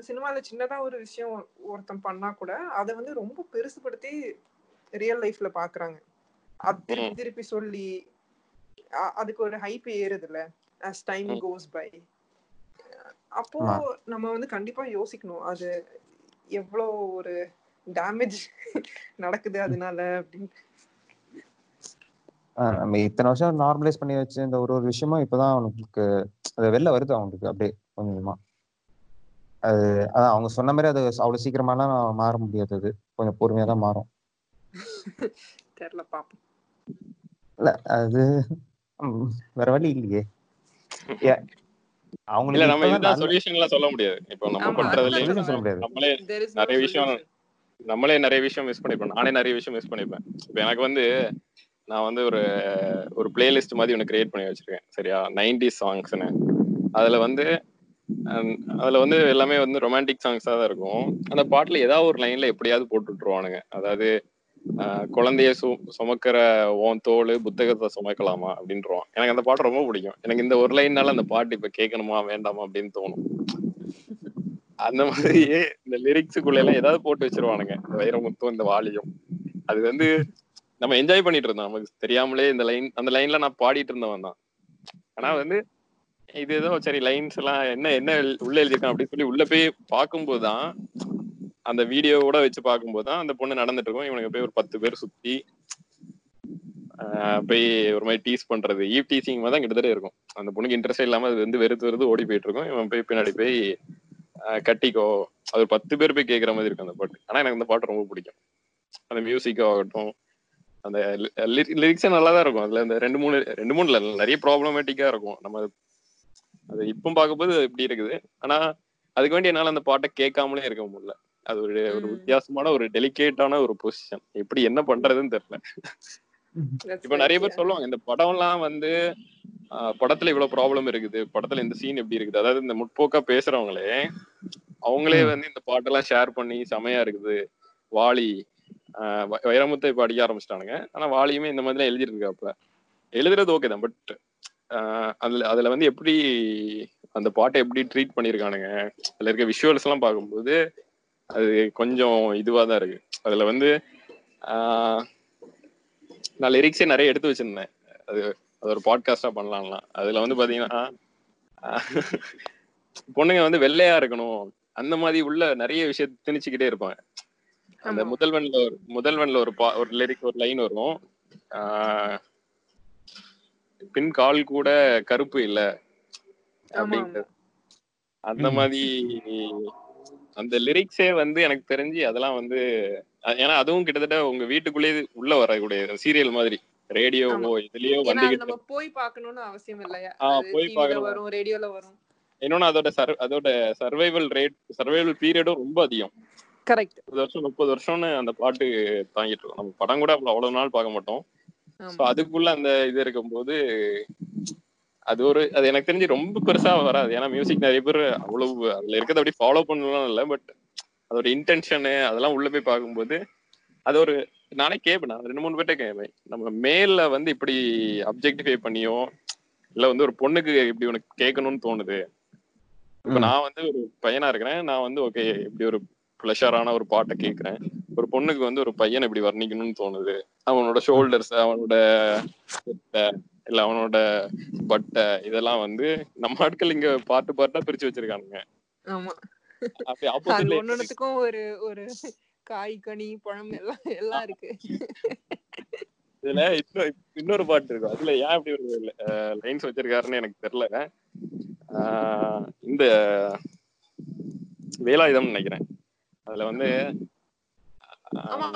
சினிமால சின்னதா ஒரு விஷயம் ஒருத்தன் பண்ணா கூட அதை வந்து ரொம்ப பெருசுபடுத்தி ரியல் லைஃப்ல பாக்குறாங்க. அது திருப்பி. திருப்பி சொல்லி அதுக்கு ஒரு ஹைப் ஏறுதுல்ல as டைம். கோஸ் பை அப்போ. நம்ம வந்து கண்டிப்பா யோசிக்கணும் அது எவ்வளோ ஒரு டேமேஜ் நடக்குது அதனால அப்படின்னு. ஆஹ் நம்ம இத்தனை வருஷம் நார்மலைஸ் பண்ணி வச்சு இந்த ஒரு ஒரு விஷயமும் இப்பதான் அவனுக்கு அது வெளில வருது அவனுக்கு அப்படியே கொஞ்சம் அது அதான் அவங்க சொன்ன மாதிரி அது அவ்வளவு சீக்கிரமாலாம் மாற முடியாது அது. கொஞ்சம் பொறுமையா தான் மாறும். தெரியல பாப்போம். இல்ல அது வேற வழி இல்லையே. அவங்களுக்கு நம்ம இதுதான் நல்ல- சொல்யூஷன் எல்லாம் சொல்ல முடியாது. இப்போ நம்ம பண்றதுல சொல்ல முடியாது. நம்மளே There is no நிறைய விஷயம். நம்மளே நிறைய விஷயம் மிஸ் பண்ணிப்போம். நானே நிறைய விஷயம் மிஸ் பண்ணிப்பேன். இப்போ எனக்கு வந்து நான் வந்து ஒரு ஒரு பிளேலிஸ்ட் மாதிரி ஒன்று கிரியேட் பண்ணி வச்சிருக்கேன். சரியா? நைன்டி சாங்ஸ்னு அதுல வந்து அதுல வந்து எல்லாமே வந்து ரொமான்டிக் சாங்ஸா தான் இருக்கும். அந்த பாட்டுல ஏதாவது ஒரு லைன்ல எப்படியாவது போட்டு விட்டுருவானுங்க அதாவது குழந்தைய சு சுமக்கிற ஓன் தோல் புத்தகத்தை சுமக்கலாமா அப்படின்றோம் எனக்கு அந்த பாட்டு ரொம்ப பிடிக்கும். எனக்கு இந்த ஒரு லைன்னால அந்த பாட்டு இப்ப கேட்கணுமா வேண்டாமா அப்படின்னு தோணும். அந்த மாதிரியே இந்த லிரிக்ஸுக்குள்ள எல்லாம் ஏதாவது போட்டு வச்சிருவானுங்க. இந்த வைரமுத்தும் இந்த வாலியும். அது வந்து நம்ம என்ஜாய் பண்ணிட்டு இருந்தோம். நமக்கு தெரியாமலே இந்த லைன் அந்த லைன்ல நான் பாடிட்டு இருந்தவன் தான். ஆனா வந்து இது ஏதோ சரி லைன்ஸ் எல்லாம் என்ன என்ன உள்ள எழுதியிருக்கான் அப்படின்னு சொல்லி உள்ள போய் பார்க்கும்போது தான் அந்த வீடியோவோட வச்சு பார்க்கும்போது தான் அந்த பொண்ணு நடந்துட்டு இருக்கும். இவனுக்கு போய் ஒரு பத்து பேர் சுத்தி போய் ஒரு மாதிரி டீஸ் பண்றது. ஈவ் டீசிங் மாதிரி தான் கிட்டத்தட்ட இருக்கும். அந்த பொண்ணுக்கு இன்ட்ரெஸ்ட் இல்லாம அது வந்து வெறுத்து வெறுத்து ஓடி போயிட்டு இருக்கும். இவன் போய் பின்னாடி போய் கட்டிக்கோ அது ஒரு பத்து பேர் போய் கேட்குற மாதிரி இருக்கும் அந்த பாட்டு. ஆனா எனக்கு அந்த பாட்டு ரொம்ப பிடிக்கும். அந்த மியூசிக்கோ ஆகட்டும் அந்த லிரிக்ஸே நல்லா தான் இருக்கும். அதுல இந்த ரெண்டு மூணு ரெண்டு மூணு நிறைய ப்ராப்ளமேட்டிக்கா இருக்கும். நம்ம அது இப்போ பார்க்கும்போது இப்படி இருக்குது. ஆனா அதுக்கு வேண்டி என்னால அந்த பாட்டை கேட்காமலே இருக்க முடியல. அது ஒரு ஒரு. வித்தியாசமான ஒரு டெலிகேட்டான ஒரு பொசிஷன். எப்படி என்ன பண்றதுன்னு தெரியல. இப்ப நிறைய பேர். சொல்லுவாங்க இந்த படம்லாம் வந்து ஆஹ், படத்துல இவ்வளவு ப்ராப்ளம் இருக்குது. படத்துல இந்த சீன் எப்படி இருக்குது? அதாவது இந்த முற்போக்கா பேசுறவங்களே அவங்களே. வந்து இந்த பாட்டெல்லாம் ஷேர் பண்ணி செமையா இருக்குது. வாலி ஆஹ், வைரமுத்தை இப்ப அடிக்க ஆரம்பிச்சிட்டானுங்க. ஆனா வாலியுமே இந்த மாதிரி எழுதிருக்காப்ல எழுதுறது ஓகே தான் பட் அதுல அதுல வந்து எப்படி அந்த பாட்டை எப்படி ட்ரீட் பண்ணிருக்கானுங்க அதுல இருக்க விஷுவல்ஸ் எல்லாம் பார்க்கும்போது அது கொஞ்சம் இதுவா தான் இருக்கு. அதுல வந்து நான் லிரிக்ஸே நிறைய எடுத்து வச்சிருந்தேன். அது அது ஒரு பாட்காஸ்டா பண்ணலாம்லாம். அதுல வந்து பாத்தீங்கன்னா பொண்ணுங்க வந்து வெள்ளையா இருக்கணும். அந்த மாதிரி உள்ள நிறைய விஷயத்த திணிச்சுக்கிட்டே இருப்பாங்க. அந்த. முதல்வன்ல ஒரு முதல்வன்ல ஒரு பா ஒரு லிரிக் ஒரு லைன் வரும். ஆஹ், பின் கால் கூட கருப்பு இல்ல. அப்படிங்கிறது அந்த. மாதிரி அந்த லிரிக்ஸே வந்து எனக்கு தெரிஞ்சு அதெல்லாம் வந்து ஏன்னா அதுவும் கிட்டத்தட்ட உங்க வீட்டுக்குள்ளேயே உள்ள வரக்கூடிய சீரியல் மாதிரி ரேடியோவோ. இதுலயோ நம்ம போய் பார்க்கணும்னு அவசியம் இல்லையா? போய் பார்க்கணும். வரும் ரேடியோல வரும். இன்னொன்னு அதோட சர் அதோட சர்வைவல் ரேட் சர்வைவல் பீரியடும் ரொம்ப அதிகம். கரெக்ட் முப்பது வருஷம் முப்பது வருஷம்னு அந்த பாட்டு தாங்கிட்டு இருக்கோம். நம்ம படம் கூட அவ்வளவு நாள் பார்க்க மாட்டோம். அதுக்குள்ள அந்த இது இருக்கும்போது அது ஒரு அது எனக்கு தெரிஞ்சு ரொம்ப பெருசா வராது. ஏன்னா மியூசிக் நிறைய பேர் அவ்வளவு அதுல இருக்கிறத அப்படி ஃபாலோ பண்ணலாம் இல்லை பட் அதோட இன்டென்ஷனு அதெல்லாம் உள்ள போய் பார்க்கும்போது அது ஒரு நானே கேட்பேன் ரெண்டு மூணு பேர்ட்ட கேட்பேன் நம்ம மேல வந்து இப்படி அப்ஜெக்டிஃபை பண்ணியோ இல்ல வந்து ஒரு பொண்ணுக்கு இப்படி உனக்கு கேட்கணும்னு தோணுது. இப்ப. நான் வந்து ஒரு பையனா இருக்கிறேன். நான் வந்து ஓகே இப்படி ஒரு ப்ளஷரான ஒரு பாட்டை கேட்கிறேன். ஒரு பொண்ணுக்கு வந்து ஒரு பையனை இப்படி வர்ணிக்கணும்னு தோணுது. அவனோட ஷோல்டர்ஸ் அவனோட இல்ல அவனோட பட்டை இதெல்லாம் வந்து நம்ம ஆட்கள் இங்க பாட்டு பாட்டா பிரிச்சு வச்சிருக்கானுங்க. ஒன்னொன்னுத்துக்கும் ஒரு ஒரு காய் கனி பழம் எல்லாம் எல்லாம் இருக்கு. இதுல இன்னொரு இன்னொரு பாட்டு இருக்கும். அதுல ஏன் இப்படி ஒரு லைன்ஸ் வச்சிருக்காருன்னு எனக்கு தெரியல. இந்த வேலாயுதம் நினைக்கிறேன். அதுல வந்து ஆமா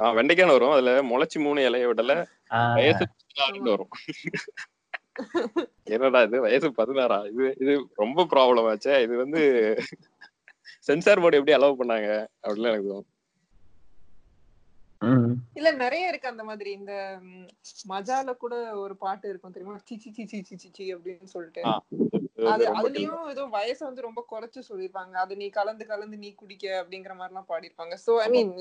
ஆஹ் வெண்டைக்கான வரும். அதுல முளைச்சி மூணு இலைய விடல வயசு பதினாறுன்னு வரும். என்னடா இது? வயசு பதினாறா? இது இது ரொம்ப ப்ராப்ளம் ஆச்சே. இது வந்து சென்சார் போர்டு எப்படி அலோவ் பண்ணாங்க? அப்படின்னு எனக்கு தோணும். இல்ல நிறைய இருக்கு அந்த மாதிரி. இந்த மஜால கூட ஒரு பாட்டு இருக்கும் தெரியுமா? சிச்சி சிச்சி சிச்சி அப்படின்னு சொல்லிட்டு. அது அதுலயும் ஏதோ வயசை வந்து ரொம்ப குறைச்சு சொல்லிருப்பாங்க அது நீ கலந்து கலந்து நீ குடிக்க அப்படிங்கிற மாதிரி எல்லாம் பாடிருப்பாங்க. சோ ஐ மீன்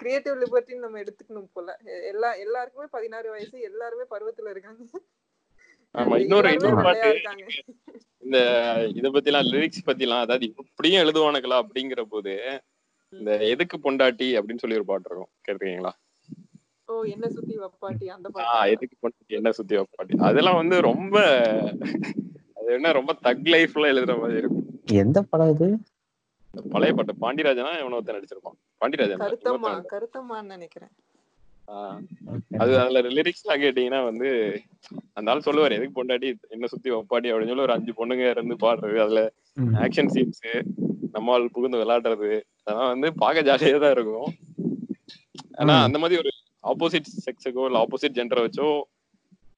கிரியேட்டிவ் லிபர்ட்டின்னு நம்ம எடுத்துக்கணும் போல. எல்லா எல்லாருக்குமே பதினாறு வயசு எல்லாருமே பருவத்துல இருக்காங்க. ஆமா இன்னொரு இன்னொரு பாட்டு இந்த இத பத்தி எல்லாம் லிரிக்ஸ் பத்தி எல்லாம் அதாவது இப்படியும் எழுதுவானுங்களா அப்படிங்கிற போது இந்த எதுக்கு பொண்டாட்டி அப்படின்னு சொல்லி ஒரு பாட்டு இருக்கும். கேட்டிருக்கீங்களா? ஓ என்ன சுத்தி வப்பாட்டி அந்த எதுக்கு பொண்டாட்டி என்ன சுத்தி பாட்டி. அதெல்லாம் வந்து ரொம்ப என்ன ரொம்ப தக் லைஃப்ல எழுதுற மாதிரி இருக்கும் எந்த படம் இது பழைய பாட்டு பாண்டியராஜனா இவன ஒருத்தன் நடிச்சிருப்பான் பாண்டியராஜன் இல்ல, கருத்தம்மா. கருத்தம்மான்னு நினைக்கிறேன் ஆஹ் அது அதுல லிரிக்ஸ் எல்லாம் கேட்டீங்கன்னா வந்து அந்த ஆள் சொல்லுவாரு எதுக்கு பொண்டாட்டி என்ன சுத்தி ஒப்பாட்டி அப்படின்னு சொல்லி ஒரு அஞ்சு பொண்ணுங்க இருந்து பாடுறது அதுல. ஆக்ஷன் சீன்ஸ் நம்ம ஆள் புகுந்து விளையாடுறது அதெல்லாம் வந்து பார்க்க ஜாலியா தான் இருக்கும் ஆனா. அந்த மாதிரி ஒரு ஆப்போசிட் செக்ஸுக்கோ இல்ல ஆப்போசிட் ஜெண்டரை வச்சோ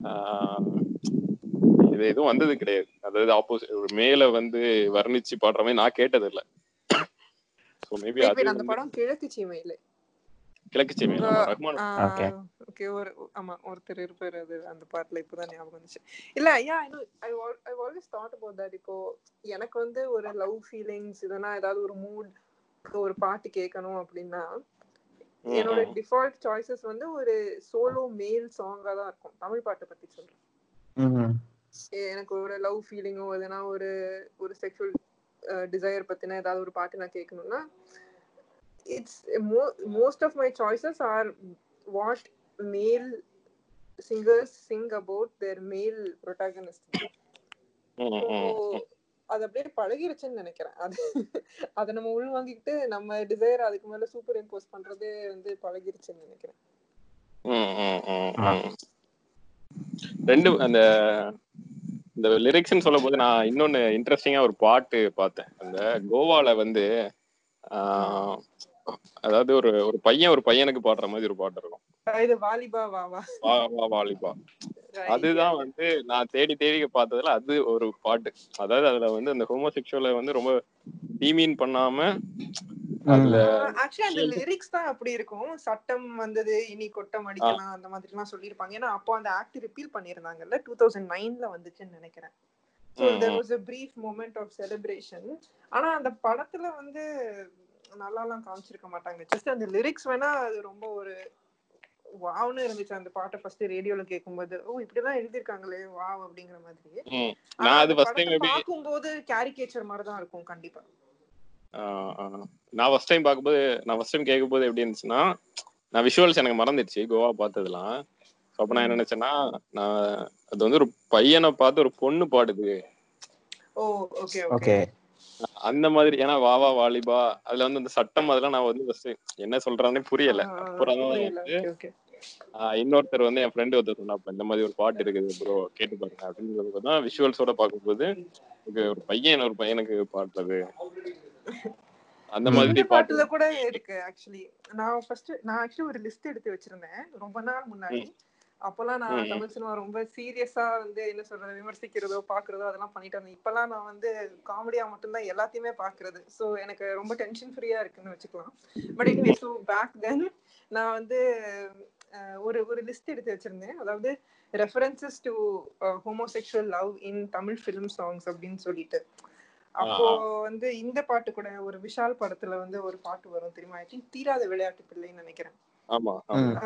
ஆஹ் இது எதுவும் வந்தது கிடையாது. அதாவது ஆப்போசிட் ஒரு மேல வந்து வர்ணிச்சு பாடுற மாதிரி நான் கேட்டது இல்ல ஸோ மேபி அது அந்த படம் கிழக்கு சீமையில. கிழக்கு சீமை ரஹ்மான். ஓகே ஒரு ஆமா ஒருத்தர் இருப்பாரு அது அந்த பாட்டுல இப்பதான் ஞாபகம் வந்துச்சு. இல்ல ஐயா I I always thought about that இப்போ எனக்கு வந்து ஒரு லவ் ஃபீலிங்ஸ் இதனா ஏதாவது ஒரு மூட் ஒரு பாட்டு கேட்கணும் அப்படின்னா என்னோட. டிஃபால்ட் சாய்ஸஸ் வந்து ஒரு சோலோ மேல் சாங்கா தான் இருக்கும். தமிழ் பாட்டை பத்தி சொல்றேன். எனக்கு ஒரு லவ் ஃபீலிங்கோ எதனா ஒரு ஒரு செக்ஷுவல் டிசையர் பத்தின ஏதாவது ஒரு பாட்டு நான் கேட்கணும்னா it's most of my choices are what male singers sing about their male protagonist. அது அப்படியே பழகிருச்சுன்னு நினைக்கிறேன் அது அதை நம்ம உள்வாங்கிக்கிட்டு நம்ம டிசைர் அதுக்கு மேல சூப்பர் இம்போஸ் பண்றதே வந்து பழகிருச்சுன்னு நினைக்கிறேன். ரெண்டு அந்த இந்த லிரிக்ஸ்னு சொல்லும் போது நான் இன்னொன்னு இன்ட்ரெஸ்டிங்கா ஒரு பாட்டு பார்த்தேன். அந்த கோவால வந்து அதாவது ஒரு ஒரு பையன் ஒரு பையனுக்கு பாடுற மாதிரி ஒரு பாட்டு இருக்கும். வாலிபா. அதுதான் வந்து நான் தேடி தேடி பார்த்ததுல அது ஒரு பாட்டு. அதாவது அதுல வந்து அந்த ஹோமோசெக்சுவலை வந்து ரொம்ப டீமீன் பண்ணாம ஆக்சுவலி அந்த லிரிக்ஸ் தான் அப்படி இருக்கும். சட்டம் வந்தது இனி கொட்டம் அடிக்கலாம் அந்த மாதிரி எல்லாம் சொல்லியிருப்பாங்க. ஏன்னா அப்போ அந்த ஆக்ட் ரிப்பீல் பண்ணியிருந்தாங்கல்ல டூ தௌசண்ட் நைன்ல வந்துச்சுன்னு நினைக்கிறேன். So hmm, there hmm. Was a brief moment of celebration ஆனா அந்த படத்துல வந்து நல்லாலாம் காமிச்சிருக்க மாட்டாங்க. ஜஸ்ட் அந்த லிரிக்ஸ் வேணா அது ரொம்ப ஒரு வாவ்னு இருந்துச்சு. அந்த பாட்டை ஃபர்ஸ்ட் ரேடியோல கேட்கும்போது ஓ இப்படிலாம் எழுதியிருக்காங்களே வாவ் அப்படிங்கிற மாதிரி. நான் அது ஃபர்ஸ்ட் டைம் பார்க்கும்போது கேரிகேச்சர் மாதிரி தான் இருக்கும் கண்டிப்பா. நான் ஃபர்ஸ்ட் டைம் பார்க்கும்போது நான் ஃபர்ஸ்ட் டைம் கேட்கும்போது எப்படி இருந்துச்சுன்னா நான் விஷுவல்ஸ் எனக்கு மறந்துடுச்சு கோவா பார்த்ததுலாம் அப்ப நான் என்ன நினைச்சேன்னா நான் அது வந்து ஒரு பையனை பார்த்து ஒரு பொண்ணு பாடுது. ஓ ஓகே ஓகே ஓகே அந்த மாதிரி ஏன்னா வாவா வாலிபா அதுல வந்து அந்த சட்டம் அதெல்லாம் நான் வந்து ஃபர்ஸ்ட் என்ன சொல்றானே புரியல. அப்புறம் இன்னொருத்தர் வந்து என் ஃப்ரெண்டு ஒருத்தர் சொன்னாப்ப இந்த மாதிரி ஒரு பாட்டு இருக்குது ப்ரோ கேட்டு பாருங்க. அப்படின்னு தான் விஷுவல்ஸோட பார்க்கும்போது இது ஒரு பையன் ஒரு பையனுக்கு பாடுறது. அந்த மாதிரி பாட்டுல கூட இருக்கு ஆக்சுவலி நான் ஃபர்ஸ்ட் நான் ஆக்சுவலி ஒரு லிஸ்ட் எடுத்து வச்சிருந்தேன் ரொம்ப நாள் முன்னாடி. அப்போல்லாம் நான். தமிழ் சினிமா ரொம்ப சீரியஸா வந்து என்ன சொல்றது விமர்சிக்கிறதோ பாக்குறதோ அதெல்லாம் பண்ணிட்டு இருந்தேன். இப்பெல்லாம் நான் வந்து காமெடியா மட்டும்தான் எல்லாத்தையுமே பாக்குறது. சோ எனக்கு ரொம்ப டென்ஷன் ஃப்ரீயா இருக்குன்னு வச்சுக்கலாம். But anyway so back then நான் வந்து ஒரு ஒரு லிஸ்ட் எடுத்து வச்சிருந்தேன். அதாவது references to homosexual love in Tamil film songs அப்படின்னு சொல்லிட்டு. அப்போ வந்து இந்த பாட்டு கூட ஒரு விஷால் படத்துல வந்து ஒரு பாட்டு வரும் தெரியுமா? ஐ திங்க் தீராத விளையாட்டு பிள்ளைன்னு நினைக்கிறேன்.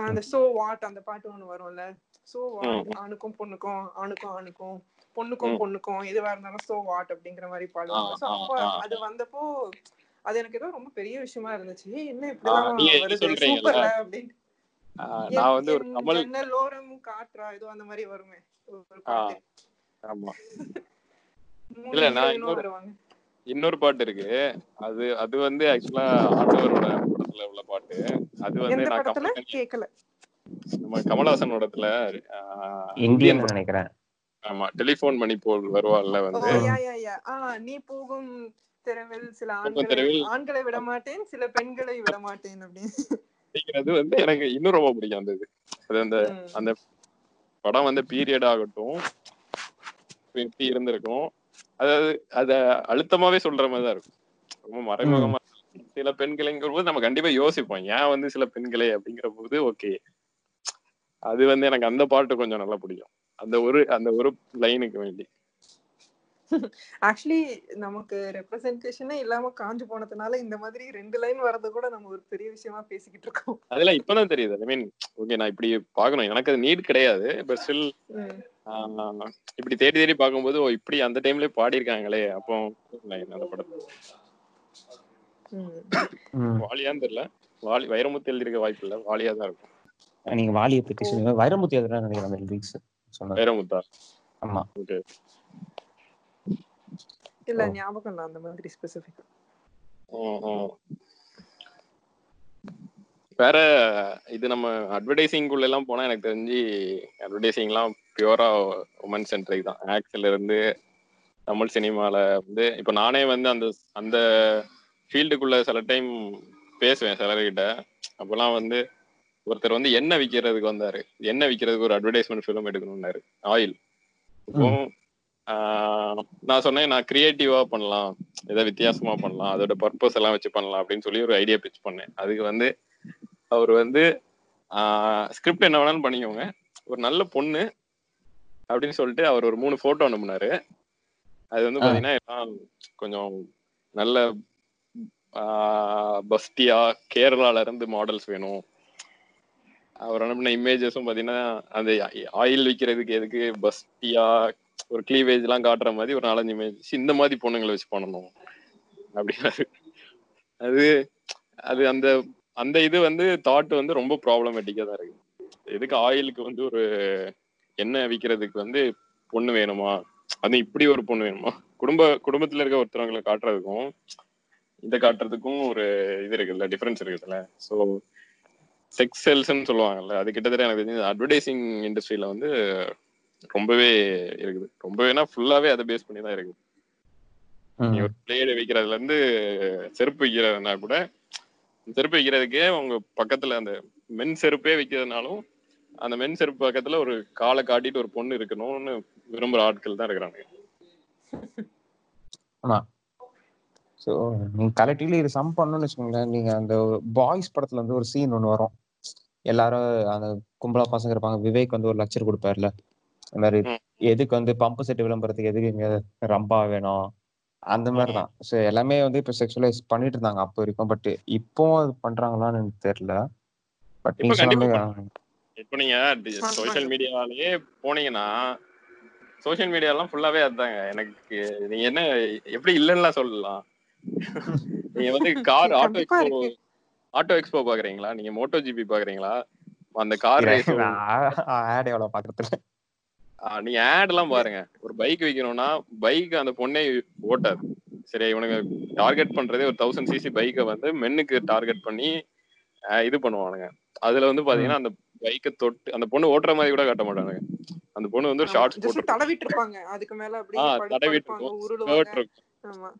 அந்த சோ வாட் அந்த பாட்டு ஒண்ணு வரும்ல. சோ வாட் ஆணுக்கும் பொண்ணுக்கும் ஆணுக்கும் ஆணுக்கும் பொண்ணுக்கும். பொண்ணுக்கும் எதுவா இருந்தாலும் சோ வாட் அப்படிங்கிற மாதிரி பாடுவாங்க. சோ அப்போ. அது வந்தப்போ அது எனக்கு ஏதோ ரொம்ப பெரிய விஷயமா இருந்துச்சு. ஏய், என்ன இது வருது? சூப்பர்ல அப்படின்னு நான் வந்து ஒரு கமல் ஜன்னலோரம் காற்றா ஏதோ அந்த மாதிரி வருமே. ஒரு ஆ, பாட்டு. ஆமா. இல்ல, நான் இன்னொரு- இன்னொரு பாட்டு இருக்கு. அது அது வந்து ஆக்சுவலா ஆண்டவரோட படத்துல உள்ள பாட்டு. அது வந்து நான் கேக்கல. நம்ம கமலஹாசன் படத்துல ஆஹ், இந்தியன். நினைக்கிறேன். ஆமா டெலிபோன் மணி போல் வருவாள்ல வந்து. நீ போகும் தெருவில் சில ஆண்களை ஆண்களை விட மாட்டேன் சில பெண்களை விட மாட்டேன் அப்படின்னு. அப்படிங்கிறது வந்து எனக்கு இன்னும் ரொம்ப பிடிக்கும் அந்த இது. அது அந்த. அந்த படம் வந்து பீரியட் ஆகட்டும் இருந்திருக்கும். அதாவது அத அழுத்தமாவே சொல்ற மாதிரி தான் இருக்கும். ரொம்ப மறைமுகமா சில பெண்களைங்கிற போது நம்ம கண்டிப்பா யோசிப்போம். ஏன் வந்து சில பெண்களே அப்படிங்கிற போது ஓகே. அது வந்து எனக்கு அந்த பாட்டு கொஞ்சம் நல்லா பிடிக்கும். அந்த ஒரு அந்த ஒரு லைனுக்கு வேண்டி. ஆக்சுவலி நமக்கு ரெப்ரசன்டேஷனே இல்லாம காஞ்சு போனதுனால இந்த மாதிரி ரெண்டு லைன் வரது கூட நம்ம ஒரு பெரிய விஷயமா பேசிக்கிட்டு இருக்கோம். அதெல்லாம் இப்பதான் தெரியுது. ஐ மீன் ஓகே நான் இப்படி பார்க்கணும். எனக்கு அது நீட் கிடையாது. But still. இப்படி தேடி தேடி பார்க்கும்போது ஓ இப்படி அந்த டைம்லயே பாடியிருக்காங்களே. அப்போ line அந்த படம். ம். ம். வாலியான்னு தெரியல. வாலி வைரமுத்து எழுதியிருக்க வாய்ப்பு இல்ல. வாலியா தான் இருக்கும். நீங்க வாலியை பத்தி சொல்லுங்க. வைரமுத்தி எதுனா நினைக்கிறேன் அந்த லிரிக்ஸ் சொன்னது வைரமுத்தா? ஆமா. ஓகே இல்ல. ஞாபகம் இல்ல அந்த மாதிரி ஸ்பெசிபிக். வேற இது நம்ம அட்வர்டைசிங்குள்ள எல்லாம் போனா எனக்கு தெரிஞ்சு அட்வர்டைசிங்லாம் பியூரா உமன் சென்ட்ரிக் தான். ஆக்ட்ல இருந்து தமிழ் சினிமால வந்து இப்போ நானே வந்து அந்த அந்த ஃபீல்டுக்குள்ள சில டைம் பேசுவேன் சிலர்கிட்ட. அப்பெல்லாம் வந்து ஒருத்தர் வந்து எண்ணெய் விற்கிறதுக்கு வந்தாரு? எண்ணெய் விற்கிறதுக்கு ஒரு அட்வர்டைஸ்மெண்ட் ஃபிலிம் எடுக்கணும்னாரு? ஆயில். இப்போ நான் சொன்னேன் நான் கிரியேட்டிவா பண்ணலாம். ஏதோ வித்தியாசமா பண்ணலாம். அதோட பர்பஸ் எல்லாம் வச்சு பண்ணலாம் அப்படின்னு சொல்லி ஒரு ஐடியா பிச் பண்ணேன். அதுக்கு வந்து அவர் வந்து ஸ்கிரிப்ட் என்ன வேணாலும் பண்ணிக்கோங்க. ஒரு நல்ல பொண்ணு அப்படின்னு சொல்லிட்டு அவர் ஒரு மூணு போட்டோ அனுப்புனாரு. அது வந்து. பாத்தீங்கன்னா எல்லாம் கொஞ்சம் நல்ல பஸ்டியா கேரளால இருந்து மாடல்ஸ் வேணும். அவர் அனுப்பின இமேஜஸும் பாத்தீங்கன்னா அந்த ஆயில் விற்கிறதுக்கு எதுக்கு பஸ்டியா ஒரு கிளீவேஜ் எல்லாம் காட்டுற மாதிரி ஒரு நாலஞ்சு மேஜ் இந்த மாதிரி பொண்ணுங்களை வச்சு பண்ணணும் அப்படின்னாரு. அது அது அந்த அந்த இது வந்து தாட் வந்து ரொம்ப ப்ராப்ளமேட்டிக்கா தான் இருக்கு. எதுக்கு ஆயிலுக்கு வந்து ஒரு எண்ணெய் விற்கிறதுக்கு வந்து பொண்ணு வேணுமா? அது இப்படி ஒரு பொண்ணு வேணுமா? குடும்ப குடும்பத்துல இருக்க ஒருத்தவங்களை காட்டுறதுக்கும் இதை காட்டுறதுக்கும் ஒரு இது இருக்குல்ல டிஃபரன்ஸ் இருக்குதுல்ல. ஸோ செக்ஸ் செல்ஸ்ன்னு சொல்லுவாங்கல்ல அது கிட்டத்தட்ட எனக்கு தெரிஞ்சு அட்வர்டைசிங் இண்டஸ்ட்ரியில வந்து ரொம்பவே இருக்குது. ரொம்பவேனா ஃபுல்லாவே அதை பேஸ் பண்ணி தான் இருக்குது. நீ ஒரு பிளேடு வைக்கிறதுல இருந்து செருப்பு வைக்கிறதுனா கூட செருப்பு வைக்கிறதுக்கே உங்க பக்கத்துல அந்த மென் செருப்பே வைக்கிறதுனாலும் அந்த மென் செருப்பு பக்கத்துல ஒரு காலை காட்டிட்டு ஒரு பொண்ணு இருக்கணும்னு விரும்புற ஆட்கள் தான் இருக்கிறாங்க ஸோ நீங்க கலெக்டிவ்லி இது சம் பண்ணணும்னு வச்சுக்கோங்களேன். நீங்க அந்த பாய்ஸ் படத்துல வந்து ஒரு சீன் ஒன்று வரும். எல்லாரும் அந்த கும்பலா பசங்க இருப்பாங்க. விவேக் வந்து ஒரு லெக்சர் கொடுப்பாருல. இந்த மாதிரி. எதுக்கு வந்து பம்பு செட்டு விளம்பரத்துக்கு எதுக்கு இங்க ரம்பா வேணும்? அந்த மாதிரி தான் ஸோ எல்லாமே வந்து இப்போ செக்ஷுவலைஸ் பண்ணிட்டு இருந்தாங்க அப்போ வரைக்கும். பட் இப்போ அது பண்றாங்களான்னு எனக்கு தெரியல. பட் இப்ப நீங்க சோஷியல் மீடியாலயே போனீங்கன்னா சோஷியல் மீடியாலாம் ஃபுல்லாவே அதுதாங்க எனக்கு நீங்க என்ன எப்படி இல்லைன்னா சொல்லலாம். நீங்க வந்து car auto expo. Auto expo பாக்குறீங்களா? நீங்க மோட்டோ ஜிபி பாக்குறீங்களா? அந்த கார் ரேஸ் ஆட் எவ்வளவு பாக்குறதுல? நீங்க ஆட் எல்லாம் பாருங்க. ஒரு பைக் விற்கணும்னா பைக் அந்த பொண்ணே ஓட்டாது. சரி இவனுங்க டார்கெட் பண்றதே ஒரு தௌசண்ட் சிசி பைக்கை வந்து மென்னுக்கு டார்கெட் பண்ணி இது பண்ணுவானுங்க. அதுல வந்து பாத்தீங்கன்னா அந்த பைக்கை தொட்டு அந்த பொண்ணு ஓட்டுற மாதிரி கூட காட்ட மாட்டானுங்க. அந்த பொண்ணு வந்து ஒரு ஷார்ட்ஸ் போட்டு தடவிட்டு இருப்பாங்க அதுக்கு மேல அப்படியே தடவிட்டு இருக்கும் உருளுவாங்க skirt இருக்கும் ஆமா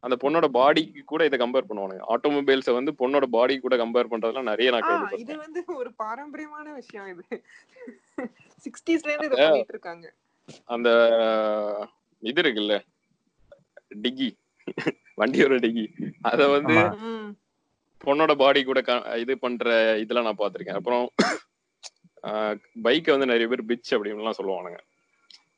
அந்த பொண்ணோட பாடிக்கு கூட இதை கம்பேர் பண்ணுவானுங்க. ஆட்டோமொபைல்ஸை வந்து பொண்ணோட பாடி கூட கம்பேர் பண்றதுலாம் நிறைய நான் இது வந்து ஒரு பாரம்பரியமான விஷயம் இது. சிக்ஸ்டீஸ்ல இருந்து இதை பண்ணிட்டு இருக்காங்க. அந்த இது இருக்குல்ல டிக்கி. வண்டியோட டிக்கி. அத வந்து. பொண்ணோட பாடி கூட க- இது பண்ற இதெல்லாம் நான் பார்த்திருக்கேன். அப்புறம் பைக்கை வந்து நிறைய பேர் பிச் அப்படின்லாம் சொல்லுவானுங்க.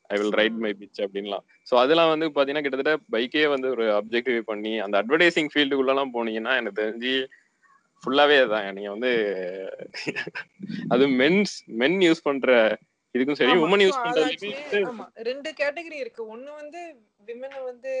I will write my bitch அப்படின்லாம். ஸோ அதெல்லாம் வந்து பாத்தீங்கன்னா கிட்டத்தட்ட பைக்கே வந்து ஒரு அப்ஜெக்டிவ் பண்ணி அந்த அட்வர்டைசிங் ஃபீல்டுக்குள்ளலாம் போனீங்கன்னா எனக்கு தெரிஞ்சு ஃபுல்லாவே அதான். நீங்க வந்து அது மென்ஸ் மென் யூஸ் பண்ற இதுக்கும் சரி. உமன் யூஸ் ஆமா. ரெண்டு கேட்டகரி இருக்கு. ஒண்ணு வந்து விமனை வந்து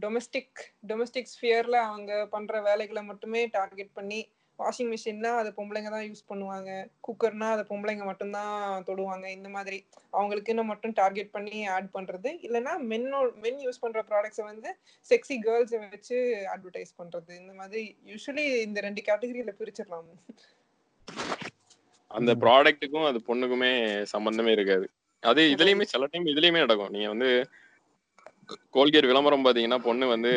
டொமஸ்டிக் டொமஸ்டிக் ஸ்பியர்ல அவங்க பண்ற வேலைகளை மட்டுமே டார்கெட் பண்ணி வாஷிங் மிஷின்னா அதை பொம்பளைங்க தான் யூஸ் பண்ணுவாங்க. குக்கர்னா அதை பொம்பளைங்க மட்டும்தான் தொடுவாங்க. இந்த மாதிரி அவங்களுக்குன்னு மட்டும் டார்கெட் பண்ணி ஆட் பண்றது. இல்லைன்னா மென்னோ மென் யூஸ் பண்ற ப்ராடக்ட்ஸை வந்து செக்ஸி கேர்ள்ஸை வச்சு அட்வர்டைஸ் பண்றது. இந்த மாதிரி யூஸ்வலி இந்த ரெண்டு கேட்டகரியில பிரிச்சிடலாம். அந்த ப்ராடக்ட்டுக்கும் அது பொண்ணுக்குமே சம்பந்தமே இருக்காது. அது இதுலயுமே சில டைம் இதுலயுமே நடக்கும். நீங்க வந்து கோல்கேட் விளம்பரம் பாத்தீங்கன்னா பொண்ணு வந்து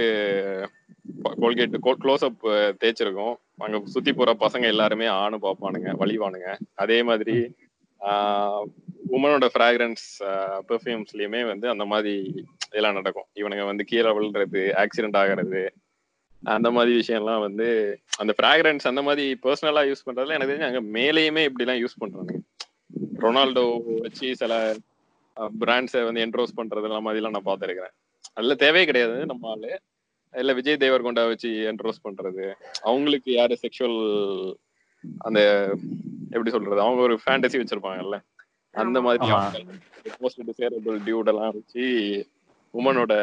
கோல்கேட் க்ளோஸ் அப் தேய்ச்சிருக்கும். அங்க சுத்தி போற பசங்க எல்லாருமே ஆணு பாப்பானுங்க வழிவானுங்க அதே மாதிரி உமனோட ஃப்ராக்ரன்ஸ் பெர்ஃப்யூம்ஸ்லயுமே வந்து அந்த மாதிரி இதெல்லாம் நடக்கும். இவனுங்க வந்து கீழே விழுறது ஆக்சிடென்ட் ஆகிறது அந்த மாதிரி விஷயம்லாம் வந்து அந்த ஃப்ராக்ரன்ஸ் அந்த மாதிரி பர்சனலா யூஸ் பண்றதுல எனக்கு தெரிஞ்சு அங்க மேலேயுமே இப்படிலாம் யூஸ் பண்றாங்க ரொனால்டோ வச்சு சில பிராண்ட்ஸை வந்து என்ட்ரோஸ் பண்றது எல்லாம் மாதிரிலாம் நான் பார்த்துருக்கிறேன். அதுல தேவையே கிடையாது நம்ம ஆளு இல்ல விஜய் தேவர்கொண்டா வச்சு என்ட்ரோஸ் பண்றது. அவங்களுக்கு யாரு செக்ஷுவல் அந்த எப்படி சொல்றது அவங்க ஒரு ஃபேண்டசி வச்சிருப்பாங்கல்ல. அந்த மாதிரி. மோஸ்ட் டிசேரபிள் டியூட் எல்லாம் வச்சு உமனோட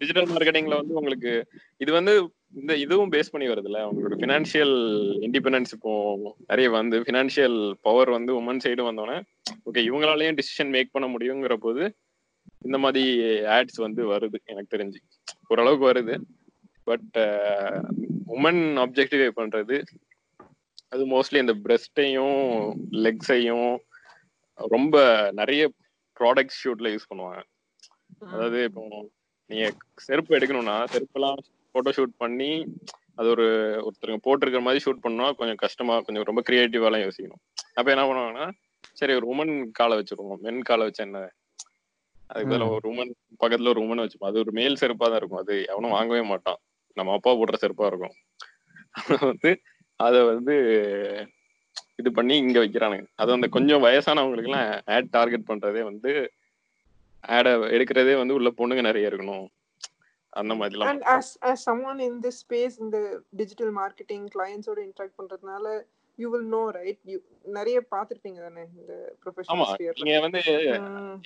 டிஜிட்டல் மார்க்கெட்டிங்ல வந்து உங்களுக்கு இது வந்து இந்த இதுவும் பேஸ் பண்ணி வருதுல்ல. அவங்களோட ஃபினான்ஷியல் இண்டிபெண்டன்ஸ் இப்போ நிறைய வந்து ஃபினான்ஷியல் பவர் வந்து உமன் சைடு வந்தோடனே ஓகே இவங்களாலையும் டிசிஷன் மேக் பண்ண முடியுங்கிற போது இந்த மாதிரி ஆட்ஸ் வந்து வருது எனக்கு தெரிஞ்சு. ஓரளவுக்கு வருது. பட் உமன் ஆப்ஜெக்டிஃபை பண்றது அது மோஸ்ட்லி இந்த பிரெஸ்டையும் லெக்ஸையும் ரொம்ப நிறைய ப்ராடக்ட் ஷூட்ல யூஸ் பண்ணுவாங்க. அதாவது இப்போ நீங்க செருப்பு எடுக்கணும்னா செருப்பெல்லாம் போட்டோ ஷூட் பண்ணி அது ஒரு ஒருத்தருங்க போட்டிருக்கிற மாதிரி ஷூட் பண்ணா கொஞ்சம் கஷ்டமா கொஞ்சம் ரொம்ப கிரியேட்டிவாலாம் யோசிக்கணும். அப்ப என்ன பண்ணுவாங்கன்னா சரி ஒரு உமன் காலை வச்சிருவோம். மென் காலை வச்சா என்ன? அதுக்கு பதிலா ஒரு உமன் பக்கத்துல ஒரு உமன் வச்சுப்போம். அது ஒரு மேல் செருப்பா தான் இருக்கும். அது எவனும் வாங்கவே மாட்டான். நம்ம அப்பா போடுற செருப்பா இருக்கும். வந்து அத வந்து இது பண்ணி இங்க வைக்கிறானுங்க. அது வந்து கொஞ்சம் வயசானவங்களுக்கு எல்லாம் ஆட் டார்கெட் பண்றதே வந்து ஆட எடுக்கிறதே வந்து உள்ள பொண்ணுங்க நிறைய இருக்கணும். அந்த மாதிரிலாம் and as as someone in this space இந்த டிஜிட்டல் மார்க்கெட்டிங் கிளையன்ஸோட இன்டராக்ட் பண்றதுனால you will know right you நிறைய பார்த்திருப்பீங்க தானே இந்த ஆமா. ப்ரொஃபஷனல் ஸ்பியர்ல நீங்க வந்து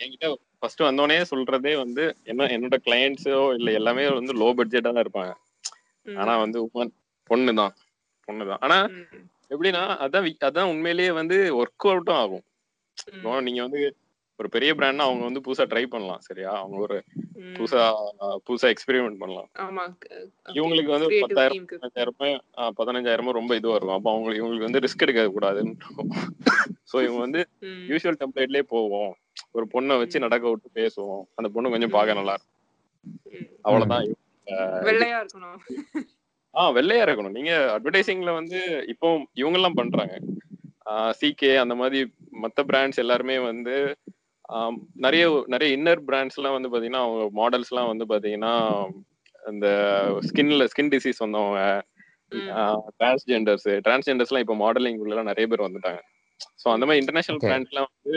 என்கிட்ட ஃபர்ஸ்ட் வந்தோடனே சொல்றதே வந்து என்ன என்னோட கிளையண்ட்ஸோ இல்ல எல்லாமே வந்து லோ பட்ஜெட்டா தான் இருப்பாங்க. ஆனா வந்து உமன் பொண்ணு தான். பொண்ணு தான். ஆனா எப்படின்னா அதான் அதான் உண்மையிலேயே வந்து ஒர்க் அவுட்டும் ஆகும். நீங்க வந்து ஒரு பெரிய பிராண்ட்னா அவங்க வந்து புதுசா ட்ரை பண்ணலாம் சரியா? அவங்க ஒரு புதுசா புதுசா எக்ஸ்பெரிமெண்ட் பண்ணலாம். ஆமா இவங்களுக்கு வந்து பத்தாயிரம். பதினஞ்சாயிரமே ஆஹ், பதினஞ்சாயிரமோ ரொம்ப இதுவா இருக்கும் அப்போ அவங்களுக்கு இவங்களுக்கு வந்து ரிஸ்க் எடுக்க கூடாதுன்னு ஸோ இவங்க வந்து. யூஸ்வல் டெம்ப்ளேட்லயே போவோம். ஒரு பொண்ணை வச்சு நடக்க விட்டு பேசுவோம். அந்த பொண்ணு கொஞ்சம் பார்க்க நல்லா இருக்கும். அவ்வளவுதான். வெள்ளையா இருக்கணும். ஆ வெள்ளையா இருக்கணும். நீங்க அட்வர்டைசிங்ல வந்து இப்போ இவங்க எல்லாம் பண்றாங்க சிகே அந்த மாதிரி மத்த பிராண்ட்ஸ் எல்லாருமே வந்து நிறைய நிறைய இன்னர் பிராண்ட்ஸ் எல்லாம் வந்து பாத்தீங்கன்னா அவங்க மாடல்ஸ் எல்லாம் வந்து பாத்தீங்கன்னா இந்த ஸ்கின்ல ஸ்கின் டிசீஸ் வந்தவங்க ம். டிரான்ஸ்ஜெண்டர்ஸ் டிரான்ஸ்ஜெண்டர்ஸ் எல்லாம் இப்போ மாடலிங் உள்ள நிறைய பேர் வந்துட்டாங்க ஸோ அந்த மாதிரி இன்டர்நேஷனல் எல்லாம் வந்து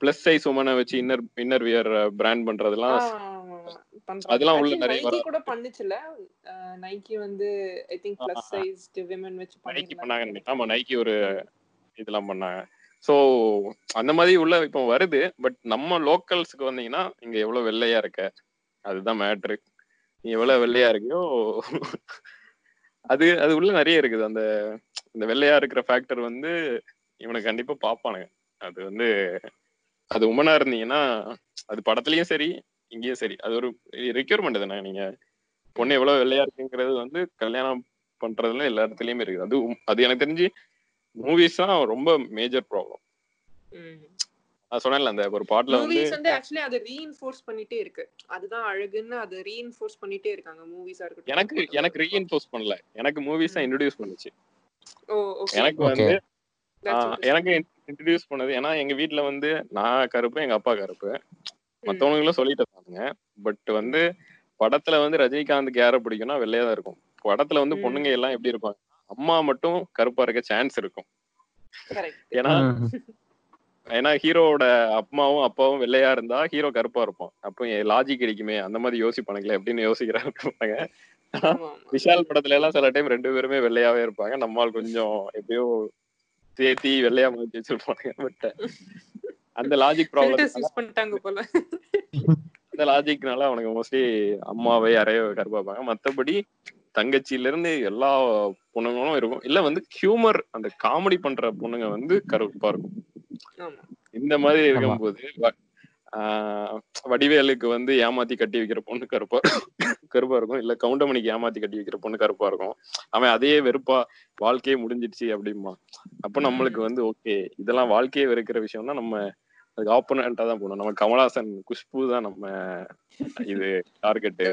பிளஸ் சைஸ் உமனை வச்சு இன்னர் இன்னர் வியர் பிராண்ட் பண்றதெல்லாம். அதெல்லாம் உள்ள நிறைய Nike வர கூட பண்ணுச்சுல நைக்கி வந்து I think plus. Size women வச்சு நைக்கி பண்ணாங்க ஆமா நைக்கி ஒரு இதெல்லாம் பண்ணாங்க சோ அந்த மாதிரி உள்ள இப்போ வருது. பட் நம்ம லோக்கல்ஸ்க்கு வந்தீங்கன்னா இங்க எவ்வளவு வெள்ளையா இருக்க? அதுதான் மேட்ரு நீ எவ்வளவு வெள்ளையா இருக்கியோ? அது அது உள்ள நிறைய இருக்குது. அந்த இந்த வெள்ளையா இருக்கிற ஃபேக்டர் வந்து இவனை கண்டிப்பா பாப்பானுங்க அது வந்து அது உமனா இருந்தீங்கன்னா அது படத்துலயும் சரி இங்கேயும் சரி. அது ஒரு ரெக்யூர்மெண்ட் தானே. நீங்க பொண்ணு எவ்வளவு வெள்ளையா இருக்குங்கிறது வந்து கல்யாணம் பண்றதுல எல்லா இடத்துலயுமே இருக்குது. அது அது எனக்கு தெரிஞ்சு மூவிஸ் தான் ரொம்ப மேஜர் ப்ராப்ளம் நான் சொன்னேன்ல அந்த ஒரு பாட்டுல வந்து மூவிஸ் வந்து ஆக்சுவலி அதை ரீஇன்ஃபோர்ஸ் பண்ணிட்டே இருக்கு. அதுதான் அழகுன்னு அதை ரீஇன்ஃபோர்ஸ் பண்ணிட்டே இருக்காங்க மூவிஸா இருக்கட்டும். எனக்கு எனக்கு ரீஇன்ஃபோர்ஸ் பண்ணல. எனக்கு மூவிஸ் தான் இன்ட்ரடியூஸ் பண்ணுச்சு. ஓ ஓகே எனக்கு Okay. வந்து ஆஹ், எனக்கு இன்ட்ரடியூஸ் பண்ணது ஏன்னா எங்க வீட்ல வந்து நான் கருப்பு எங்க அப்பா கருப்பு. மத்தவங்களும் சொல்லிட்டு இருந்தாங்க பட் வந்து படத்துல வந்து ரஜினிகாந்துக்கு யாரை பிடிக்கும்னா வெள்ளையா தான் இருக்கும். படத்துல வந்து. பொண்ணுங்க எல்லாம் எப்படி இருப்பாங்க? அம்மா மட்டும் கருப்பா இருக்க சான்ஸ் இருக்கும். கரெக்ட் ஏன்னா ஏன்னா ஹீரோவோட அம்மாவும் அப்பாவும் வெள்ளையா இருந்தா ஹீரோ கருப்பா இருப்பான். அப்போ லாஜிக் கிடைக்குமே அந்த மாதிரி யோசிப்பானுங்களே எப்படின்னு யோசிக்கிறாங்க. விஷால் படத்துல எல்லாம் சில டைம் ரெண்டு பேருமே வெள்ளையாவே இருப்பாங்க. நம்மால் கொஞ்சம் எப்படியோ தேத்தி வெள்ளையா மாத்தி வச்சிருப்பாங்க பட் அந்த லாஜிக் ப்ராப்ளம் ஃபில்டர்ஸ் யூஸ் பண்ணிட்டாங்க போல. அந்த லாஜிக்னால அவனுக்கு மோஸ்ட்லி அம்மாவை யாரையோ கருப்பாப்பாங்க மத்தபடி தங்கச்சியில இருந்து எல்லா பொண்ணுங்களும் இருக்கும். இல்ல வந்து ஹியூமர் அந்த காமெடி பண்ற பொண்ணுங்க வந்து கருப்பா இருக்கும். இந்த மாதிரி இருக்கும்போது வடிவேலுக்கு வந்து ஏமாத்தி கட்டி வைக்கிற பொண்ணு கருப்பா கருப்பா இருக்கும். இல்ல கவுண்டமணிக்கு ஏமாத்தி கட்டி வைக்கிற பொண்ணு கருப்பா இருக்கும். அவன் அதே வெறுப்பா வாழ்க்கையே முடிஞ்சிடுச்சு அப்படிமா அப்ப நம்மளுக்கு வந்து ஓகே. இதெல்லாம் வாழ்க்கையே வெறுக்கிற விஷயம்னா நம்ம அதுக்கு ஆப்போனண்டா தான் போகணும் நம்ம கமலாசன் குஷ்பு தான் நம்ம இது டார்கெட்டு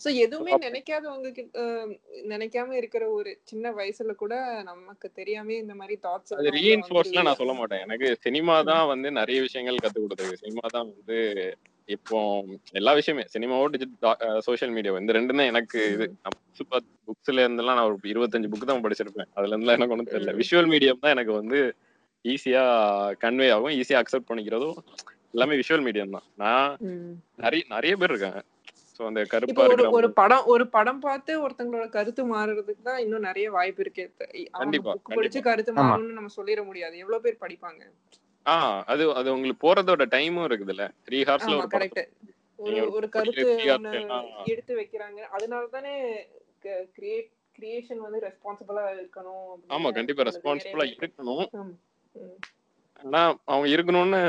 So, எதுவுமே நினைக்காதவங்க கிட்ட நினைக்காம இருக்கிற ஒரு சின்ன வயசுல கூட நமக்கு தெரியாம இந்த மாதிரி தாட்ஸ் அது ரீஎன்ஃபோர்ஸ்லாம் நான் சொல்ல மாட்டேன். எனக்கு சினிமா தான் வந்து நிறைய விஷயங்கள் கத்து கொடுத்தது. சினிமா தான் வந்து இப்போ எல்லா விஷயமே சினிமாவோ டிஜிட்டல் சோஷியல் மீடியா இந்த ரெண்டு தான் எனக்கு இது. புக்ஸ்ல இருந்தெல்லாம் நான் ஒரு இருபத்தஞ்சு புக் தான் படிச்சிருப்பேன். அதுல இருந்தெல்லாம் எனக்கு ஒன்றும் தெரியல. விஷுவல் மீடியம் தான் எனக்கு வந்து ஈஸியா கன்வே ஆகும் ஈஸியா அக்செப்ட் பண்ணிக்கிறதும் எல்லாமே விஷுவல் மீடியம் தான். நான் நிறைய நிறைய பேர் இருக்காங்க. ஸோ அந்த கருப்பா ஒரு ஒரு படம் ஒரு படம் பார்த்து ஒருத்தங்களோட கருத்து மாறுறதுக்கு தான் இன்னும் நிறைய வாய்ப்பு இருக்கு கண்டிப்பா, படிச்சு கருத்து. மாறணும்னு நம்ம சொல்லிட முடியாது. எவ்வளவு பேர் படிப்பாங்க? ஆ அது அது உங்களுக்கு போறதோட டைமும் இருக்குதுல்ல. த்ரீ ஹார்ஸ்ல ஆமா ஒரு கரெக்ட் ஒரு ஒரு கருத்து எடுத்து வைக்கிறாங்க. அதனால தானே கிரியேட் கிரியேஷன் வந்து ரெஸ்பான்சிபிளா இருக்கணும் ஆமா கண்டிப்பா. ரெஸ்பான்சிபிளா. இருக்கணும். ஆனா அவங்க இருக்கணும்னு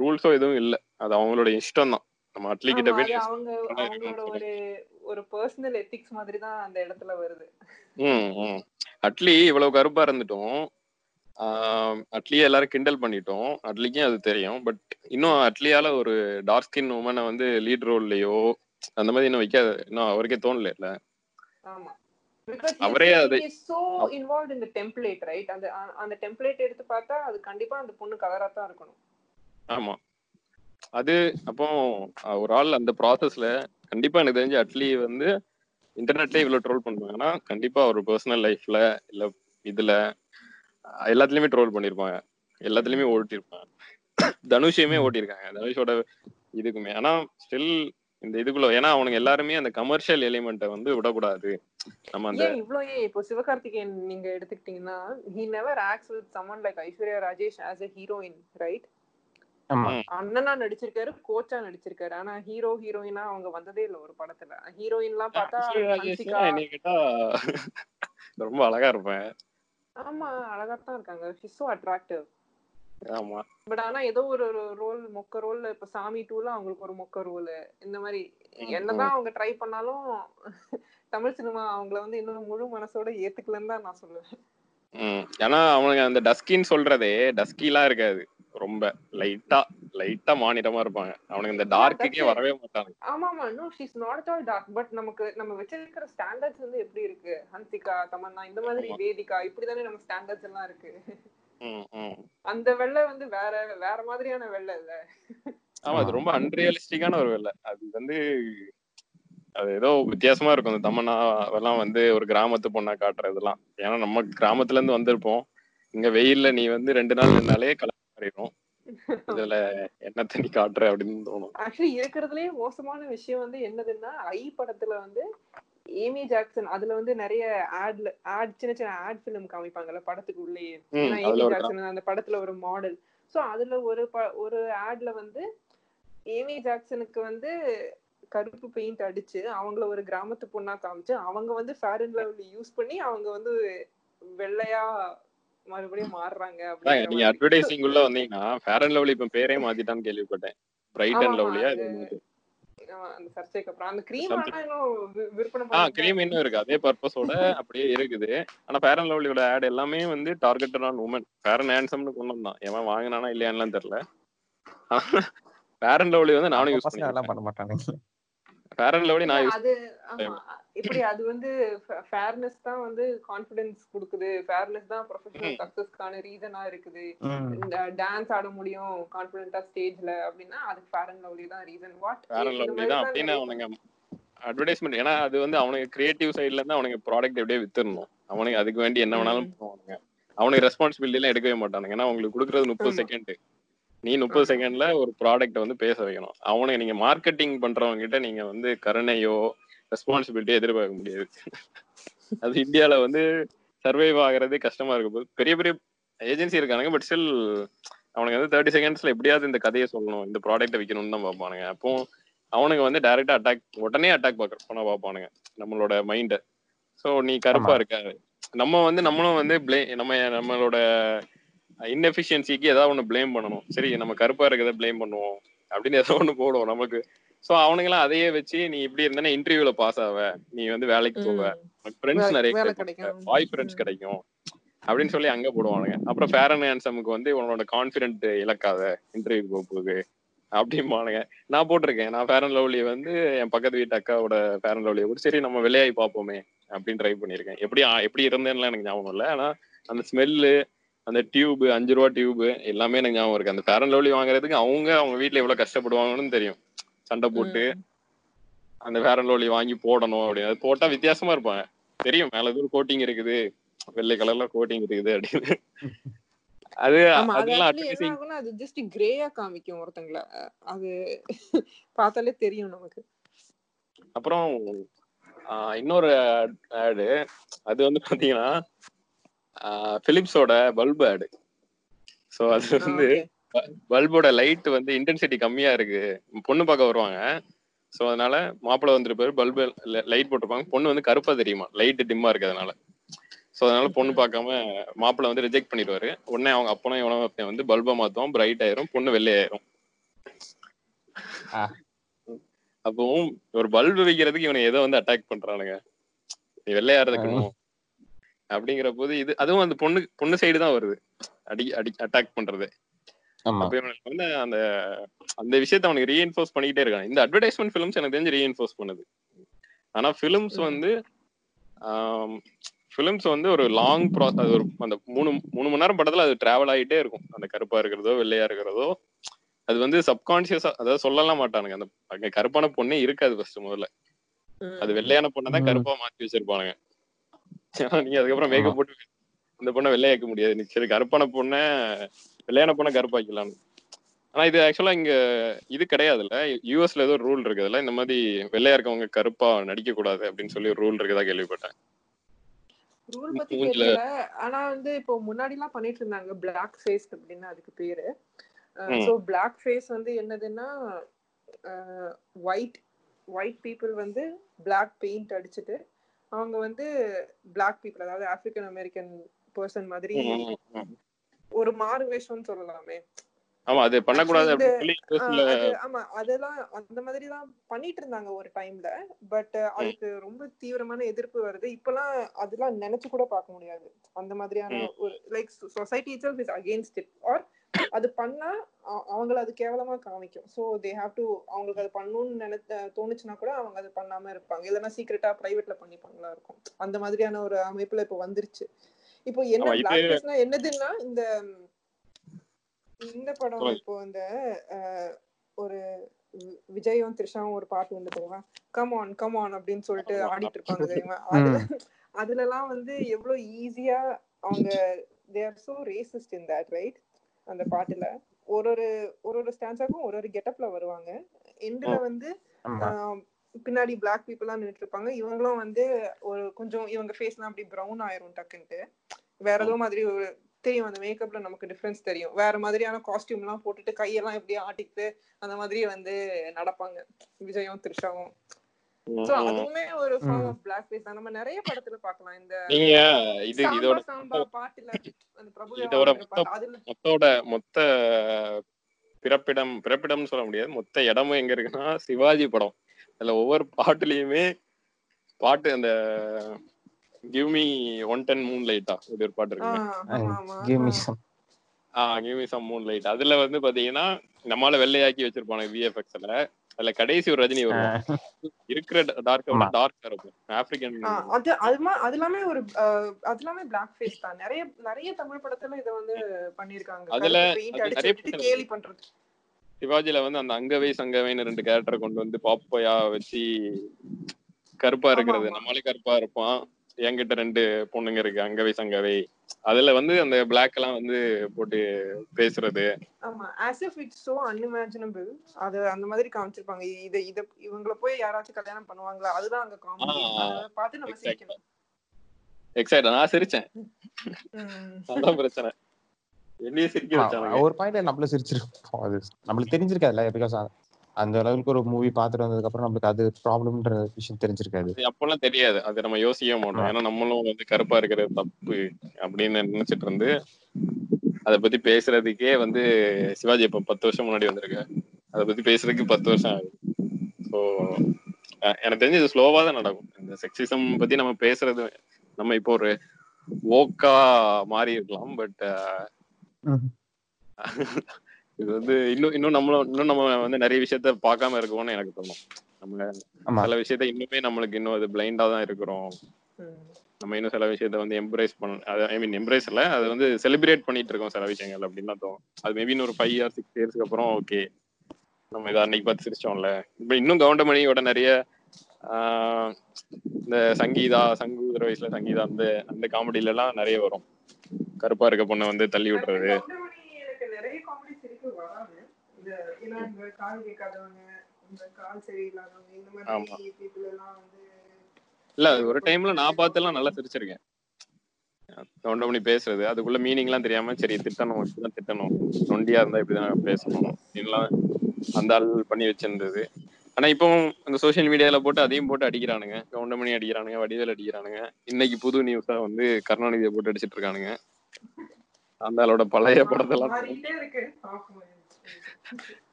ரூல்ஸோ எதுவும் இல்ல. அது அவங்களோட இஷ்டம் தான் நம்ம அட்லி கிட்ட நீ அவங்க அவங்களோட ஒரு ஒரு பர்சனல் எத்திக்ஸ் மாதிரி தான் அந்த இடத்துல வருது. ம் அட்லி இவ்வளவு கருப்பா இருந்துட்டோம். ஆஹ் அட்லியை எல்லாரும் கிண்டல் பண்ணிட்டோம். அட்லிக்கும் அது தெரியும். பட் இன்னும் அட்லியால ஒரு டார்க் ஸ்கின் உமனை வந்து லீட் ரோல்லையோ அந்த மாதிரி இன்னும் வைக்காது இன்னும் அவருக்கே தோணல இல்ல. அவரே அது- சோ இன்வால்வ் இந்த டெம்ப்ளேட் ரைட் அந்த அந்த டெம்ப்ளேட் எடுத்து பார்த்தா அது கண்டிப்பா அந்த பொண்ணு கலரா தான் இருக்கணும். ஆமா. அது அப்போ ஒரு ஆள் அந்த ப்ராசஸ்ல கண்டிப்பா எனக்கு தெரிஞ்சு அட்லி வந்து இன்டர்நெட்ல இவ்வளவு ட்ரோல் பண்ணுவாங்கன்னா கண்டிப்பா ஒரு பர்சனல் லைஃப்ல இல்ல இதுல எல்லாத்துலயுமே ட்ரோல் பண்ணிருப்பாங்க. எல்லாத்துலயுமே ஓட்டிருப்பாங்க. தனுஷையுமே ஓட்டியிருக்காங்க தனுஷோட இதுக்குமே. ஆனா ஸ்டில் இந்த இதுக்குள்ள ஏன்னா அவனுங்க எல்லாருமே அந்த கமர்ஷியல் எலிமெண்ட்டை வந்து விடக்கூடாது. நம்ம அந்த இவ்ளோ ஏன் இப்போ சிவகார்த்திகேயன் நீங்க எடுத்துக்கிட்டீங்கன்னா he never acts with someone like Aishwarya Rajesh as a heroine right அண்ணனா நடிச்சிருக்காரு கோச்சா நடிச்சிருக்காரு. ஆனா ஹீரோ ஹீரோயினா அவங்க வந்ததே இல்ல ஒரு படத்துல. பார்த்தா ஹன்சிகா என்னை கேட்டா ரொம்ப அழகா இருப்பேன். ஆமா அழகா தான் இருக்காங்க. She's so attractive. ஆமா. பட் ஆனா ஏதோ ஒரு ரோல் மொக்க ரோல் இப்ப சாமி டூல அவங்களுக்கு ஒரு மொக்க ரோல் இந்த மாதிரி என்னதான் அவங்க ட்ரை பண்ணாலும் தமிழ் சினிமா அவங்கள வந்து இன்னும் முழு மனசோட ஏத்துக்கலன்னு தான் நான் சொல்லுவேன். ம். ஏன்னா அவனுங்க அந்த டஸ்கின்னு சொல்றதே டஸ்கிலாம் இருக்காது. ரொம்ப லைட்டா லைட்டா மாநிலமா இருப்பாங்க. அவனுங்க இந்த டார்க்குக்கே. வரவே மாட்டாங்க. ஆமா ஆமா no she's not all dark but நமக்கு நம்ம வச்சிருக்கிற ஸ்டாண்டர்ட்ஸ் வந்து எப்படி இருக்கு? ஹன்சிகா தமன்னா இந்த மாதிரி. வேதிகா இப்படிதானே நம்ம ஸ்டாண்டர்ட்ஸ் எல்லாம் இருக்கு. அந்த வெள்ளை வந்து வேற வேற மாதிரியான வெள்ளை இல்ல. ஆமா அது ரொம்ப அன்ரியலிஸ்டிக்கான ஒரு வேலை அது வந்து அது ஏதோ வித்தியாசமா இருக்கும். அந்த தமன்னா அதெல்லாம் வந்து ஒரு கிராமத்து பொண்ணா காட்டுறதெல்லாம். ஏன்னா நம்ம கிராமத்துல இருந்து வந்திருப்போம். இங்க வெயில்ல நீ வந்து ரெண்டு நாள் நின்னாலே கலர் மாறிடும் இதுல என்ன தண்ணி காட்டுற அப்படின்னு தோணும். ஆக்சுவலி இருக்கிறதுலயே மோசமான விஷயம் வந்து என்னதுன்னா ஐ படத்துல வந்து ஏமி ஜாக்சன் அதுல வந்து நிறைய ஆட்ல ஆட் சின்ன சின்ன ஆட் ஃபிலிம் காமிப்பாங்கல்ல படத்துக்கு உள்ளேயே. ஏமி ஜாக்சன் அந்த படத்துல ஒரு மாடல் சோ அதுல ஒரு ஒரு ஆட்ல வந்து ஏமி ஜாக்சனுக்கு வந்து கருப்பு பெயிண்ட் அடிச்சு அவங்கள ஒரு கிராமத்து பொண்ணா காமிச்சு அவங்க வந்து ஃபேர் அண்ட் லவ்லி யூஸ் பண்ணி அவங்க வந்து வெள்ளையா மறுபடியும் மாறுறாங்க நீங்க. அட்வர்டைசிங் உள்ள வந்தீங்கன்னா ஃபேர் அண்ட் லவ்லி இப்ப பேரே மாத்திட்டான்னு கேள்விப்பட்டேன். பிரைட் அண்ட் லவ்லியா அது- இது அந்த சர்ச்சைக்கு அப்புறம். அந்த கிரீம் விற்பனை ஆ கிரீம் இன்னும் இருக்கு. அதே பர்பஸோட அப்படியே இருக்குது. ஆனா ஃபேர் அண்ட் லவ்லியோட ஆட் எல்லாமே வந்து targeted on women fair and ஹேண்ட்ஸம்னு கொண்டு வந்தான். எவன் வாங்கினானா இல்லையான்லாம் தெரியல. ஃபேர் அண்ட் லவ்லி வந்து நானும் யூஸ் பண்ணிருக்கேன். பண்ண மாட்டாங்க ஃபேர் அண்ட் லவ்லி நான் யூஸ் இப்படி அது வந்து ஃபேர்னஸ் தான் வந்து கான்ஃபிடன்ஸ் கொடுக்குது. ஃபேர்னஸ் தான் ப்ரொஃபஷனல். சக்சஸ்க்கான ரீசனா இருக்குது. இந்த டான்ஸ் ஆட முடியும் கான்ஃபிடென்ட்டா ஸ்டேஜ்ல அப்படின்னா அதுக்கு ஃபேர் அண்ட் லவ்லி தான் reason what fair and lovely தான் அப்படின்னு அவனுங்க அட்வர்டைஸ்மெண்ட் ஏன்னா அது வந்து அவனுக்கு கிரியேட்டிவ் சைட்ல இருந்து அவனுக்கு ப்ராடக்ட் எப்படியே வித்துடணும். அவனுக்கு அதுக்கு வேண்டி என்ன வேணாலும் பண்ணுவானுங்க. அவனுக்கு ரெஸ்பான்சிபிலிட்டி எல்லாம் எடுக்கவே மாட்டானுங்க. ஏன்னா அவங்களுக்கு கொடுக்கறது முப்பது. செகண்ட் நீ முப்பது. செகண்ட்ல ஒரு ப்ராடக்ட் வந்து பேச வைக்கணும். அவனுக்கு நீங்க மார்க்கெட்டிங் பண்றவங்க கிட்ட நீங்க வந்து கருணையோ ரெஸ்பான்சிபிலிட்டி எதிர்பார்க்க முடியாது. அது இந்தியால வந்து சர்வைவ் ஆகுறது கஷ்டமா இருக்கு போது பெரிய பெரிய ஏஜென்சி இருக்கானுங்க பட் ஸ்டில் அவனுக்கு வந்து தேர்ட்டி செகண்ட்ஸ்ல எப்படியாவது இந்த கதையை சொல்லணும் இந்த ப்ராடக்ட்டை விற்கணும்னு தான் பார்ப்பானுங்க. அப்போ அவனுங்க வந்து டைரக்டா அட்டாக் உடனே அட்டாக் பண்ண பார்ப்பானுங்க நம்மளோட மைண்ட சோ நீ கருப்பா. இருக்க நம்ம வந்து நம்மளும் வந்து ப்ளே நம்ம நம்மளோட இன்எஃபிஷியன்சிக்கு ஏதாவது ஒண்ணு ப்ளேம் பண்ணணும். சரி நம்ம கருப்பா இருக்கிறத ப்ளேம் பண்ணுவோம் அப்படின்னு ஏதோ ஒண்ணு போடுவோம் நமக்கு. சோ அவனுங்களாம் அதையே வச்சு நீ இப்படி இருந்தானே இன்டர்வியூல பாஸ் ஆவ. நீ வந்து வேலைக்கு போவ. ஃப்ரெண்ட்ஸ் நிறைய கிடைக்கும். Boy friends. கிடைக்கும். அப்படின்னு சொல்லி அங்க போடுவானுங்க. அப்புறம் ஃபேர் அண்ட் ஹேண்ட்ஸமுக்கு வந்து உன்னோட கான்பிடென்ட் இழக்காத. இன்டர்வியூ போகுது அப்படிம்பானுங்க. நான் போட்டிருக்கேன். நான் ஃபேர் அண்ட் லவ்லி வந்து என் பக்கத்து வீட்டு அக்காவோட ஃபேர் அண்ட் லவ்லியை கூட சரி நம்ம விளையாடி பார்ப்போமே. அப்படின்னு ட்ரை பண்ணியிருக்கேன். எப்படி எப்படி இருந்தேன்லாம் எனக்கு ஞாபகம் இல்லை. ஆனா அந்த ஸ்மெல்லு அந்த டியூப் அஞ்சு ரூபா டியூப் எல்லாமே எனக்கு ஞாபகம் இருக்கு. அந்த ஃபேர் அண்ட் லவ்லி வாங்குறதுக்கு அவங்க அவங்க வீட்ல எவ்வளவு கஷ்டப்படுவாங்கன்னு தெரியும். சண்டை போட்டு. அந்த அண்ட் லவ்லி வாங்கி போடணும் அப்படின்னு. அது போட்டா வித்தியாசமா இருப்பாங்க தெரியும் மேல எதுவும் கோட்டிங் இருக்குது. வெள்ளை கலர்ல கோட்டிங் இருக்குது அப்படின்னு. அது அது அதெல்லாம் ஜஸ்ட் கிரேயா காமிக்கும் ஒருத்தங்கள. அது பார்த்தாலே தெரியும் நமக்கு. அப்புறம் இன்னொரு ஆடு அது வந்து பாத்தீங்கன்னா பிலிப்ஸோட பல்பு ஆடு ஸோ அது வந்து. பல்போட லைட் வந்து இன்டென்சிட்டி கம்மியா இருக்கு. பொண்ணு பார்க்க வருவாங்க. ஸோ அதனால மாப்பிள்ளை வந்துருப்பாரு பல்பு லைட் போட்டிருப்பாங்க. பொண்ணு வந்து கருப்பா தெரியுமா? லைட் டிம்மா இருக்கு அதனால ஸோ அதனால பொண்ணு பார்க்காம மாப்பிள்ளை வந்து ரிஜெக்ட் பண்ணிடுவாரு. உடனே அவங்க அப்பனும் இவனும் வந்து பல்பை மாத்துவான் பிரைட் ஆயிரும் பொண்ணு வெள்ளையாயிரும். அப்பவும் ஒரு பல்பு வைக்கிறதுக்கு இவனை ஏதோ வந்து அட்டாக் பண்றானுங்க. நீ வெள்ளையாடுறதுக்கணும் அப்படிங்கிற போது இது அதுவும் அந்த பொண்ணு பொண்ணு சைடு தான் வருது. அடி அடி அட்டாக் பண்றது. அந்த அந்த விஷயத்த அவனுக்கு ரீஎன்ஃபோர்ஸ் பண்ணிக்கிட்டே இருக்கான் இந்த அட்வர்டைஸ்மெண்ட் ஃபிலிம்ஸ் எனக்கு தெரிஞ்சு ரீஎன்ஃபோர்ஸ் பண்ணுது. ஆனா ஃபிலிம்ஸ் வந்து ஃபிலிம்ஸ் வந்து ஒரு லாங் ப்ராசஸ் ஒரு அந்த மூணு மூணு மணி நேரம் படத்துல அது டிராவல் ஆகிட்டே இருக்கும். அந்த கருப்பா இருக்கிறதோ வெள்ளையா இருக்கிறதோ. அது வந்து சப்கான்சியஸா அதாவது சொல்லலாம் மாட்டானுங்க. அந்த அங்க கருப்பான பொண்ணே இருக்காது ஃபர்ஸ்ட் முதல்ல. அது வெள்ளையான பொண்ணை தான். கருப்பா மாத்தி வச்சிருப்பானுங்க. நீங்க அதுக்கப்புறம் மேக்கப் போட்டு இந்த பொண்ணை வெள்ளையாக்க முடியாது. சரி கருப்பான பொண்ணை வெள்ளையான பொண்ணை கருப்பாக்கலாம் ஆனா இது ஆக்சுவலா இங்க இது கிடையாதுல்ல. யூஎஸ்ல ஏதோ ரூல் இருக்குதுல்ல இந்த மாதிரி வெள்ளையா இருக்கவங்க கருப்பா நடிக்க கூடாது அப்படின்னு சொல்லி ஒரு ரூல் இருக்குதா கேள்விப்பட்டேன். ரூல் பத்தி தெரியல. ஆனா வந்து இப்போ முன்னாடி எல்லாம் பண்ணிட்டு இருந்தாங்க. பிளாக் ஃபேஸ் அப்படின்னு அதுக்கு பேரு. சோ பிளாக் ஃபேஸ் வந்து என்னதுன்னா ஒயிட் ஒயிட் பீப்புள் வந்து பிளாக் பெயிண்ட் அடிச்சுட்டு அவங்க வந்து பிளாக் பீப்புள் அதாவது ஆப்பிரிக்கன் அமெரிக்கன் பர்சன் மாதிரி. ஒரு மாறு வேஷம்னு சொல்லலாமே. ஆமா அது பண்ணக்கூடாது ஆமா அதெல்லாம் அந்த மாதிரி தான் பண்ணிட்டு இருந்தாங்க ஒரு டைம்ல பட் அதுக்கு ரொம்ப தீவிரமான எதிர்ப்பு வருது. இப்பெல்லாம் அதெல்லாம் நினைச்சு கூட பார்க்க முடியாது. அந்த மாதிரியான. ஒரு like society itself is against it or அது பண்ணா அவங்கள அது கேவலமா காமிக்கும். ஸோ தே ஹாவ் டு அவங்களுக்கு அது பண்ணணும்னு நினைத்த தோணுச்சுன்னா கூட அவங்க அது பண்ணாம இருப்பாங்க. இல்லைன்னா சீக்கிரட்டா பிரைவேட்ல பண்ணிப்பாங்களா இருக்கும். அந்த மாதிரியான ஒரு அமைப்புல இப்போ வந்துருச்சு. இப்போ என்ன பிளாக் என்னதுன்னா இந்த இந்த படம். இப்போ இந்த ஒரு விஜயும் த்ரிஷாவும் ஒரு பாட்டு உண்டு தெரியுமா? கம் ஆன் கம் ஆன் அப்படின்னு சொல்லிட்டு. ஆடிட்டு இருப்பாங்க தெரியுமா? அதுல அதுல எல்லாம் வந்து எவ்வளவு ஈஸியா அவங்க they are so racist in that right அந்த பாட்டுல. ஒரு ஒரு ஒரு ஒரு ஸ்டான்ஸாக்கும் ஒரு ஒரு கெட்டப்ல வருவாங்க. எண்ட்ல வந்து பின்னாடி பிளாக் பீப்புளா நின்னுட்டு இருப்பாங்க இவங்களும் வந்து ஒரு கொஞ்சம் இவங்க ஃபேஸ்லாம் அப்படி ப்ரௌன் ஆயிரும் டக்குன்ட்டு. வேற ஏதோ மாதிரி ஒரு தெரியும். அந்த மேக்கப்ல நமக்கு டிஃபரன்ஸ் தெரியும். வேற மாதிரியான காஸ்டியூம் எல்லாம் போட்டுட்டு கையெல்லாம் இப்படி ஆட்டிக்கிட்டு அந்த மாதிரி வந்து நடப்பாங்க. விஜயும் த்ரிஷாவும். சோ. அதுவுமே ஒரு ஃபார்ம் ம். ஆஃப் பிளாக் ஃபேஸ் தான். நம்ம நிறைய படத்துல பார்க்கலாம். இந்த நீங்க இது இதோட சாம்பா பாட்டுல அந்த பிரபுதேவா இதோட மொத்தோட மொத்த பிறப்பிடம் பிறப்பிடம்னு சொல்ல முடியாது. மொத்த இடமும் எங்க இருக்குன்னா சிவாஜி படம். அதுல ஒவ்வொரு பாட்டுலயுமே பாட்டு அந்த give me one ten moon லைட்டா இது ஒரு பாட்டு இருக்கு give me some ah give me some moonlight அதுல வந்து பாத்தீங்கன்னா நம்மளால வெள்ளையாக்கி வச்சிருப்பாங்க விஎஃப்எக்ஸ்ல அதுல கடைசி ஒரு ரஜினி வருவான். இருக்கிற டார்க். டார்க்கா இருக்கும். ஆப்பிரிக்கன் ஆ, அது அதுமா அது எல்லாமே ஒரு அது எல்லாமே பிளாக் ஃபேஸ் தான். நிறைய நிறைய தமிழ் படத்துல இத வந்து பண்ணிருக்காங்க அதுல கேலி பண்றது. சிவாஜில வந்து அந்த அங்கவை சங்கவைன்னு ரெண்டு கேரக்டரை கொண்டு வந்து பாப்பையா வச்சு கருப்பா இருக்கிறது. நம்மளே கருப்பா இருப்பான் என்கிட்ட ரெண்டு பொண்ணுங்க இருக்கு. அங்கவை சங்கவை. அதுல வந்து அந்த பிளாக் எல்லாம் வந்து போட்டு பேசுறது. ஆமா. As if it's so unimaginable. அது அந்த மாதிரி காமிச்சிருப்பாங்க. இத இத இவங்கள போய் யாராச்சும் கல்யாணம் பண்ணுவாங்களா? அதுதான் அங்க காமெடி அத பார்த்து நம்ம. சிரிக்கணும். எக்ஸைட் நான் சிரிச்சேன். அதான் பிரச்சனை. என்னையே சிரிக்க வச்சானுங்க. ஒரு பாயிண்ட்ல நம்மள சிரிச்சிருப்போம் அது நம்மளுக்கு தெரிஞ்சிருக்காதுல்ல பிகாஸ் அந்த லெவலுக்கு ஒரு மூவி பார்த்துட்டு வந்ததுக்கு அப்புறம் நம்மளுக்கு அது ப்ராப்ளம்ன்ற விஷயம் தெரிஞ்சிருக்காது. அப்பெல்லாம் தெரியாது. அது நம்ம யோசிக்கவே மாட்டோம். ஏன்னா நம்மளும் வந்து கருப்பா இருக்கிறது தப்பு அப்படின்னு நினைச்சிட்டு இருந்து அதை பத்தி பேசுறதுக்கே வந்து சிவாஜி இப்ப பத்து வருஷம் முன்னாடி வந்திருக்கு அதை பத்தி பேசுறதுக்கு பத்து வருஷம் ஆகுது. ஸோ எனக்கு தெரிஞ்சு இது ஸ்லோவா தான் நடக்கும். இந்த செக்ஸிசம் பத்தி நம்ம பேசுறது நம்ம இப்போ ஒரு ஓக்கா மாறி இருக்கலாம் பட் இது வந்து இன்னும் இன்னும் நம்மளும் இன்னும் நம்ம வந்து நிறைய விஷயத்த பார்க்காம இருக்கோம்னு எனக்கு தோணும். நம்ம சில விஷயத்த இன்னுமே நம்மளுக்கு இன்னும் அது பிளைண்டா தான் இருக்கிறோம். நம்ம இன்னும் சில விஷயத்த வந்து எம்ப்ரேஸ் பண்ண ஐ மீன் எம்ப்ரேஸ் இல்ல அது வந்து செலிப்ரேட் பண்ணிட்டு இருக்கோம் சில விஷயங்கள் அப்படின்னு தான் தோணும். அது மேபி இன்னும் ஒரு ஃபைவ் இயர் சிக்ஸ் இயர்ஸ்க்கு அப்புறம் ஓகே நம்ம இதை அன்னைக்கு பார்த்து சிரிச்சோம்ல. இப்ப இன்னும் கவுண்டமணியோட நிறைய இந்த சங்கீதா சங்கூதர வயசுல சங்கீதா அந்த அந்த காமெடியில எல்லாம் நிறைய வரும். கருப்பா இருக்க பொண்ணை வந்து தள்ளி விடுறது. எல்லாம் வந்து இல்ல ஒரு டைம்ல நான் பார்த்தெல்லாம் நல்லா சிரிச்சிருக்கேன். கவுண்டமணி பேசுறது அதுக்குள்ள மீனிங் எல்லாம் தெரியாம சரி திட்டணும் இப்படிதான் திட்டணும். நொண்டியா இருந்தா இப்படிதான் பேசணும் அப்படின்லாம் அந்த ஆள் பண்ணி வச்சிருந்தது. ஆனா இப்போ அந்த சோஷியல் மீடியால போட்டு அதையும் போட்டு அடிக்கிறானுங்க. கவுண்டமணி அடிக்கிறானுங்க வடிவேல் அடிக்கிறானுங்க. இன்னைக்கு புது நியூஸா வந்து கருணாநிதியை போட்டு அடிச்சிட்டு இருக்கானுங்க. அந்த ஆளோட பழைய படத்தெல்லாம்.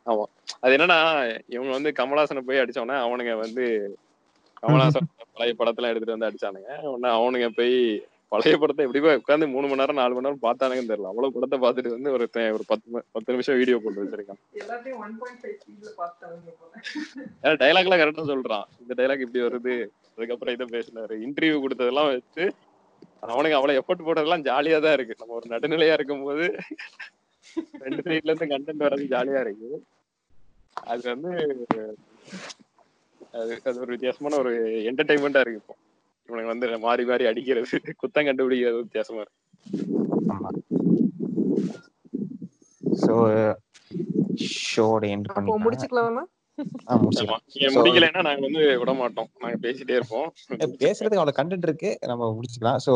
ஆமா. அது என்னன்னா இவங்க வந்து கமலாசனை போய் அடிச்சோன்னே அவனுங்க வந்து கமலாசன் பழைய படத்தெல்லாம் எடுத்துட்டு வந்து அடிச்சானுங்க. உடனே அவனுங்க போய் பழைய படத்தை எப்படி உட்காந்து மூணு மணி நேரம் நாலு மணி நேரம் பார்த்தானுங்கன்னு தெரியல. அவ்வளவு படத்தை பார்த்துட்டு வந்து ஒரு ஒரு பத்து பத்து நிமிஷம் வீடியோ போட்டு வச்சிருக்கான். எல்லாத்தையும் 1.5 ஸ்பீட்ல பார்த்தாங்க போல. ஏன்னா டைலாக் எல்லாம் கரெக்டா சொல்றான். இந்த டைலாக் இப்படி வருது. அதுக்கப்புறம் இதை பேசினாரு. இன்டர்வியூ கொடுத்ததெல்லாம் வச்சு அவனுக்கு அவ்வளவு எஃபர்ட் போட்டதெல்லாம் ஜாலியா தான் இருக்கு. நம்ம ஒரு நடுநிலையா இருக்கும்போது ரெண்டு சைட்ல இருந்து கண்டென்ட் வர்றது ஜாலியா இருக்கு. அது வந்து அது அது ஒரு வித்தியாசமான ஒரு என்டர்டைன்மெண்டா இருக்கு இப்போ. இவனுக்கு வந்து மாறி மாறி அடிக்கிறது. குத்தம் கண்டுபிடிக்கிறது வித்தியாசமா இருக்கு. ஸோ ஷோட எண்ட் பண்ணி முடிச்சுக்கலாமா. முடிக்கலைன்னா நாங்க வந்து விட மாட்டோம் நாங்க பேசிட்டே இருப்போம். பேசுறதுக்கு அவ்வளவு கண்டென்ட் இருக்கு. நம்ம முடிச்சுக்கலாம். ஸோ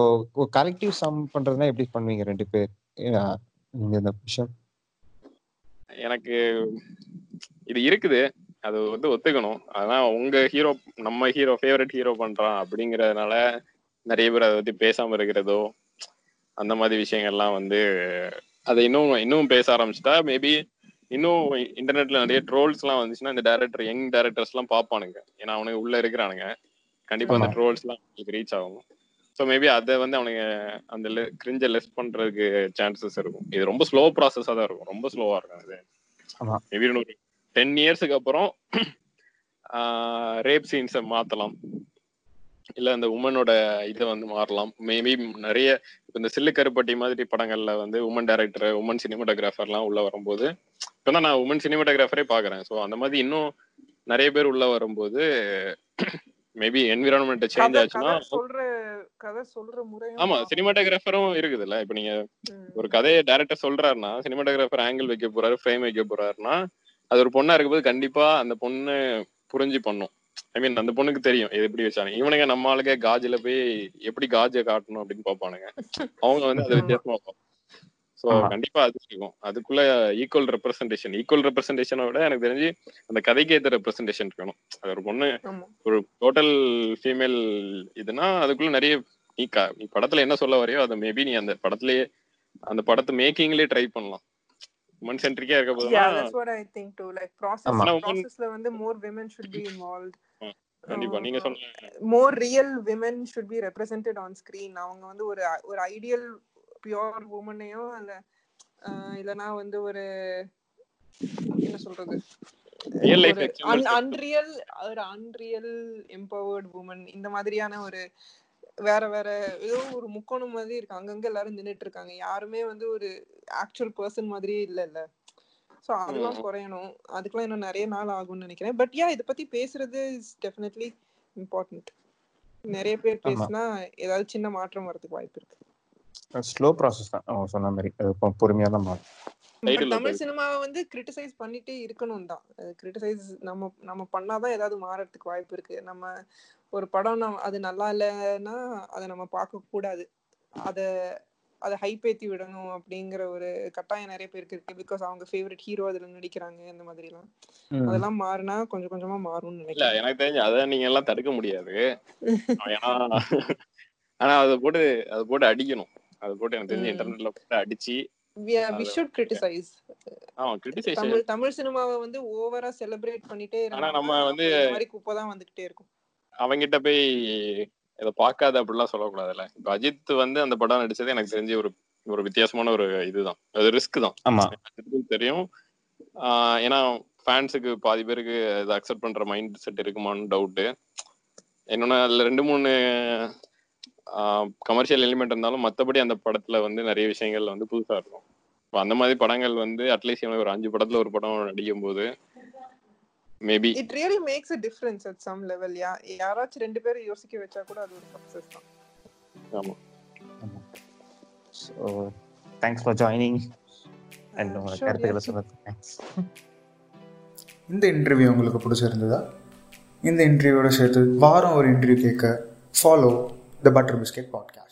கலெக்டிவ் சம் பண்றதுனா எப்படி பண்ணுவீங்க ரெண்டு பேர்? இந்த விஷயம். எனக்கு இது இருக்குது. அது வந்து ஒத்துக்கணும். ஆனா உங்க ஹீரோ நம்ம ஹீரோ ஃபேவரட் ஹீரோ பண்றான் அப்படிங்கறதுனால நிறைய பேர் அதை பத்தி பேசாம இருக்கிறதோ அந்த மாதிரி விஷயங்கள்லாம் வந்து அதை இன்னும் இன்னும் பேச ஆரம்பிச்சிட்டா மேபி இன்னும் இன்டர்நெட்ல நிறைய ட்ரோல்ஸ் எல்லாம் வந்துச்சுன்னா இந்த டேரக்டர் யங் டேரக்டர்ஸ் எல்லாம் பார்ப்பானுங்க. ஏன்னா அவனுக்கு உள்ள இருக்கிறானுங்க. கண்டிப்பா அந்த. ட்ரோல்ஸ் எல்லாம் ரீச் ஆகும். ஸோ மேபி அதை வந்து அவனுங்க அந்த கிரிஞ்ச லெஸ் பண்றதுக்கு சான்சஸ் இருக்கும். இது ரொம்ப ஸ்லோ ப்ராசஸா தான் இருக்கும். ரொம்ப ஸ்லோவா இருக்கும் அது. மேபி டென் இயர்ஸுக்கு அப்புறம் ரேப் சீன்ஸை மாத்தலாம். இல்ல அந்த உமனோட இதை வந்து மாறலாம். மேபி நிறைய இப்ப இந்த சில்லு கருப்பட்டி மாதிரி படங்கள்ல வந்து உமன் டைரக்டர் உமன் சினிமாட்டோகிராஃபர்லாம் உள்ள வரும்போது இப்பதான் நான் உமன் சினிமாட்டோகிராஃபரே பாக்குறேன். ஸோ அந்த மாதிரி இன்னும் நிறைய பேர் உள்ள வரும்போது மேபி என்விரான்மெண்ட் சேஞ்ச் ஆச்சுன்னா கதை சொல்ற கதை சொல்ற முறையும் ஆமா சினிமாட்டோகிராஃபரும் இருக்குதுல்ல. இப்ப நீங்க. ஒரு கதையை டேரக்டர் சொல்றாருன்னா சினிமாட்டோகிராஃபர் ஆங்கிள் வைக்க போறாரு ஃப்ரேம் வைக்க போறாருன்னா அது ஒரு பொண்ணா இருக்கும்போது கண்டிப்பா அந்த பொண்ணு புரிஞ்சு பண்ணும். ஐ மீன் அந்த பொண்ணுக்கு தெரியும் இது எப்படி வச்சாங்க இவனுங்க நம்ம ஆளுங்க காஜில போய் எப்படி காஜை காட்டணும் அப்படின்னு பாப்பானுங்க அவங்க வந்து அது. வித்தியாசமா பார்ப்பாங்க. சோ ஆமா. கண்டிப்பா அது இருக்கும். அதுக்குள்ள ஈக்குவல் ரெப்ரசன்டேஷன் ஈக்குவல் ரெப்ரசன்டேஷனை விட எனக்கு தெரிஞ்சு அந்த கதைக்கு ஏத்த ரெப்ரசன்டேஷன் இருக்கணும். அது ஒரு பொண்ணு ஒரு டோட்டல் ஃபீமேல் இதுனா அதுக்குள்ள நிறைய நீ நீ படத்துல என்ன சொல்ல வரையோ அதை மேபி நீ அந்த படத்துலயே அந்த படத்தை மேக்கிங்லயே ட்ரை பண்ணலாம். உமன் சென்ட்ரிக்கா இருக்க yeah போதுனா that's what i think too like process. ஆனா processல வந்து more women should be involved கண்டிப்பா நீங்க சொன்ன more real women should be represented on screen அவங்க வந்து ஒரு ஒரு ஐடியல் பியோர் உமனையோ இல்ல ஆஹ் இல்லனா வந்து ஒரு என்ன சொல்றது Real life ஒரு examples. அன்ரியல் ஒரு அன்ரியல் எம்பவர்ட் உமன் இந்த மாதிரியான ஒரு வேற வேற ஏதோ ஒரு முக்கோணம் மாதிரி இருக்கு. அங்கங்க எல்லாரும் நின்னுட்டு இருக்காங்க யாருமே வந்து ஒரு ஆக்சுவல் பர்சன் மாதிரியே இல்ல இல்ல சோ அதெல்லாம். குறையணும். அதுக்கெல்லாம் இன்னும் நிறைய நாள் ஆகும்னு நினைக்கிறேன். பட் யா இத பத்தி பேசுறது இஸ் டெஃபினெட்லி இம்பார்ட்டன்ட் நிறைய பேர். பேசினா ஏதாவது சின்ன மாற்றம் வரதுக்கு வாய்ப்பு இருக்கு. ஸ்லோ ப்ராசஸ் தான். அவங்க சொன்ன மாதிரி. பொறுமையா தான் மாறும். தமிழ் சினிமாவை வந்து கிரிட்டிசைஸ் பண்ணிட்டே இருக்கணும் தான். கிரிட்டிசைஸ் நம்ம நம்ம பண்ணாதான் ஏதாவது மாறறதுக்கு வாய்ப்பு இருக்கு. நம்ம ஒரு படம் அது நல்லா இல்லைன்னா அதை நம்ம பார்க்க கூடாது. அத அதை ஹைப் ஏத்தி விடணும் அப்படிங்கிற ஒரு கட்டாயம் நிறைய பேருக்கு இருக்கு. பிகாஸ் அவங்க ஃபேவரட் ஹீரோ அதுல நடிக்கிறாங்க இந்த மாதிரி எல்லாம். அதெல்லாம் மாறினா கொஞ்சம் கொஞ்சமா மாறும்னு இல்ல நினைக்கிறேன். எனக்கு தெரிஞ்சு அதை நீங்க எல்லாம் தடுக்க முடியாது. ஏன்னா ஆனா அதை போட்டு அதை போட்டு அடிக்கணும். அதை போட்டு எனக்கு தெரிஞ்சு. இன்டர்நெட்ல போட்டு அடிச்சு தமிழ் தமிழ் சினிமாவை வந்து ஓவரா செலிப்ரேட் பண்ணிட்டே ஆனா நம்ம வந்து- மாதிரி குப்பை தான் வந்துகிட்டே இருக்கும். அவங்கிட்ட போய் இதை பார்க்காத அப்படிலாம் சொல்லக்கூடாதுல்ல. இப்ப அஜித் வந்து அந்த படம் நடிச்சது எனக்கு தெரிஞ்சு ஒரு ஒரு வித்தியாசமான ஒரு இதுதான். அது ரிஸ்க் தான். ஆமா. தெரியும். ஏன்னா ஃபேன்ஸுக்கு பாதி பேருக்கு இதை அக்செப்ட் பண்ற மைண்ட் செட் இருக்குமான்னு டவுட்டு என்னன்னா அதுல ரெண்டு மூணு கமர்ஷியல் எலிமெண்ட் இருந்தாலும் மத்தபடி அந்த படத்துல வந்து நிறைய விஷயங்கள் வந்து புதுசா இருக்கும். இப்போ அந்த மாதிரி படங்கள் வந்து அட்லீஸ்ட் ஒரு அஞ்சு படத்துல ஒரு படம் நடிக்கும் போது maybe it really makes a difference at some level யா யாராச்சும் ரெண்டு பேரும் யோசிக்க வச்சா கூட அது ஒரு சக்சஸ் தான். ஆமா. So thanks for joining and sure, கருத்துக்களை. சொன்னதுக்கு தேங்க்ஸ் இந்த இன்டர்வியூ உங்களுக்கு பிடிச்சிருந்ததா? இந்த இன்டர்வியூவோட சேர்த்து வாரம் ஒரு இன்டர்வியூ கேட்க follow the butter biscuit podcast